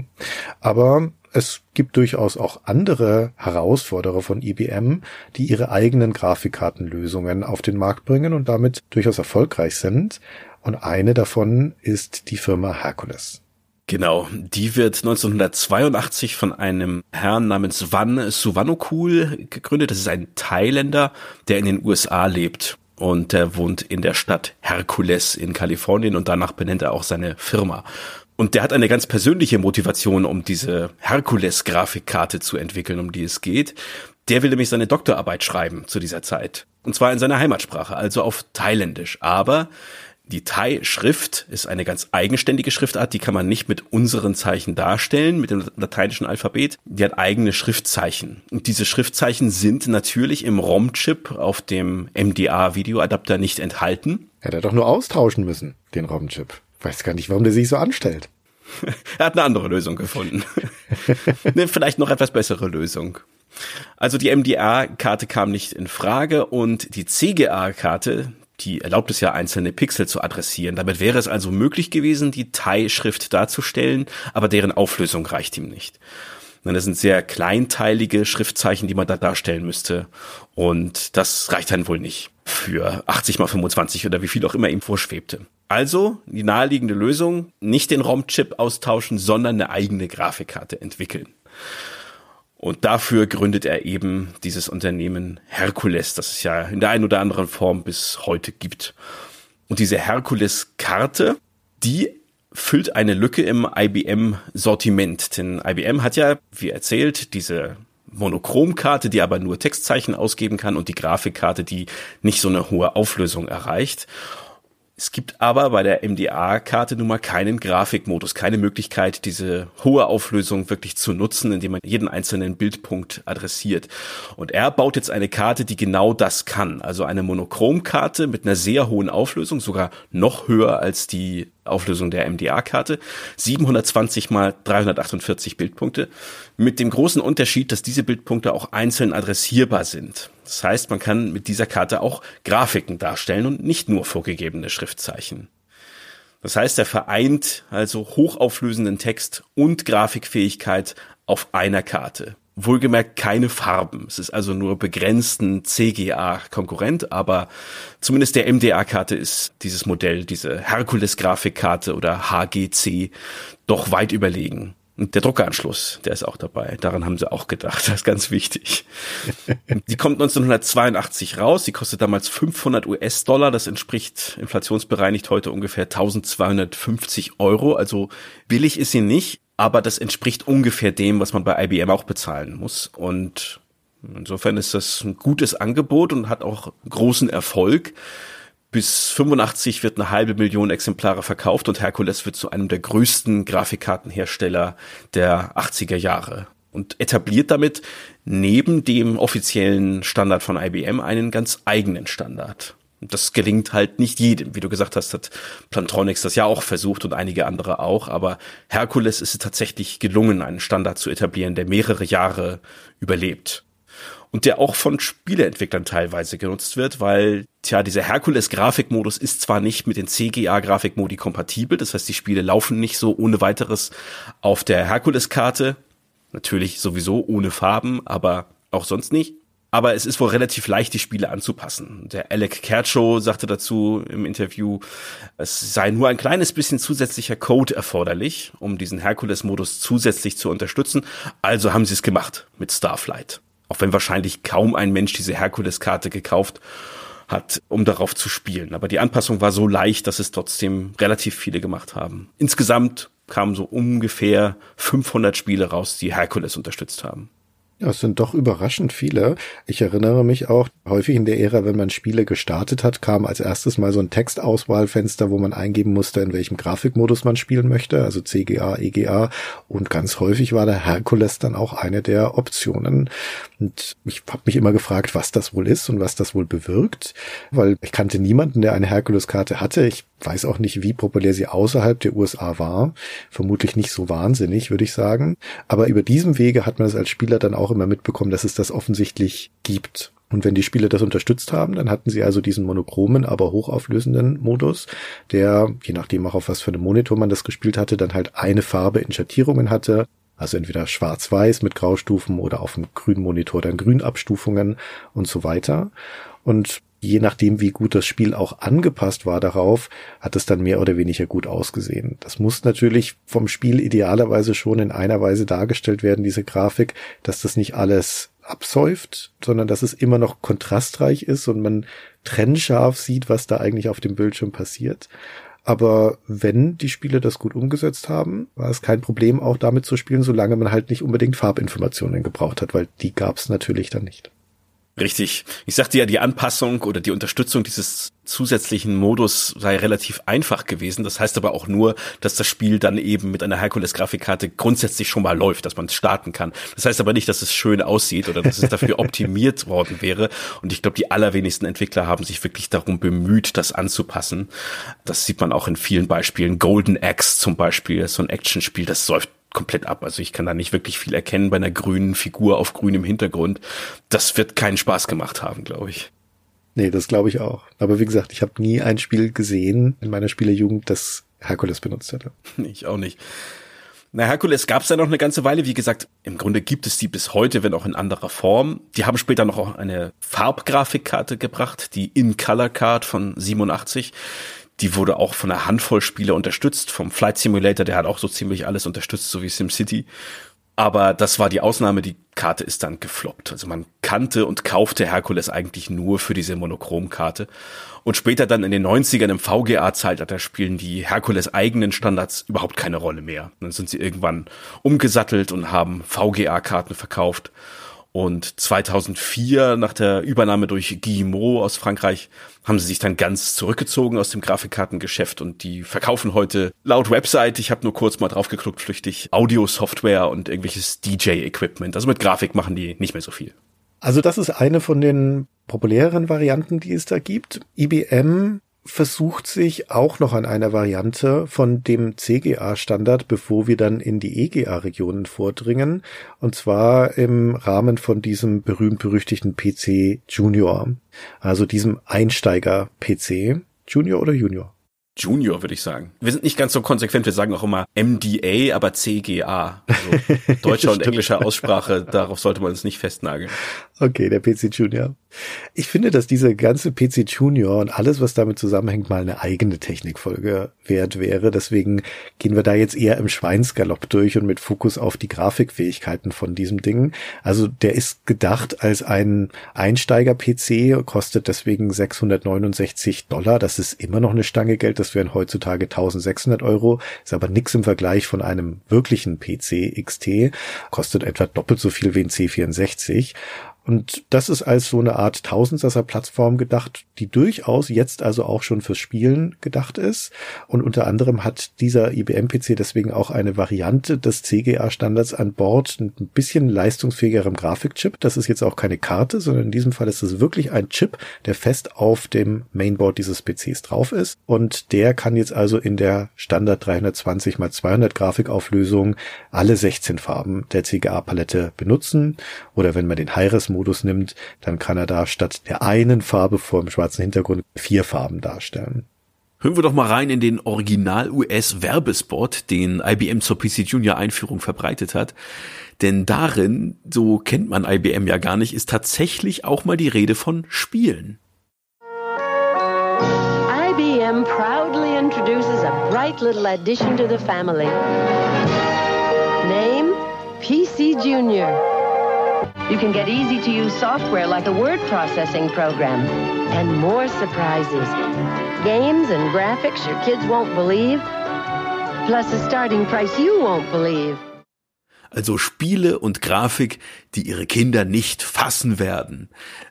Aber es gibt durchaus auch andere Herausforderer von IBM, die ihre eigenen Grafikkartenlösungen auf den Markt bringen und damit durchaus erfolgreich sind. Und eine davon ist die Firma Hercules. Genau, die wird 1982 von einem Herrn namens Van Suvanokul gegründet. Das ist ein Thailänder, der in den USA lebt und der wohnt in der Stadt Hercules in Kalifornien und danach benennt er auch seine Firma. Und der hat eine ganz persönliche Motivation, um diese Herkules-Grafikkarte zu entwickeln, um die es geht. Der will nämlich seine Doktorarbeit schreiben zu dieser Zeit. Und zwar in seiner Heimatsprache, also auf Thailändisch. Aber die Thai-Schrift ist eine ganz eigenständige Schriftart, die kann man nicht mit unseren Zeichen darstellen, mit dem lateinischen Alphabet. Die hat eigene Schriftzeichen. Und diese Schriftzeichen sind natürlich im ROM-Chip auf dem MDA-Videoadapter nicht enthalten. Hätte er doch nur austauschen müssen, den ROM-Chip. Weiß gar nicht, warum der sich so anstellt. er hat eine andere Lösung gefunden. ne, vielleicht noch etwas bessere Lösung. Also die MDA-Karte kam nicht in Frage und die CGA-Karte, die erlaubt es ja, einzelne Pixel zu adressieren. Damit wäre es also möglich gewesen, die Thai-Schrift darzustellen, aber deren Auflösung reicht ihm nicht. Das sind sehr kleinteilige Schriftzeichen, die man da darstellen müsste. Und das reicht dann wohl nicht für 80 mal 25 oder wie viel auch immer ihm vorschwebte. Also die naheliegende Lösung, nicht den ROM-Chip austauschen, sondern eine eigene Grafikkarte entwickeln. Und dafür gründet er eben dieses Unternehmen Herkules, das es ja in der einen oder anderen Form bis heute gibt. Und diese Herkules-Karte, die füllt eine Lücke im IBM-Sortiment. Denn IBM hat ja, wie erzählt, diese Monochromkarte, die aber nur Textzeichen ausgeben kann und die Grafikkarte, die nicht so eine hohe Auflösung erreicht. Es gibt aber bei der MDA-Karte nun mal keinen Grafikmodus, keine Möglichkeit, diese hohe Auflösung wirklich zu nutzen, indem man jeden einzelnen Bildpunkt adressiert. Und er baut jetzt eine Karte, die genau das kann. Also eine Monochromkarte mit einer sehr hohen Auflösung, sogar noch höher als die Auflösung der MDA-Karte, 720 mal 348 Bildpunkte, mit dem großen Unterschied, dass diese Bildpunkte auch einzeln adressierbar sind. Das heißt, man kann mit dieser Karte auch Grafiken darstellen und nicht nur vorgegebene Schriftzeichen. Das heißt, er vereint also hochauflösenden Text und Grafikfähigkeit auf einer Karte. Wohlgemerkt keine Farben. Es ist also nur begrenzten CGA-Konkurrent, aber zumindest der MDA-Karte ist dieses Modell, diese Herkules-Grafikkarte oder HGC, doch weit überlegen. Und der Druckeranschluss, der ist auch dabei. Daran haben sie auch gedacht. Das ist ganz wichtig. die kommt 1982 raus. Die kostet damals 500 US-Dollar. Das entspricht inflationsbereinigt heute ungefähr 1250 Euro. Also billig ist sie nicht, aber das entspricht ungefähr dem, was man bei IBM auch bezahlen muss. Und insofern ist das ein gutes Angebot und hat auch großen Erfolg. Bis 85 wird eine halbe Million Exemplare verkauft und Hercules wird zu einem der größten Grafikkartenhersteller der 80er Jahre und etabliert damit neben dem offiziellen Standard von IBM einen ganz eigenen Standard. Das gelingt halt nicht jedem. Wie du gesagt hast, hat Plantronics das ja auch versucht und einige andere auch. Aber Hercules ist es tatsächlich gelungen, einen Standard zu etablieren, der mehrere Jahre überlebt und der auch von Spieleentwicklern teilweise genutzt wird, weil, tja, dieser Herkules-Grafikmodus ist zwar nicht mit den CGA-Grafikmodi kompatibel, das heißt, die Spiele laufen nicht so ohne weiteres auf der Herkules-Karte, natürlich sowieso ohne Farben, aber auch sonst nicht. Aber es ist wohl relativ leicht, die Spiele anzupassen. Der Alec Kerchow sagte dazu im Interview, es sei nur ein kleines bisschen zusätzlicher Code erforderlich, um diesen Herkules-Modus zusätzlich zu unterstützen. Also haben sie es gemacht mit Starflight. Auch wenn wahrscheinlich kaum ein Mensch diese Herkules-Karte gekauft hat, um darauf zu spielen. Aber die Anpassung war so leicht, dass es trotzdem relativ viele gemacht haben. Insgesamt kamen so ungefähr 500 Spiele raus, die Herkules unterstützt haben. Ja, es sind doch überraschend viele. Ich erinnere mich auch, häufig in der Ära, wenn man Spiele gestartet hat, kam als erstes mal so ein Textauswahlfenster, wo man eingeben musste, in welchem Grafikmodus man spielen möchte, also CGA, EGA. Und ganz häufig war der Herkules dann auch eine der Optionen. Und ich habe mich immer gefragt, was das wohl ist und was das wohl bewirkt, weil ich kannte niemanden, der eine Herkules-Karte hatte. Ich weiß auch nicht, wie populär sie außerhalb der USA war. Vermutlich nicht so wahnsinnig, würde ich sagen. Aber über diesem Wege hat man es als Spieler dann auch immer mitbekommen, dass es das offensichtlich gibt. Und wenn die Spiele das unterstützt haben, dann hatten sie also diesen monochromen, aber hochauflösenden Modus, der, je nachdem auch auf was für einem Monitor man das gespielt hatte, dann halt eine Farbe in Schattierungen hatte. Also entweder schwarz-weiß mit Graustufen oder auf dem grünen Monitor dann Grünabstufungen und so weiter. Und je nachdem, wie gut das Spiel auch angepasst war darauf, hat es dann mehr oder weniger gut ausgesehen. Das muss natürlich vom Spiel idealerweise schon in einer Weise dargestellt werden, diese Grafik, dass das nicht alles absäuft, sondern dass es immer noch kontrastreich ist und man trennscharf sieht, was da eigentlich auf dem Bildschirm passiert. Aber wenn die Spiele das gut umgesetzt haben, war es kein Problem, auch damit zu spielen, solange man halt nicht unbedingt Farbinformationen gebraucht hat, weil die gab es natürlich dann nicht. Richtig. Ich sagte ja, die Anpassung oder die Unterstützung dieses zusätzlichen Modus sei relativ einfach gewesen. Das heißt aber auch nur, dass das Spiel dann eben mit einer Herkules-Grafikkarte grundsätzlich schon mal läuft, dass man es starten kann. Das heißt aber nicht, dass es schön aussieht oder dass es dafür optimiert worden wäre. Und ich glaube, die allerwenigsten Entwickler haben sich wirklich darum bemüht, das anzupassen. Das sieht man auch in vielen Beispielen. Golden Axe zum Beispiel, so ein Actionspiel, das läuft komplett ab. Also ich kann da nicht wirklich viel erkennen bei einer grünen Figur auf grünem Hintergrund. Das wird keinen Spaß gemacht haben, glaube ich. Nee, das glaube ich auch. Aber wie gesagt, ich habe nie ein Spiel gesehen in meiner Spielejugend, das Herkules benutzt hätte. Ich auch nicht. Na, Herkules gab es ja noch eine ganze Weile. Wie gesagt, im Grunde gibt es die bis heute, wenn auch in anderer Form. Die haben später noch auch eine Farbgrafikkarte gebracht, die In-Color Card von 87. Die wurde auch von einer Handvoll Spieler unterstützt, vom Flight Simulator, der hat auch so ziemlich alles unterstützt, so wie SimCity. Aber das war die Ausnahme, die Karte ist dann gefloppt. Also man kannte und kaufte Herkules eigentlich nur für diese Monochromkarte. Und später dann in den 90ern im VGA-Zeitalter spielen die Herkules eigenen Standards überhaupt keine Rolle mehr. Dann sind sie irgendwann umgesattelt und haben VGA-Karten verkauft. Und 2004, nach der Übernahme durch Guillemot aus Frankreich, haben sie sich dann ganz zurückgezogen aus dem Grafikkartengeschäft und die verkaufen heute laut Website, ich habe nur kurz mal drauf geguckt, flüchtig Audio-Software und irgendwelches DJ-Equipment. Also mit Grafik machen die nicht mehr so viel. Also das ist eine von den populäreren Varianten, die es da gibt. IBM versucht sich auch noch an einer Variante von dem CGA-Standard, bevor wir dann in die EGA-Regionen vordringen. Und zwar im Rahmen von diesem berühmt-berüchtigten PC Junior. Also diesem Einsteiger-PC. Junior oder Junior? Junior, würde ich sagen. Wir sind nicht ganz so konsequent, wir sagen auch immer MDA, aber CGA. Also deutscher und englischer Aussprache, darauf sollte man uns nicht festnageln. Okay, der PC Junior. Ich finde, dass diese ganze PC Junior und alles, was damit zusammenhängt, mal eine eigene Technikfolge wert wäre. Deswegen gehen wir da jetzt eher im Schweinsgalopp durch und mit Fokus auf die Grafikfähigkeiten von diesem Ding. Also der ist gedacht als ein Einsteiger-PC, kostet deswegen 669 Dollar. Das ist immer noch eine Stange Geld. Das wären heutzutage 1600 Euro. Ist aber nix im Vergleich von einem wirklichen PC XT. Kostet etwa doppelt so viel wie ein C64. Und das ist als so eine Art Tausendsasser-Plattform gedacht, die durchaus jetzt also auch schon fürs Spielen gedacht ist. Und unter anderem hat dieser IBM-PC deswegen auch eine Variante des CGA-Standards an Bord, ein bisschen leistungsfähigerem Grafikchip. Das ist jetzt auch keine Karte, sondern in diesem Fall ist es wirklich ein Chip, der fest auf dem Mainboard dieses PCs drauf ist. Und der kann jetzt also in der Standard 320 x 200 Grafikauflösung alle 16 Farben der CGA-Palette benutzen. Oder wenn man den Hi-Res Modus nimmt, dann kann er da statt der einen Farbe vor dem schwarzen Hintergrund vier Farben darstellen. Hören wir doch mal rein in den Original-US-Werbespot, den IBM zur PC Junior Einführung verbreitet hat. Denn darin, so kennt man IBM ja gar nicht, ist tatsächlich auch mal die Rede von Spielen. IBM proudly introduces a bright little addition to the family. Name PC Junior. You can get easy to use software like a word processing program. And more surprises. Games and graphics your kids won't believe. Plus a starting price you won't believe. Also Spiele und Grafik, die ihre Kinder nicht fassen werden.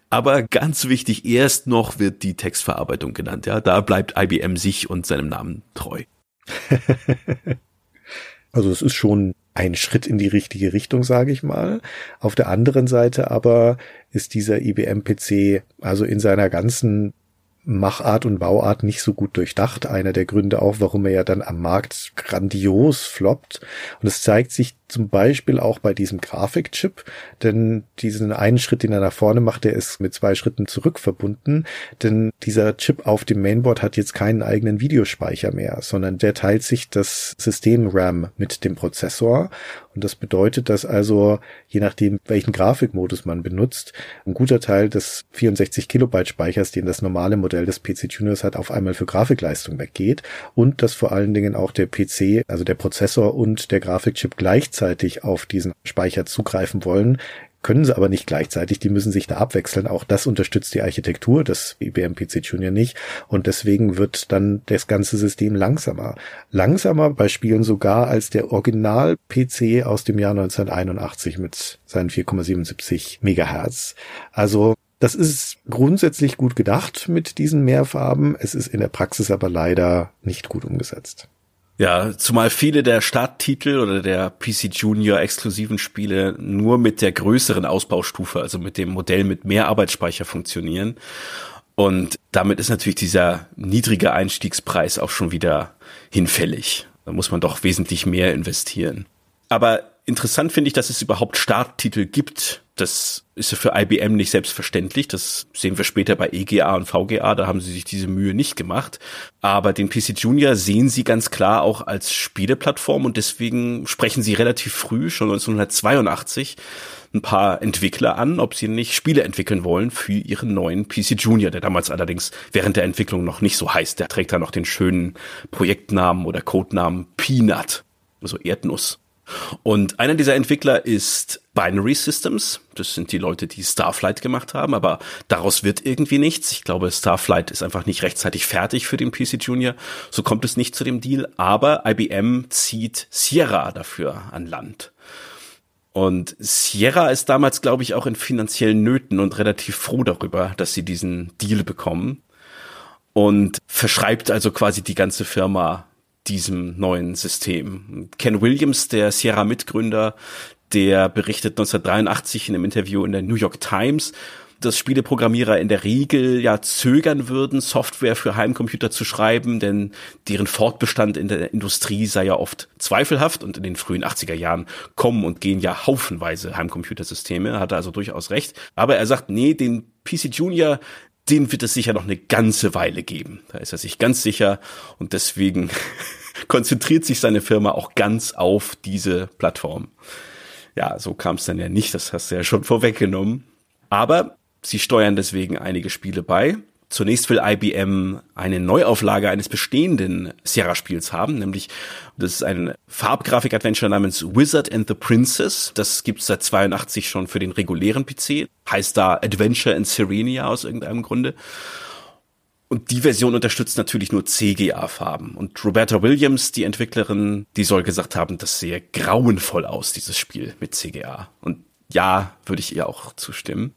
Aber ganz wichtig, erst noch wird die Textverarbeitung genannt. Ja, da bleibt IBM sich und seinem Namen treu. also es ist schon ein Schritt in die richtige Richtung, sage ich mal. Auf der anderen Seite aber ist dieser IBM-PC also in seiner ganzen Machart und Bauart nicht so gut durchdacht. Einer der Gründe auch, warum er ja dann am Markt grandios floppt. Und es zeigt sich zum Beispiel auch bei diesem Grafikchip, denn diesen einen Schritt, den er nach vorne macht, der ist mit zwei Schritten zurück verbunden, denn dieser Chip auf dem Mainboard hat jetzt keinen eigenen Videospeicher mehr, sondern der teilt sich das System RAM mit dem Prozessor. Und das bedeutet, dass also je nachdem, welchen Grafikmodus man benutzt, ein guter Teil des 64 Kilobyte Speichers, den das normale Modell des PC Juniors hat, auf einmal für Grafikleistung weggeht und dass vor allen Dingen auch der PC, also der Prozessor und der Grafikchip gleichzeitig auf diesen Speicher zugreifen wollen, können sie aber nicht gleichzeitig, die müssen sich da abwechseln. Auch das unterstützt die Architektur des IBM PC Junior nicht und deswegen wird dann das ganze System langsamer. Langsamer bei Spielen sogar als der Original PC aus dem Jahr 1981 mit seinen 4,77 Megahertz. Also das ist grundsätzlich gut gedacht mit diesen Mehrfarben. Es ist in der Praxis aber leider nicht gut umgesetzt. Ja, zumal viele der Starttitel oder der PC Junior exklusiven Spiele nur mit der größeren Ausbaustufe, also mit dem Modell mit mehr Arbeitsspeicher funktionieren. Und damit ist natürlich dieser niedrige Einstiegspreis auch schon wieder hinfällig. Da muss man doch wesentlich mehr investieren. Aber interessant finde ich, dass es überhaupt Starttitel gibt. Das ist ja für IBM nicht selbstverständlich. Das sehen wir später bei EGA und VGA. Da haben sie sich diese Mühe nicht gemacht. Aber den PC Junior sehen sie ganz klar auch als Spieleplattform und deswegen sprechen sie relativ früh, schon 1982, ein paar Entwickler an, ob sie nicht Spiele entwickeln wollen für ihren neuen PC Junior, der damals allerdings während der Entwicklung noch nicht so heißt. Der trägt da noch den schönen Projektnamen oder Codenamen Peanut, also Erdnuss. Und einer dieser Entwickler ist Binary Systems. Das sind die Leute, die Starflight gemacht haben, aber daraus wird irgendwie nichts. Ich glaube, Starflight ist einfach nicht rechtzeitig fertig für den PC Junior. So kommt es nicht zu dem Deal. Aber IBM zieht Sierra dafür an Land. Und Sierra ist damals, glaube ich, auch in finanziellen Nöten und relativ froh darüber, dass sie diesen Deal bekommen. Und verschreibt also quasi die ganze Firma diesem neuen System. Ken Williams, der Sierra-Mitgründer, der berichtet 1983 in einem Interview in der New York Times, dass Spieleprogrammierer in der Regel ja zögern würden, Software für Heimcomputer zu schreiben, denn deren Fortbestand in der Industrie sei ja oft zweifelhaft und in den frühen 80er Jahren kommen und gehen ja haufenweise Heimcomputersysteme, hat er also durchaus recht. Aber er sagt, nee, den PC Junior, den wird es sicher noch eine ganze Weile geben. Da ist er sich ganz sicher und deswegen konzentriert sich seine Firma auch ganz auf diese Plattform. Ja, so kam es dann ja nicht, das hast du ja schon vorweggenommen. Aber sie steuern deswegen einige Spiele bei. Zunächst will IBM eine Neuauflage eines bestehenden Sierra-Spiels haben, nämlich das ist ein Farbgrafik-Adventure namens Wizard and the Princess. Das gibt's seit 82 schon für den regulären PC. Heißt da Adventure in Serenia aus irgendeinem Grunde. Und die Version unterstützt natürlich nur CGA-Farben. Und Roberta Williams, die Entwicklerin, die soll gesagt haben, das sehe grauenvoll aus, dieses Spiel mit CGA. Und ja, würde ich ihr auch zustimmen.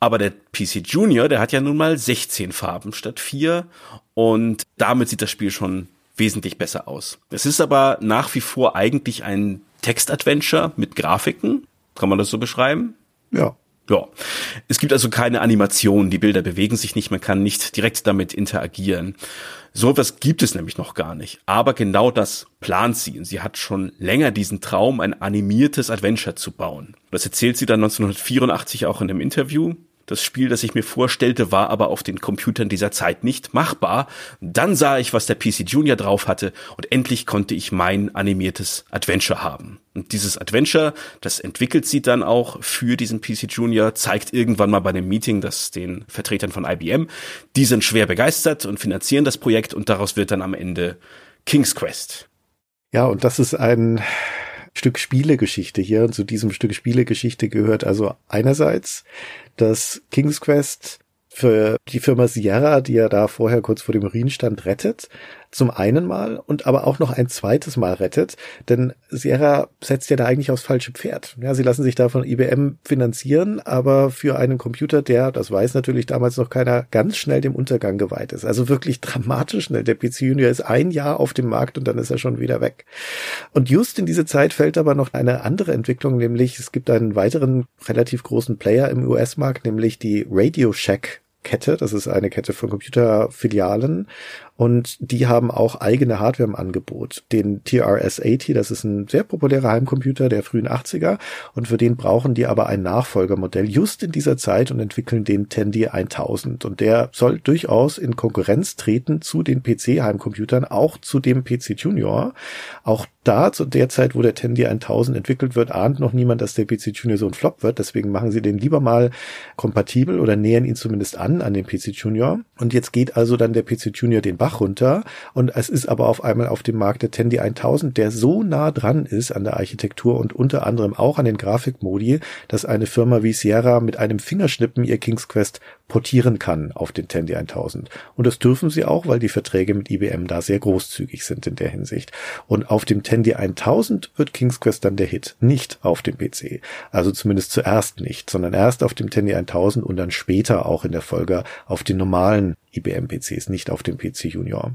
Aber der PC Junior, der hat ja nun mal 16 Farben statt 4 und damit sieht das Spiel schon wesentlich besser aus. Es ist aber nach wie vor eigentlich ein Text-Adventure mit Grafiken. Kann man das so beschreiben? Ja. Ja. Es gibt also keine Animation, die Bilder bewegen sich nicht, man kann nicht direkt damit interagieren. So etwas gibt es nämlich noch gar nicht. Aber genau das plant sie. Und sie hat schon länger diesen Traum, ein animiertes Adventure zu bauen. Das erzählt sie dann 1984 auch in einem Interview. Das Spiel, das ich mir vorstellte, war aber auf den Computern dieser Zeit nicht machbar. Dann sah ich, was der PC Junior drauf hatte und endlich konnte ich mein animiertes Adventure haben. Und dieses Adventure, das entwickelt sie dann auch für diesen PC Junior, zeigt irgendwann mal bei einem Meeting das den Vertretern von IBM. Die sind schwer begeistert und finanzieren das Projekt und daraus wird dann am Ende King's Quest. Ja, und das ist ein Stück Spielegeschichte hier. Und zu diesem Stück Spielegeschichte gehört also einerseits dass King's Quest für die Firma Sierra, die ja da vorher kurz vor dem Ruin stand, rettet zum einen Mal und aber auch noch ein zweites Mal rettet, denn Sierra setzt ja da eigentlich aufs falsche Pferd. Ja, sie lassen sich da von IBM finanzieren, aber für einen Computer, der, das weiß natürlich damals noch keiner, ganz schnell dem Untergang geweiht ist. Also wirklich dramatisch schnell. Der PC Junior ist ein Jahr auf dem Markt und dann ist er schon wieder weg. Und just in diese Zeit fällt aber noch eine andere Entwicklung, nämlich es gibt einen weiteren relativ großen Player im US-Markt, nämlich die Radio Shack Kette. Das ist eine Kette von Computerfilialen und die haben auch eigene Hardware im Angebot. Den TRS-80, das ist ein sehr populärer Heimcomputer der frühen 80er und für den brauchen die aber ein Nachfolgermodell just in dieser Zeit und entwickeln den Tandy 1000 und der soll durchaus in Konkurrenz treten zu den PC-Heimcomputern, auch zu dem PC Junior. Auch da zu der Zeit, wo der Tandy 1000 entwickelt wird, ahnt noch niemand, dass der PC Junior so ein Flop wird. Deswegen machen sie den lieber mal kompatibel oder nähern ihn zumindest an an den PC Junior. Und jetzt geht also dann der PC Junior den Bach runter. Und es ist aber auf einmal auf dem Markt der Tandy 1000, der so nah dran ist an der Architektur und unter anderem auch an den Grafikmodi, dass eine Firma wie Sierra mit einem Fingerschnippen ihr King's Quest portieren kann auf den Tandy 1000. Und das dürfen sie auch, weil die Verträge mit IBM da sehr großzügig sind in der Hinsicht. Und auf dem Tandy 1000 wird King's Quest dann der Hit, nicht auf dem PC. Also zumindest zuerst nicht, sondern erst auf dem Tandy 1000 und dann später auch in der Folge auf den normalen IBM-PCs, nicht auf dem PC Junior.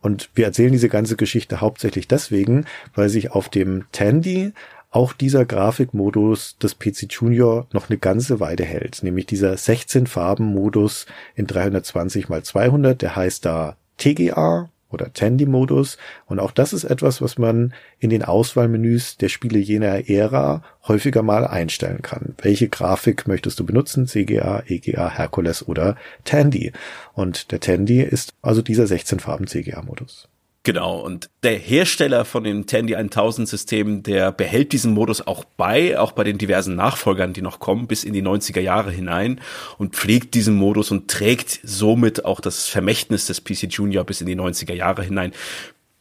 Und wir erzählen diese ganze Geschichte hauptsächlich deswegen, weil sich auf dem Tandy auch dieser Grafikmodus des PC Junior noch eine ganze Weile hält, nämlich dieser 16 Farben Modus in 320 x 200, der heißt da TGA oder Tandy-Modus. Und auch das ist etwas, was man in den Auswahlmenüs der Spiele jener Ära häufiger mal einstellen kann. Welche Grafik möchtest du benutzen? CGA, EGA, Hercules oder Tandy? Und der Tandy ist also dieser 16 Farben CGA-Modus. Genau, und der Hersteller von dem Tandy 1000 System, der behält diesen Modus auch bei, auch bei den diversen Nachfolgern, die noch kommen, bis in die 90er Jahre hinein und pflegt diesen Modus und trägt somit auch das Vermächtnis des PC Junior bis in die 90er Jahre hinein,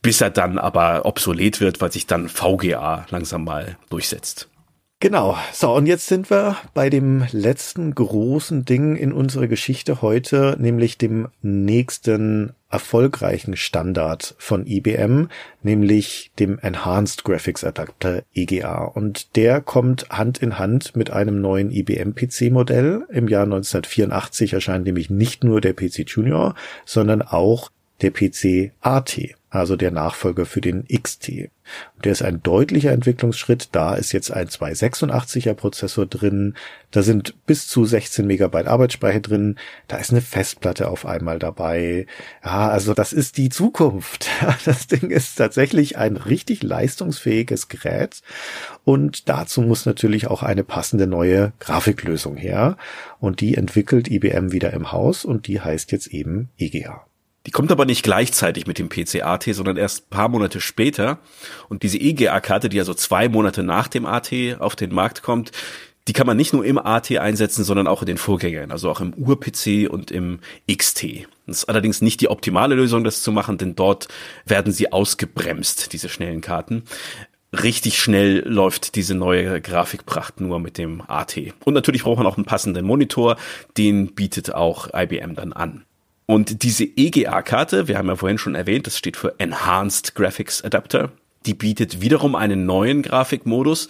bis er dann aber obsolet wird, weil sich dann VGA langsam mal durchsetzt. Genau. So, und jetzt sind wir bei dem letzten großen Ding in unserer Geschichte heute, nämlich dem nächsten erfolgreichen Standard von IBM, nämlich dem Enhanced Graphics Adapter EGA. Und der kommt Hand in Hand mit einem neuen IBM PC-Modell. Im Jahr 1984 erscheint nämlich nicht nur der PC Junior, sondern auch der PC AT. Also der Nachfolger für den XT. Der ist ein deutlicher Entwicklungsschritt. Da ist jetzt ein 286er Prozessor drin. Da sind bis zu 16 Megabyte Arbeitsspeicher drin. Da ist eine Festplatte auf einmal dabei. Ja, also das ist die Zukunft. Das Ding ist tatsächlich ein richtig leistungsfähiges Gerät. Und dazu muss natürlich auch eine passende neue Grafiklösung her. Und die entwickelt IBM wieder im Haus und die heißt jetzt eben EGA. Die kommt aber nicht gleichzeitig mit dem PC-AT, sondern erst paar Monate später. Und diese EGA-Karte, die ja so zwei Monate nach dem AT auf den Markt kommt, die kann man nicht nur im AT einsetzen, sondern auch in den Vorgängern, also auch im Ur-PC und im XT. Das ist allerdings nicht die optimale Lösung, das zu machen, denn dort werden sie ausgebremst, diese schnellen Karten. Richtig schnell läuft diese neue Grafikpracht nur mit dem AT. Und natürlich braucht man auch einen passenden Monitor, den bietet auch IBM dann an. Und diese EGA-Karte, wir haben ja vorhin schon erwähnt, das steht für Enhanced Graphics Adapter, die bietet wiederum einen neuen Grafikmodus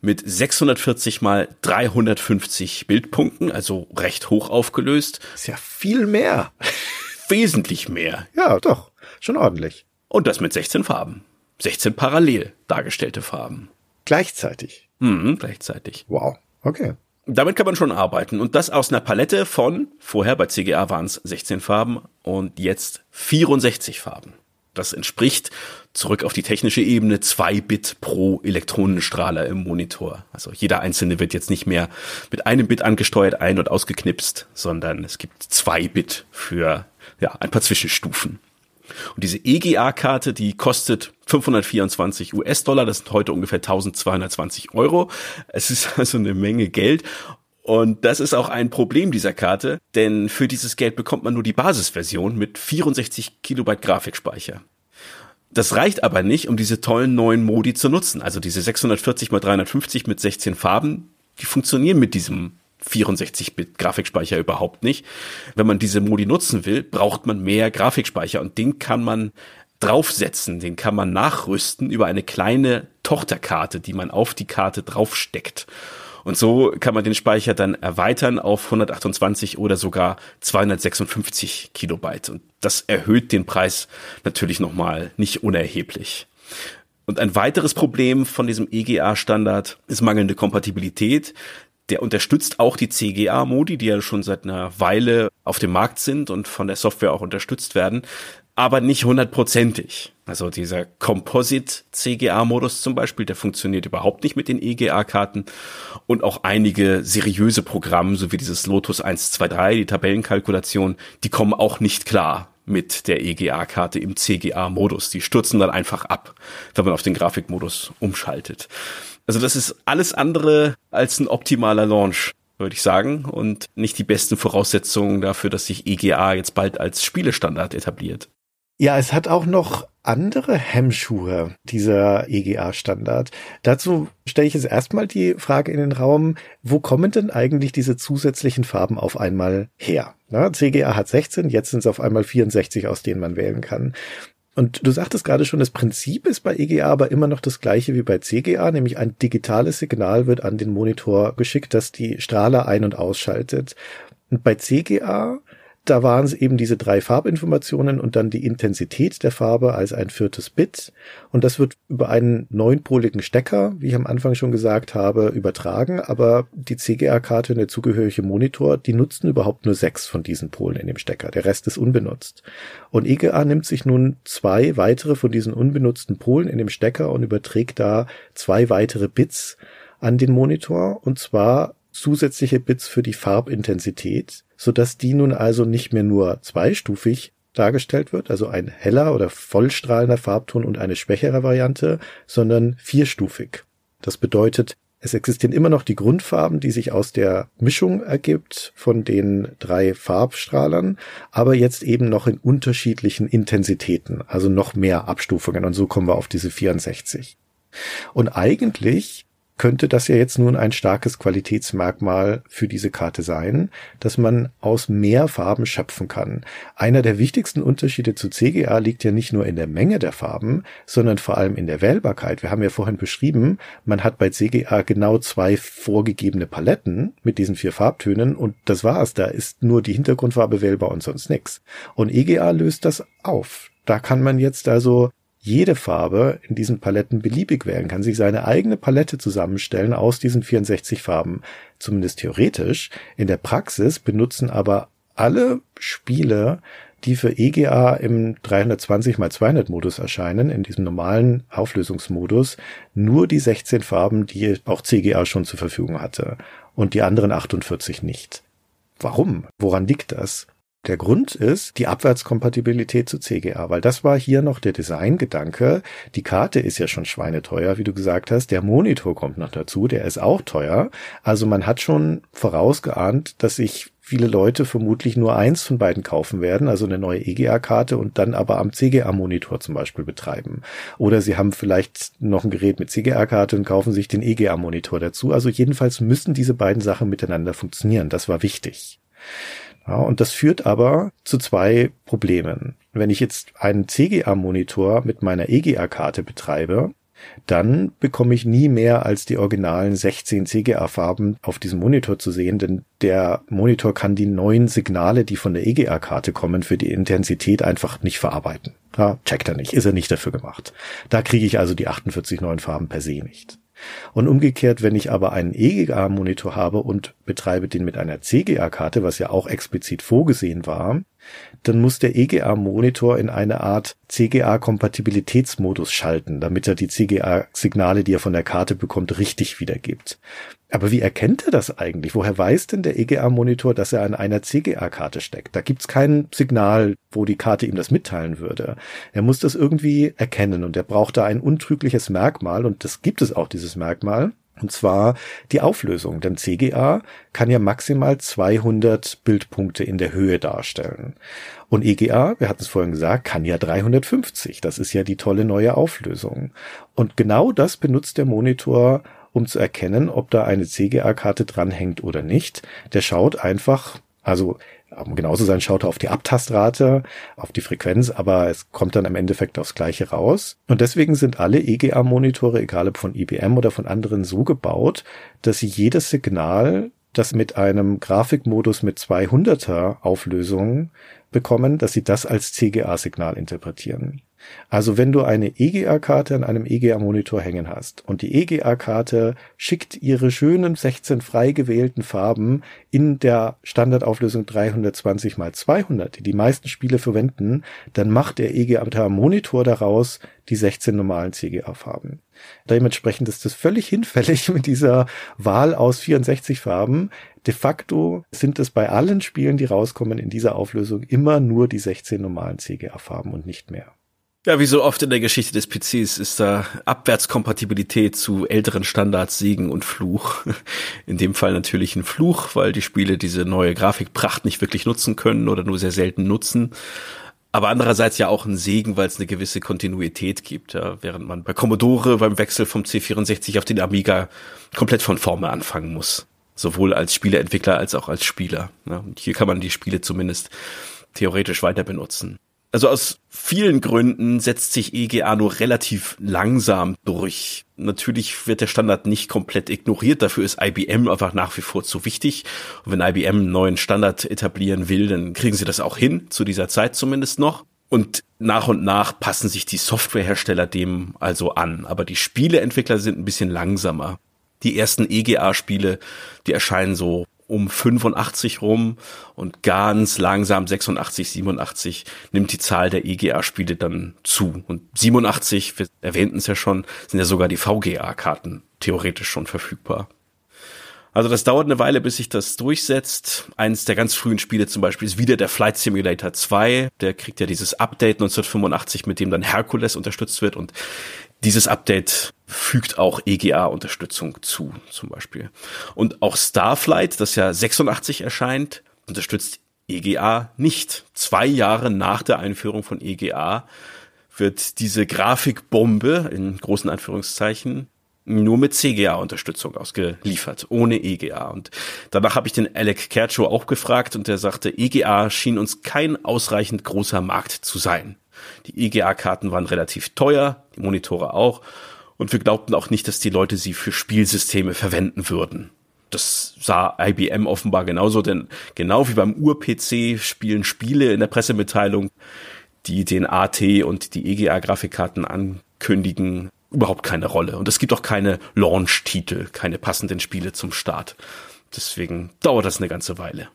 mit 640 mal 350 Bildpunkten, also recht hoch aufgelöst. Ist ja viel mehr. Wesentlich mehr. Ja, doch. Schon ordentlich. Und das mit 16 Farben. 16 parallel dargestellte Farben. Gleichzeitig. Mhm, gleichzeitig. Wow. Okay damit kann man schon arbeiten. Und das aus einer Palette von, vorher bei CGA waren es 16 Farben und jetzt 64 Farben. Das entspricht, zurück auf die technische Ebene, 2 Bit pro Elektronenstrahler im Monitor. Also jeder einzelne wird jetzt nicht mehr mit einem Bit angesteuert, ein- und ausgeknipst, sondern es gibt 2 Bit für ja, ein paar Zwischenstufen. Und diese EGA-Karte, die kostet 524 US-Dollar, das sind heute ungefähr 1220 Euro. Es ist also eine Menge Geld. Und das ist auch ein Problem dieser Karte, denn für dieses Geld bekommt man nur die Basisversion mit 64 Kilobyte Grafikspeicher. Das reicht aber nicht, um diese tollen neuen Modi zu nutzen. Also diese 640 x 350 mit 16 Farben, die funktionieren mit diesem 64-Bit Grafikspeicher überhaupt nicht. Wenn man diese Modi nutzen will, braucht man mehr Grafikspeicher und den kann man draufsetzen, den kann man nachrüsten über eine kleine Tochterkarte, die man auf die Karte draufsteckt. Und so kann man den Speicher dann erweitern auf 128 oder sogar 256 Kilobyte. Und das erhöht den Preis natürlich nochmal nicht unerheblich. Und ein weiteres Problem von diesem EGA-Standard ist mangelnde Kompatibilität der unterstützt auch die CGA-Modi, die ja schon seit einer Weile auf dem Markt sind und von der Software auch unterstützt werden, aber nicht hundertprozentig. Also dieser Composite CGA-Modus zum Beispiel, der funktioniert überhaupt nicht mit den EGA-Karten und auch einige seriöse Programme, so wie dieses Lotus 123, die Tabellenkalkulation, die kommen auch nicht klar mit der EGA-Karte im CGA-Modus. Die stürzen dann einfach ab, wenn man auf den Grafikmodus umschaltet. Also das ist alles andere als ein optimaler Launch, würde ich sagen, und nicht die besten Voraussetzungen dafür, dass sich EGA jetzt bald als Spielestandard etabliert. Ja, es hat auch noch andere Hemmschuhe, dieser EGA-Standard. Dazu stelle ich jetzt erstmal die Frage in den Raum, wo kommen denn eigentlich diese zusätzlichen Farben auf einmal her? Na, CGA hat 16, jetzt sind es auf einmal 64, aus denen man wählen kann. Und du sagtest gerade schon, das Prinzip ist bei EGA aber immer noch das gleiche wie bei CGA, nämlich ein digitales Signal wird an den Monitor geschickt, das die Strahler ein- und ausschaltet. Und bei CGA da waren es eben diese drei Farbinformationen und dann die Intensität der Farbe als ein viertes Bit. Und das wird über einen neunpoligen Stecker, wie ich am Anfang schon gesagt habe, übertragen. Aber die CGA-Karte und der zugehörige Monitor, die nutzen überhaupt nur sechs von diesen Polen in dem Stecker. Der Rest ist unbenutzt. Und EGA nimmt sich nun zwei weitere von diesen unbenutzten Polen in dem Stecker und überträgt da zwei weitere Bits an den Monitor. Und zwar zusätzliche Bits für die Farbintensität sodass die nun also nicht mehr nur zweistufig dargestellt wird, also ein heller oder vollstrahlender Farbton und eine schwächere Variante, sondern vierstufig. Das bedeutet, es existieren immer noch die Grundfarben, die sich aus der Mischung ergibt von den drei Farbstrahlern, aber jetzt eben noch in unterschiedlichen Intensitäten, also noch mehr Abstufungen und so kommen wir auf diese 64. Und eigentlich könnte das ja jetzt nun ein starkes Qualitätsmerkmal für diese Karte sein, dass man aus mehr Farben schöpfen kann. Einer der wichtigsten Unterschiede zu CGA liegt ja nicht nur in der Menge der Farben, sondern vor allem in der Wählbarkeit. Wir haben ja vorhin beschrieben, man hat bei CGA genau zwei vorgegebene Paletten mit diesen vier Farbtönen und das war's. Da ist nur die Hintergrundfarbe wählbar und sonst nichts. Und EGA löst das auf. Da kann man jetzt also jede Farbe in diesen Paletten beliebig wählen, kann sich seine eigene Palette zusammenstellen aus diesen 64 Farben. Zumindest theoretisch. In der Praxis benutzen aber alle Spiele, die für EGA im 320 x 200 Modus erscheinen, in diesem normalen Auflösungsmodus, nur die 16 Farben, die auch CGA schon zur Verfügung hatte und die anderen 48 nicht. Warum? Woran liegt das? Der Grund ist die Abwärtskompatibilität zu CGA, weil das war hier noch der Designgedanke. Die Karte ist ja schon schweineteuer, wie du gesagt hast. Der Monitor kommt noch dazu, der ist auch teuer. Also man hat schon vorausgeahnt, dass sich viele Leute vermutlich nur eins von beiden kaufen werden, also eine neue EGA-Karte und dann aber am CGA-Monitor zum Beispiel betreiben. Oder sie haben vielleicht noch ein Gerät mit CGA-Karte und kaufen sich den EGA-Monitor dazu. Also jedenfalls müssen diese beiden Sachen miteinander funktionieren. Das war wichtig. Ja, und das führt aber zu zwei Problemen. Wenn ich jetzt einen CGA-Monitor mit meiner EGA-Karte betreibe, dann bekomme ich nie mehr als die originalen 16 CGA-Farben auf diesem Monitor zu sehen, denn der Monitor kann die neuen Signale, die von der EGA-Karte kommen, für die Intensität einfach nicht verarbeiten. Ja, checkt er nicht, ist er nicht dafür gemacht. Da kriege ich also die 48 neuen Farben per se nicht. Und umgekehrt, wenn ich aber einen EGA-Monitor habe und betreibe den mit einer CGA-Karte, was ja auch explizit vorgesehen war, dann muss der EGA-Monitor in eine Art CGA-Kompatibilitätsmodus schalten, damit er die CGA-Signale, die er von der Karte bekommt, richtig wiedergibt. Aber wie erkennt er das eigentlich? Woher weiß denn der EGA-Monitor, dass er an einer CGA-Karte steckt? Da gibt's kein Signal, wo die Karte ihm das mitteilen würde. Er muss das irgendwie erkennen und er braucht da ein untrügliches Merkmal und das gibt es auch, dieses Merkmal. Und zwar die Auflösung, denn CGA kann ja maximal 200 Bildpunkte in der Höhe darstellen. Und EGA, wir hatten es vorhin gesagt, kann ja 350. Das ist ja die tolle neue Auflösung. Und genau das benutzt der Monitor, um zu erkennen, ob da eine CGA-Karte dranhängt oder nicht. Der schaut einfach, also um genauso sein, schaut er auf die Abtastrate, auf die Frequenz, aber es kommt dann im Endeffekt aufs Gleiche raus. Und deswegen sind alle EGA-Monitore, egal ob von IBM oder von anderen, so gebaut, dass sie jedes Signal, das mit einem Grafikmodus mit 200er Auflösung bekommen, dass sie das als CGA-Signal interpretieren. Also wenn du eine EGA-Karte an einem EGA-Monitor hängen hast und die EGA-Karte schickt ihre schönen 16 frei gewählten Farben in der Standardauflösung 320 x 200, die die meisten Spiele verwenden, dann macht der EGA-Monitor daraus die 16 normalen CGA-Farben. Dementsprechend ist es völlig hinfällig mit dieser Wahl aus 64 Farben. De facto sind es bei allen Spielen, die rauskommen in dieser Auflösung, immer nur die 16 normalen CGA-Farben und nicht mehr. Ja, wie so oft in der Geschichte des PCs ist da Abwärtskompatibilität zu älteren Standards Segen und Fluch. In dem Fall natürlich ein Fluch, weil die Spiele diese neue Grafikpracht nicht wirklich nutzen können oder nur sehr selten nutzen. Aber andererseits ja auch ein Segen, weil es eine gewisse Kontinuität gibt, ja, während man bei Commodore beim Wechsel vom C64 auf den Amiga komplett von vorne anfangen muss. Sowohl als Spieleentwickler als auch als Spieler. Ja. Und hier kann man die Spiele zumindest theoretisch weiter benutzen. Also aus vielen Gründen setzt sich EGA nur relativ langsam durch. Natürlich wird der Standard nicht komplett ignoriert, dafür ist IBM einfach nach wie vor zu wichtig. Und wenn IBM einen neuen Standard etablieren will, dann kriegen sie das auch hin, zu dieser Zeit zumindest noch. Und nach und nach passen sich die Softwarehersteller dem also an. Aber die Spieleentwickler sind ein bisschen langsamer. Die ersten EGA-Spiele, die erscheinen so um 85 rum und ganz langsam 86, 87 nimmt die Zahl der EGA-Spiele dann zu. Und 87, wir erwähnten es ja schon, sind ja sogar die VGA-Karten theoretisch schon verfügbar. Also das dauert eine Weile, bis sich das durchsetzt. Eines der ganz frühen Spiele zum Beispiel ist wieder der Flight Simulator 2. Der kriegt ja dieses Update 1985, mit dem dann Hercules unterstützt wird. Und dieses Update fügt auch EGA-Unterstützung zu, zum Beispiel. Und auch Starflight, das ja 86 erscheint, unterstützt EGA nicht. Zwei Jahre nach der Einführung von EGA wird diese Grafikbombe in großen Anführungszeichen nur mit CGA-Unterstützung ausgeliefert, ohne EGA. Und danach habe ich den Alec Kercho auch gefragt und der sagte, EGA schien uns kein ausreichend großer Markt zu sein. Die EGA-Karten waren relativ teuer, die Monitore auch. Und wir glaubten auch nicht, dass die Leute sie für Spielsysteme verwenden würden. Das sah IBM offenbar genauso, denn genau wie beim Ur-PC spielen Spiele in der Pressemitteilung die den AT und die EGA-Grafikkarten ankündigen, überhaupt keine Rolle. Und es gibt auch keine Launch-Titel, keine passenden Spiele zum Start. Deswegen dauert das eine ganze Weile.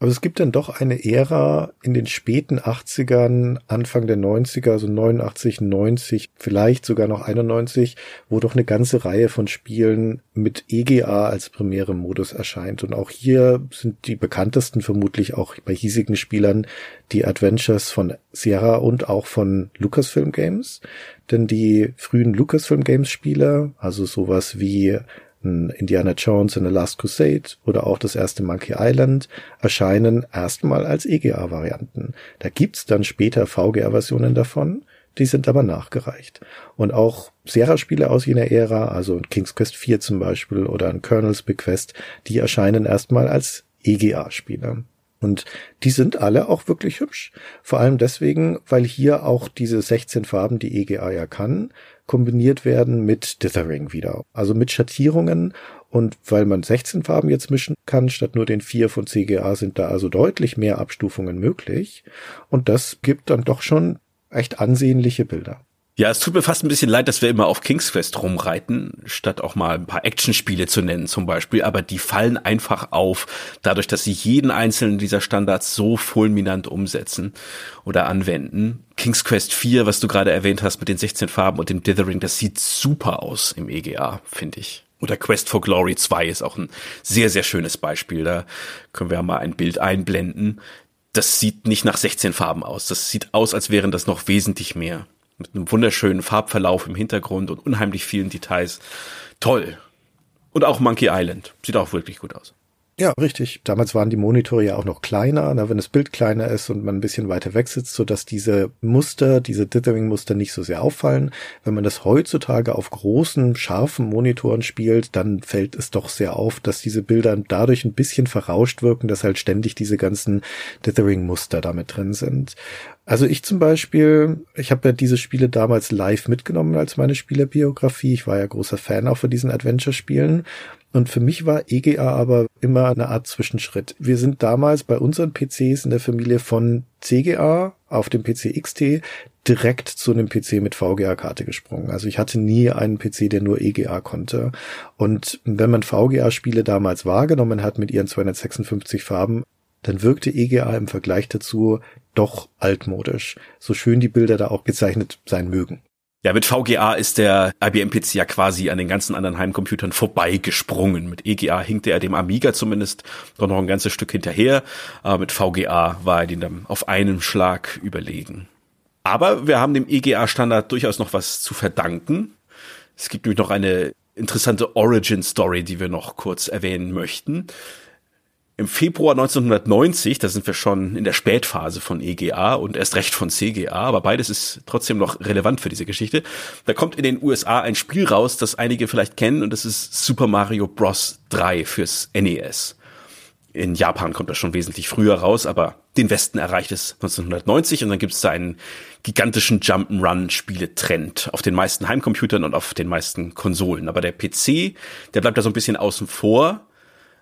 Aber es gibt dann doch eine Ära in den späten 80ern, Anfang der 90er, also 89, 90, vielleicht sogar noch 91, wo doch eine ganze Reihe von Spielen mit EGA als primäre Modus erscheint. Und auch hier sind die bekanntesten vermutlich auch bei hiesigen Spielern die Adventures von Sierra und auch von Lucasfilm Games. Denn die frühen Lucasfilm Games Spieler, also sowas wie Indiana Jones in The Last Crusade oder auch das erste Monkey Island erscheinen erstmal als EGA-Varianten. Da gibt's dann später VGA-Versionen davon, die sind aber nachgereicht. Und auch Sierra-Spiele aus jener Ära, also King's Quest 4 zum Beispiel oder ein Colonel's Bequest, die erscheinen erstmal als EGA-Spiele. Und die sind alle auch wirklich hübsch. Vor allem deswegen, weil hier auch diese 16 Farben, die EGA ja kann, kombiniert werden mit Dithering wieder. Also mit Schattierungen und weil man 16 Farben jetzt mischen kann, statt nur den vier von CGA sind da also deutlich mehr Abstufungen möglich. Und das gibt dann doch schon echt ansehnliche Bilder. Ja, es tut mir fast ein bisschen leid, dass wir immer auf King's Quest rumreiten, statt auch mal ein paar Actionspiele zu nennen zum Beispiel. Aber die fallen einfach auf, dadurch, dass sie jeden einzelnen dieser Standards so fulminant umsetzen oder anwenden. King's Quest 4, was du gerade erwähnt hast mit den 16 Farben und dem Dithering, das sieht super aus im EGA, finde ich. Oder Quest for Glory 2 ist auch ein sehr, sehr schönes Beispiel. Da können wir mal ein Bild einblenden. Das sieht nicht nach 16 Farben aus. Das sieht aus, als wären das noch wesentlich mehr mit einem wunderschönen Farbverlauf im Hintergrund und unheimlich vielen Details. Toll. Und auch Monkey Island. Sieht auch wirklich gut aus. Ja, richtig. Damals waren die Monitore ja auch noch kleiner, na, wenn das Bild kleiner ist und man ein bisschen weiter weg sitzt, so dass diese Muster, diese Dithering-Muster nicht so sehr auffallen. Wenn man das heutzutage auf großen, scharfen Monitoren spielt, dann fällt es doch sehr auf, dass diese Bilder dadurch ein bisschen verrauscht wirken, dass halt ständig diese ganzen Dithering-Muster damit drin sind. Also ich zum Beispiel, ich habe ja diese Spiele damals live mitgenommen als meine Spielerbiografie. Ich war ja großer Fan auch von diesen Adventure-Spielen. Und für mich war EGA aber immer eine Art Zwischenschritt. Wir sind damals bei unseren PCs in der Familie von CGA auf dem PC XT direkt zu einem PC mit VGA-Karte gesprungen. Also ich hatte nie einen PC, der nur EGA konnte. Und wenn man VGA-Spiele damals wahrgenommen hat mit ihren 256 Farben, dann wirkte EGA im Vergleich dazu doch altmodisch, so schön die Bilder da auch gezeichnet sein mögen. Ja, mit VGA ist der IBM-PC ja quasi an den ganzen anderen Heimcomputern vorbeigesprungen. Mit EGA hinkte er dem Amiga zumindest doch noch ein ganzes Stück hinterher, aber mit VGA war er den dann auf einen Schlag überlegen. Aber wir haben dem EGA-Standard durchaus noch was zu verdanken. Es gibt nämlich noch eine interessante Origin-Story, die wir noch kurz erwähnen möchten. Im Februar 1990, da sind wir schon in der Spätphase von EGA und erst recht von CGA, aber beides ist trotzdem noch relevant für diese Geschichte. Da kommt in den USA ein Spiel raus, das einige vielleicht kennen und das ist Super Mario Bros. 3 fürs NES. In Japan kommt das schon wesentlich früher raus, aber den Westen erreicht es 1990 und dann gibt es da einen gigantischen Jump'n'Run-Spieletrend auf den meisten Heimcomputern und auf den meisten Konsolen. Aber der PC, der bleibt da so ein bisschen außen vor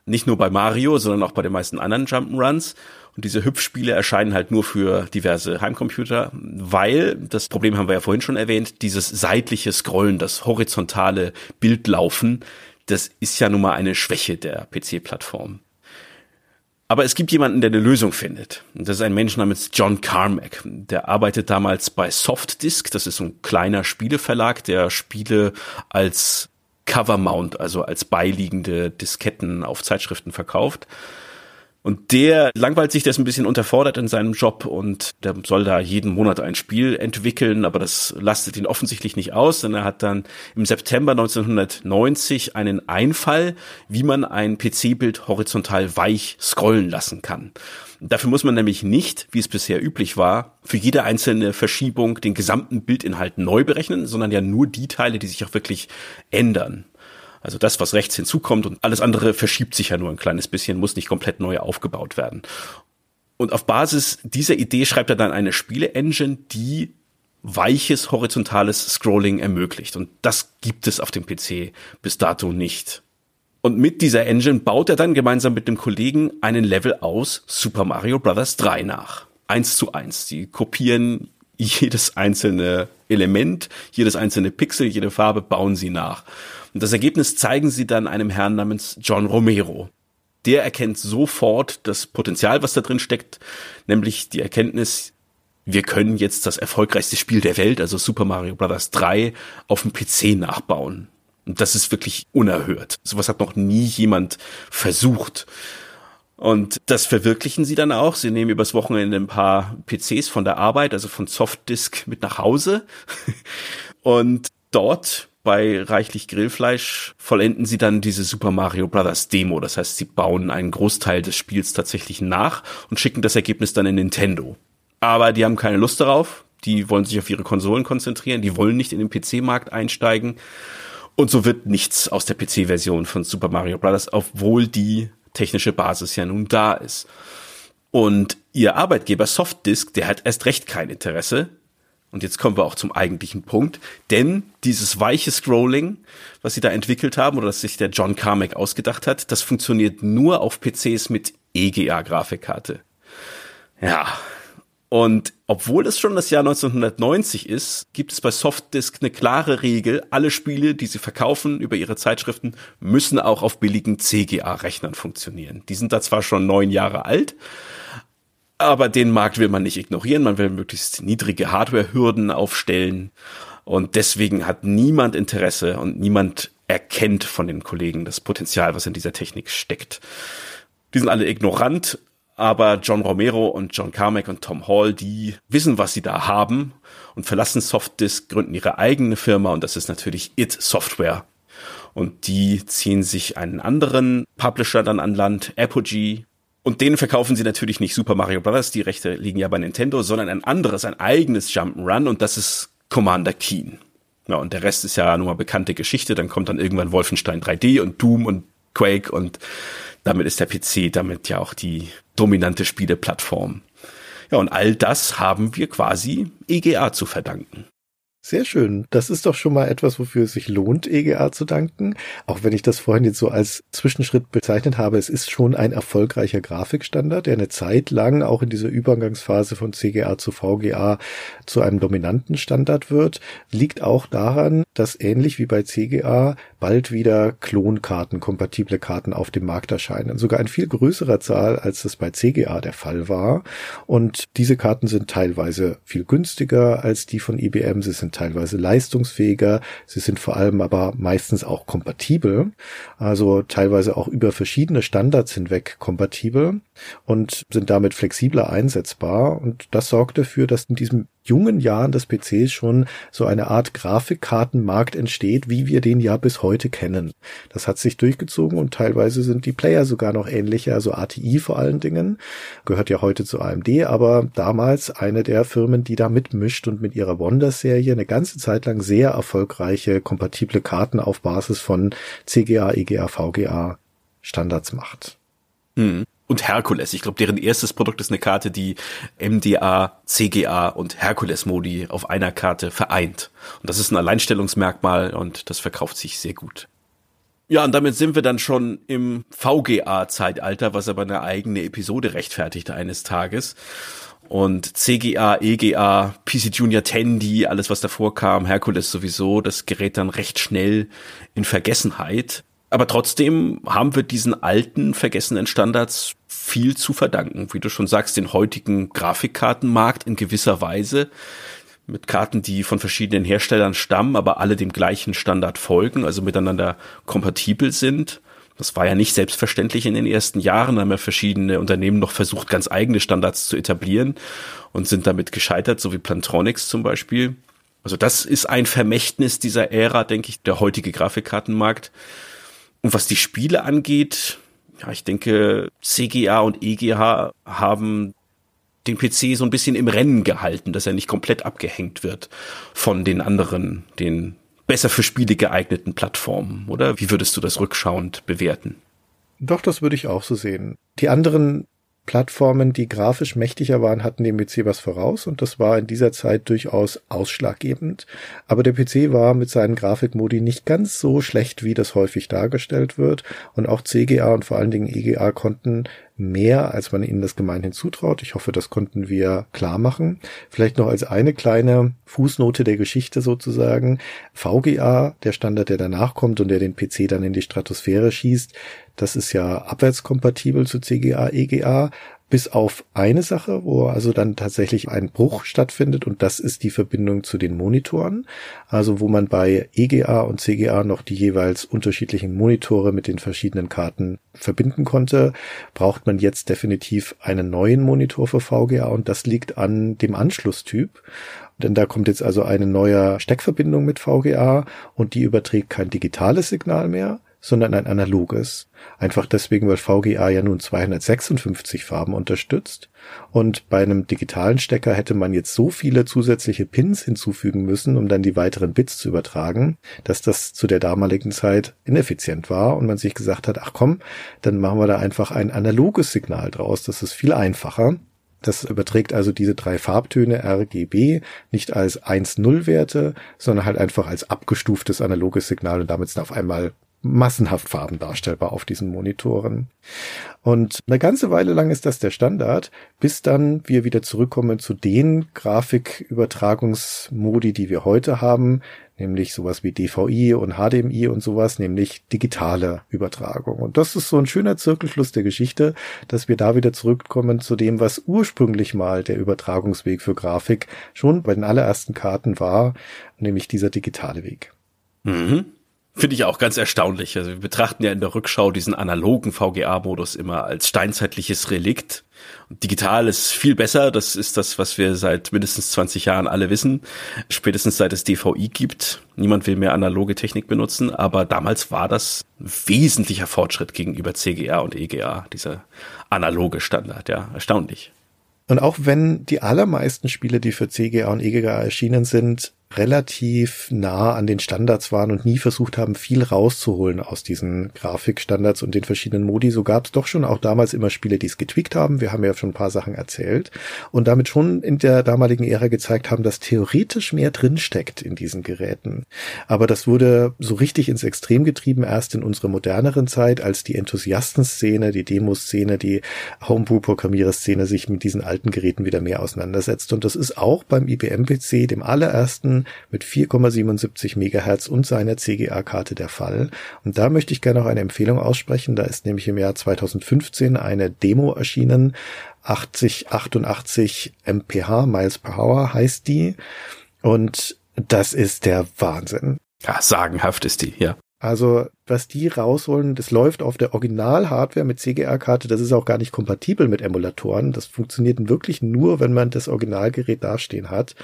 nicht nur bei Mario, sondern auch bei den meisten anderen Jump'n'Runs. Und diese Hüpfspiele erscheinen halt nur für diverse Heimcomputer, weil, das Problem haben wir ja vorhin schon erwähnt, dieses seitliche Scrollen, das horizontale Bildlaufen, das ist ja nun mal eine Schwäche der PC-Plattform. Aber es gibt jemanden, der eine Lösung findet. Und das ist ein Mensch namens John Carmack. Der arbeitet damals bei Softdisk. Das ist so ein kleiner Spieleverlag, der Spiele als Cover Mount, also als beiliegende Disketten auf Zeitschriften verkauft. Und der langweilt sich das ein bisschen unterfordert in seinem Job und der soll da jeden Monat ein Spiel entwickeln, aber das lastet ihn offensichtlich nicht aus, denn er hat dann im September 1990 einen Einfall, wie man ein PC-Bild horizontal weich scrollen lassen kann. Dafür muss man nämlich nicht, wie es bisher üblich war, für jede einzelne Verschiebung den gesamten Bildinhalt neu berechnen, sondern ja nur die Teile, die sich auch wirklich ändern. Also das, was rechts hinzukommt und alles andere verschiebt sich ja nur ein kleines bisschen, muss nicht komplett neu aufgebaut werden. Und auf Basis dieser Idee schreibt er dann eine Spiele-Engine, die weiches horizontales Scrolling ermöglicht. Und das gibt es auf dem PC bis dato nicht. Und mit dieser Engine baut er dann gemeinsam mit dem Kollegen einen Level aus Super Mario Bros. 3 nach. Eins zu eins. Die kopieren jedes einzelne Element, jedes einzelne Pixel, jede Farbe bauen sie nach. Und das Ergebnis zeigen sie dann einem Herrn namens John Romero. Der erkennt sofort das Potenzial, was da drin steckt, nämlich die Erkenntnis, wir können jetzt das erfolgreichste Spiel der Welt, also Super Mario Bros. 3, auf dem PC nachbauen. Und das ist wirklich unerhört. Sowas hat noch nie jemand versucht. Und das verwirklichen sie dann auch. Sie nehmen übers Wochenende ein paar PCs von der Arbeit, also von Softdisk mit nach Hause. Und dort bei reichlich Grillfleisch vollenden sie dann diese Super Mario Brothers Demo. Das heißt, sie bauen einen Großteil des Spiels tatsächlich nach und schicken das Ergebnis dann in Nintendo. Aber die haben keine Lust darauf. Die wollen sich auf ihre Konsolen konzentrieren. Die wollen nicht in den PC-Markt einsteigen. Und so wird nichts aus der PC-Version von Super Mario Brothers, obwohl die technische Basis ja nun da ist. Und ihr Arbeitgeber Softdisk, der hat erst recht kein Interesse. Und jetzt kommen wir auch zum eigentlichen Punkt, denn dieses weiche Scrolling, was sie da entwickelt haben oder das sich der John Carmack ausgedacht hat, das funktioniert nur auf PCs mit EGA-Grafikkarte. Ja, und obwohl es schon das Jahr 1990 ist, gibt es bei Softdisk eine klare Regel. Alle Spiele, die sie verkaufen über ihre Zeitschriften, müssen auch auf billigen CGA-Rechnern funktionieren. Die sind da zwar schon neun Jahre alt, aber den Markt will man nicht ignorieren. Man will möglichst niedrige Hardware-Hürden aufstellen. Und deswegen hat niemand Interesse und niemand erkennt von den Kollegen das Potenzial, was in dieser Technik steckt. Die sind alle ignorant aber John Romero und John Carmack und Tom Hall, die wissen, was sie da haben und verlassen Softdisk, gründen ihre eigene Firma und das ist natürlich It Software. Und die ziehen sich einen anderen Publisher dann an Land, Apogee. Und denen verkaufen sie natürlich nicht Super Mario Bros., die Rechte liegen ja bei Nintendo, sondern ein anderes, ein eigenes Jump'n'Run und das ist Commander Keen. Ja, und der Rest ist ja nur mal bekannte Geschichte. Dann kommt dann irgendwann Wolfenstein 3D und Doom und Quake und damit ist der PC damit ja auch die dominante Spieleplattform. Ja, und all das haben wir quasi EGA zu verdanken. Sehr schön. Das ist doch schon mal etwas, wofür es sich lohnt, EGA zu danken. Auch wenn ich das vorhin jetzt so als Zwischenschritt bezeichnet habe, es ist schon ein erfolgreicher Grafikstandard, der eine Zeit lang auch in dieser Übergangsphase von CGA zu VGA zu einem dominanten Standard wird. Liegt auch daran, dass ähnlich wie bei CGA bald wieder Klonkarten, kompatible Karten auf dem Markt erscheinen. Sogar in viel größerer Zahl, als das bei CGA der Fall war. Und diese Karten sind teilweise viel günstiger als die von IBM. Sie sind teilweise leistungsfähiger. Sie sind vor allem aber meistens auch kompatibel. Also teilweise auch über verschiedene Standards hinweg kompatibel und sind damit flexibler einsetzbar. Und das sorgt dafür, dass in diesem jungen Jahren des PCs schon so eine Art Grafikkartenmarkt entsteht, wie wir den ja bis heute kennen. Das hat sich durchgezogen und teilweise sind die Player sogar noch ähnlicher, also ATI vor allen Dingen, gehört ja heute zu AMD, aber damals eine der Firmen, die da mitmischt und mit ihrer Wonder-Serie eine ganze Zeit lang sehr erfolgreiche, kompatible Karten auf Basis von CGA, EGA, VGA Standards macht. Mhm und Herkules. Ich glaube, deren erstes Produkt ist eine Karte, die MDA, CGA und Herkules-Modi auf einer Karte vereint. Und das ist ein Alleinstellungsmerkmal und das verkauft sich sehr gut. Ja, und damit sind wir dann schon im VGA-Zeitalter, was aber eine eigene Episode rechtfertigte eines Tages. Und CGA, EGA, PC Junior Tandy, alles was davor kam, Herkules sowieso, das gerät dann recht schnell in Vergessenheit. Aber trotzdem haben wir diesen alten, vergessenen Standards viel zu verdanken. Wie du schon sagst, den heutigen Grafikkartenmarkt in gewisser Weise mit Karten, die von verschiedenen Herstellern stammen, aber alle dem gleichen Standard folgen, also miteinander kompatibel sind. Das war ja nicht selbstverständlich in den ersten Jahren, da haben ja verschiedene Unternehmen noch versucht, ganz eigene Standards zu etablieren und sind damit gescheitert, so wie Plantronics zum Beispiel. Also das ist ein Vermächtnis dieser Ära, denke ich, der heutige Grafikkartenmarkt. Und was die Spiele angeht, ja, ich denke, CGA und EGH haben den PC so ein bisschen im Rennen gehalten, dass er nicht komplett abgehängt wird von den anderen, den besser für Spiele geeigneten Plattformen, oder? Wie würdest du das rückschauend bewerten? Doch, das würde ich auch so sehen. Die anderen Plattformen, die grafisch mächtiger waren, hatten dem PC was voraus und das war in dieser Zeit durchaus ausschlaggebend. Aber der PC war mit seinen Grafikmodi nicht ganz so schlecht, wie das häufig dargestellt wird und auch CGA und vor allen Dingen EGA konnten mehr, als man ihnen das gemeinhin zutraut. Ich hoffe, das konnten wir klar machen. Vielleicht noch als eine kleine Fußnote der Geschichte sozusagen. VGA, der Standard, der danach kommt und der den PC dann in die Stratosphäre schießt, das ist ja abwärtskompatibel zu CGA, EGA, bis auf eine Sache, wo also dann tatsächlich ein Bruch stattfindet und das ist die Verbindung zu den Monitoren. Also wo man bei EGA und CGA noch die jeweils unterschiedlichen Monitore mit den verschiedenen Karten verbinden konnte, braucht man jetzt definitiv einen neuen Monitor für VGA und das liegt an dem Anschlusstyp. Denn da kommt jetzt also eine neue Steckverbindung mit VGA und die überträgt kein digitales Signal mehr, sondern ein analoges. Einfach deswegen, weil VGA ja nun 256 Farben unterstützt. Und bei einem digitalen Stecker hätte man jetzt so viele zusätzliche Pins hinzufügen müssen, um dann die weiteren Bits zu übertragen, dass das zu der damaligen Zeit ineffizient war und man sich gesagt hat, ach komm, dann machen wir da einfach ein analoges Signal draus. Das ist viel einfacher. Das überträgt also diese drei Farbtöne RGB nicht als 1-0-Werte, sondern halt einfach als abgestuftes analoges Signal und damit sind auf einmal massenhaft Farben darstellbar auf diesen Monitoren. Und eine ganze Weile lang ist das der Standard, bis dann wir wieder zurückkommen zu den Grafikübertragungsmodi, die wir heute haben, nämlich sowas wie DVI und HDMI und sowas, nämlich digitale Übertragung. Und das ist so ein schöner Zirkelschluss der Geschichte, dass wir da wieder zurückkommen zu dem, was ursprünglich mal der Übertragungsweg für Grafik schon bei den allerersten Karten war, nämlich dieser digitale Weg. Mhm. Finde ich auch ganz erstaunlich. Also wir betrachten ja in der Rückschau diesen analogen VGA-Modus immer als steinzeitliches Relikt. Und digital ist viel besser. Das ist das, was wir seit mindestens 20 Jahren alle wissen. Spätestens seit es DVI gibt. Niemand will mehr analoge Technik benutzen. Aber damals war das ein wesentlicher Fortschritt gegenüber CGA und EGA, dieser analoge Standard. Ja, erstaunlich. Und auch wenn die allermeisten Spiele, die für CGA und EGA erschienen sind, relativ nah an den Standards waren und nie versucht haben, viel rauszuholen aus diesen Grafikstandards und den verschiedenen Modi. So gab es doch schon auch damals immer Spiele, die es getweakt haben. Wir haben ja schon ein paar Sachen erzählt und damit schon in der damaligen Ära gezeigt haben, dass theoretisch mehr drinsteckt in diesen Geräten. Aber das wurde so richtig ins Extrem getrieben erst in unserer moderneren Zeit, als die Enthusiastenszene, die Demoszene, die Homebrew-Programmiererszene sich mit diesen alten Geräten wieder mehr auseinandersetzt. Und das ist auch beim IBM-PC, dem allerersten mit 4,77 Megahertz und seiner CGA-Karte der Fall. Und da möchte ich gerne noch eine Empfehlung aussprechen. Da ist nämlich im Jahr 2015 eine Demo erschienen. 8088 mph, Miles per Hour heißt die. Und das ist der Wahnsinn. Ja, sagenhaft ist die, ja. Also was die rausholen, das läuft auf der Original-Hardware mit CGR-Karte, das ist auch gar nicht kompatibel mit Emulatoren. Das funktioniert wirklich nur, wenn man das Originalgerät dastehen hat.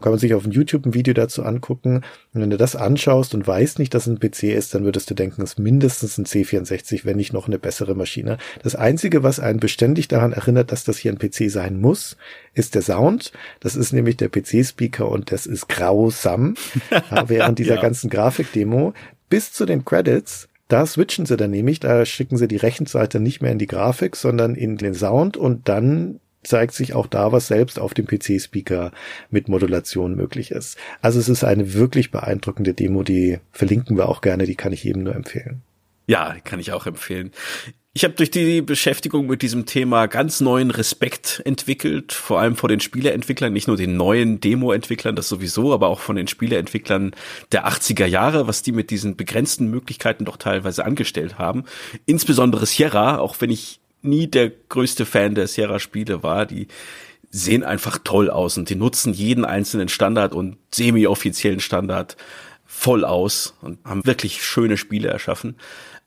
Kann man sich auf YouTube ein Video dazu angucken. Und wenn du das anschaust und weißt nicht, dass es ein PC ist, dann würdest du denken, es ist mindestens ein C64, wenn nicht noch eine bessere Maschine. Das Einzige, was einen beständig daran erinnert, dass das hier ein PC sein muss, ist der Sound. Das ist nämlich der PC-Speaker und das ist grausam. Während dieser ja. ganzen Grafikdemo bis zu den Credits. Da switchen sie dann nämlich, da schicken sie die Rechenseite nicht mehr in die Grafik, sondern in den Sound und dann zeigt sich auch da, was selbst auf dem PC-Speaker mit Modulation möglich ist. Also es ist eine wirklich beeindruckende Demo, die verlinken wir auch gerne, die kann ich jedem nur empfehlen. Ja, kann ich auch empfehlen. Ich habe durch die Beschäftigung mit diesem Thema ganz neuen Respekt entwickelt, vor allem vor den Spieleentwicklern, nicht nur den neuen Demo-Entwicklern, das sowieso, aber auch von den Spieleentwicklern der 80er Jahre, was die mit diesen begrenzten Möglichkeiten doch teilweise angestellt haben. Insbesondere Sierra, auch wenn ich nie der größte Fan der Sierra-Spiele war, die sehen einfach toll aus und die nutzen jeden einzelnen Standard und semi-offiziellen Standard voll aus und haben wirklich schöne Spiele erschaffen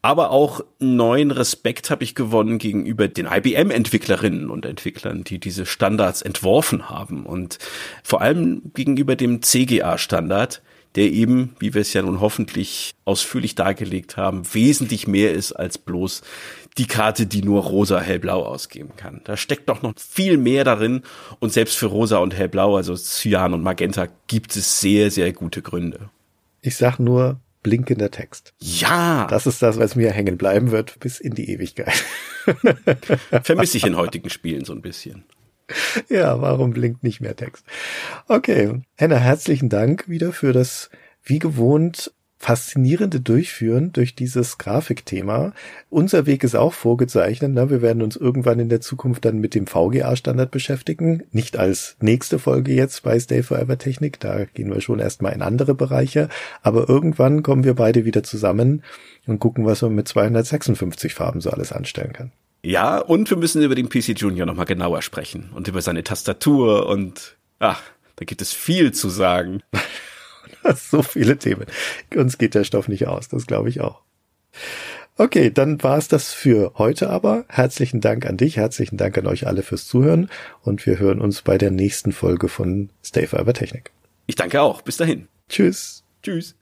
aber auch neuen Respekt habe ich gewonnen gegenüber den IBM-Entwicklerinnen und Entwicklern, die diese Standards entworfen haben und vor allem gegenüber dem CGA-Standard, der eben, wie wir es ja nun hoffentlich ausführlich dargelegt haben, wesentlich mehr ist als bloß die Karte, die nur rosa, hellblau ausgeben kann. Da steckt doch noch viel mehr darin und selbst für rosa und hellblau, also Cyan und Magenta, gibt es sehr, sehr gute Gründe. Ich sag nur, blinkender Text. Ja. Das ist das, was mir hängen bleiben wird bis in die Ewigkeit. Vermisse ich in heutigen Spielen so ein bisschen. Ja, warum blinkt nicht mehr Text? Okay. Henna, herzlichen Dank wieder für das, wie gewohnt, faszinierende Durchführen durch dieses Grafikthema. Unser Weg ist auch vorgezeichnet. Ne? Wir werden uns irgendwann in der Zukunft dann mit dem VGA-Standard beschäftigen. Nicht als nächste Folge jetzt bei Stay Forever Technik. Da gehen wir schon erstmal in andere Bereiche. Aber irgendwann kommen wir beide wieder zusammen und gucken, was man mit 256 Farben so alles anstellen kann. Ja, und wir müssen über den PC Junior nochmal genauer sprechen und über seine Tastatur und ach, da gibt es viel zu sagen. so viele Themen. Uns geht der Stoff nicht aus, das glaube ich auch. Okay, dann war es das für heute aber. Herzlichen Dank an dich, herzlichen Dank an euch alle fürs Zuhören und wir hören uns bei der nächsten Folge von Stay Forever Technik. Ich danke auch. Bis dahin. Tschüss. Tschüss.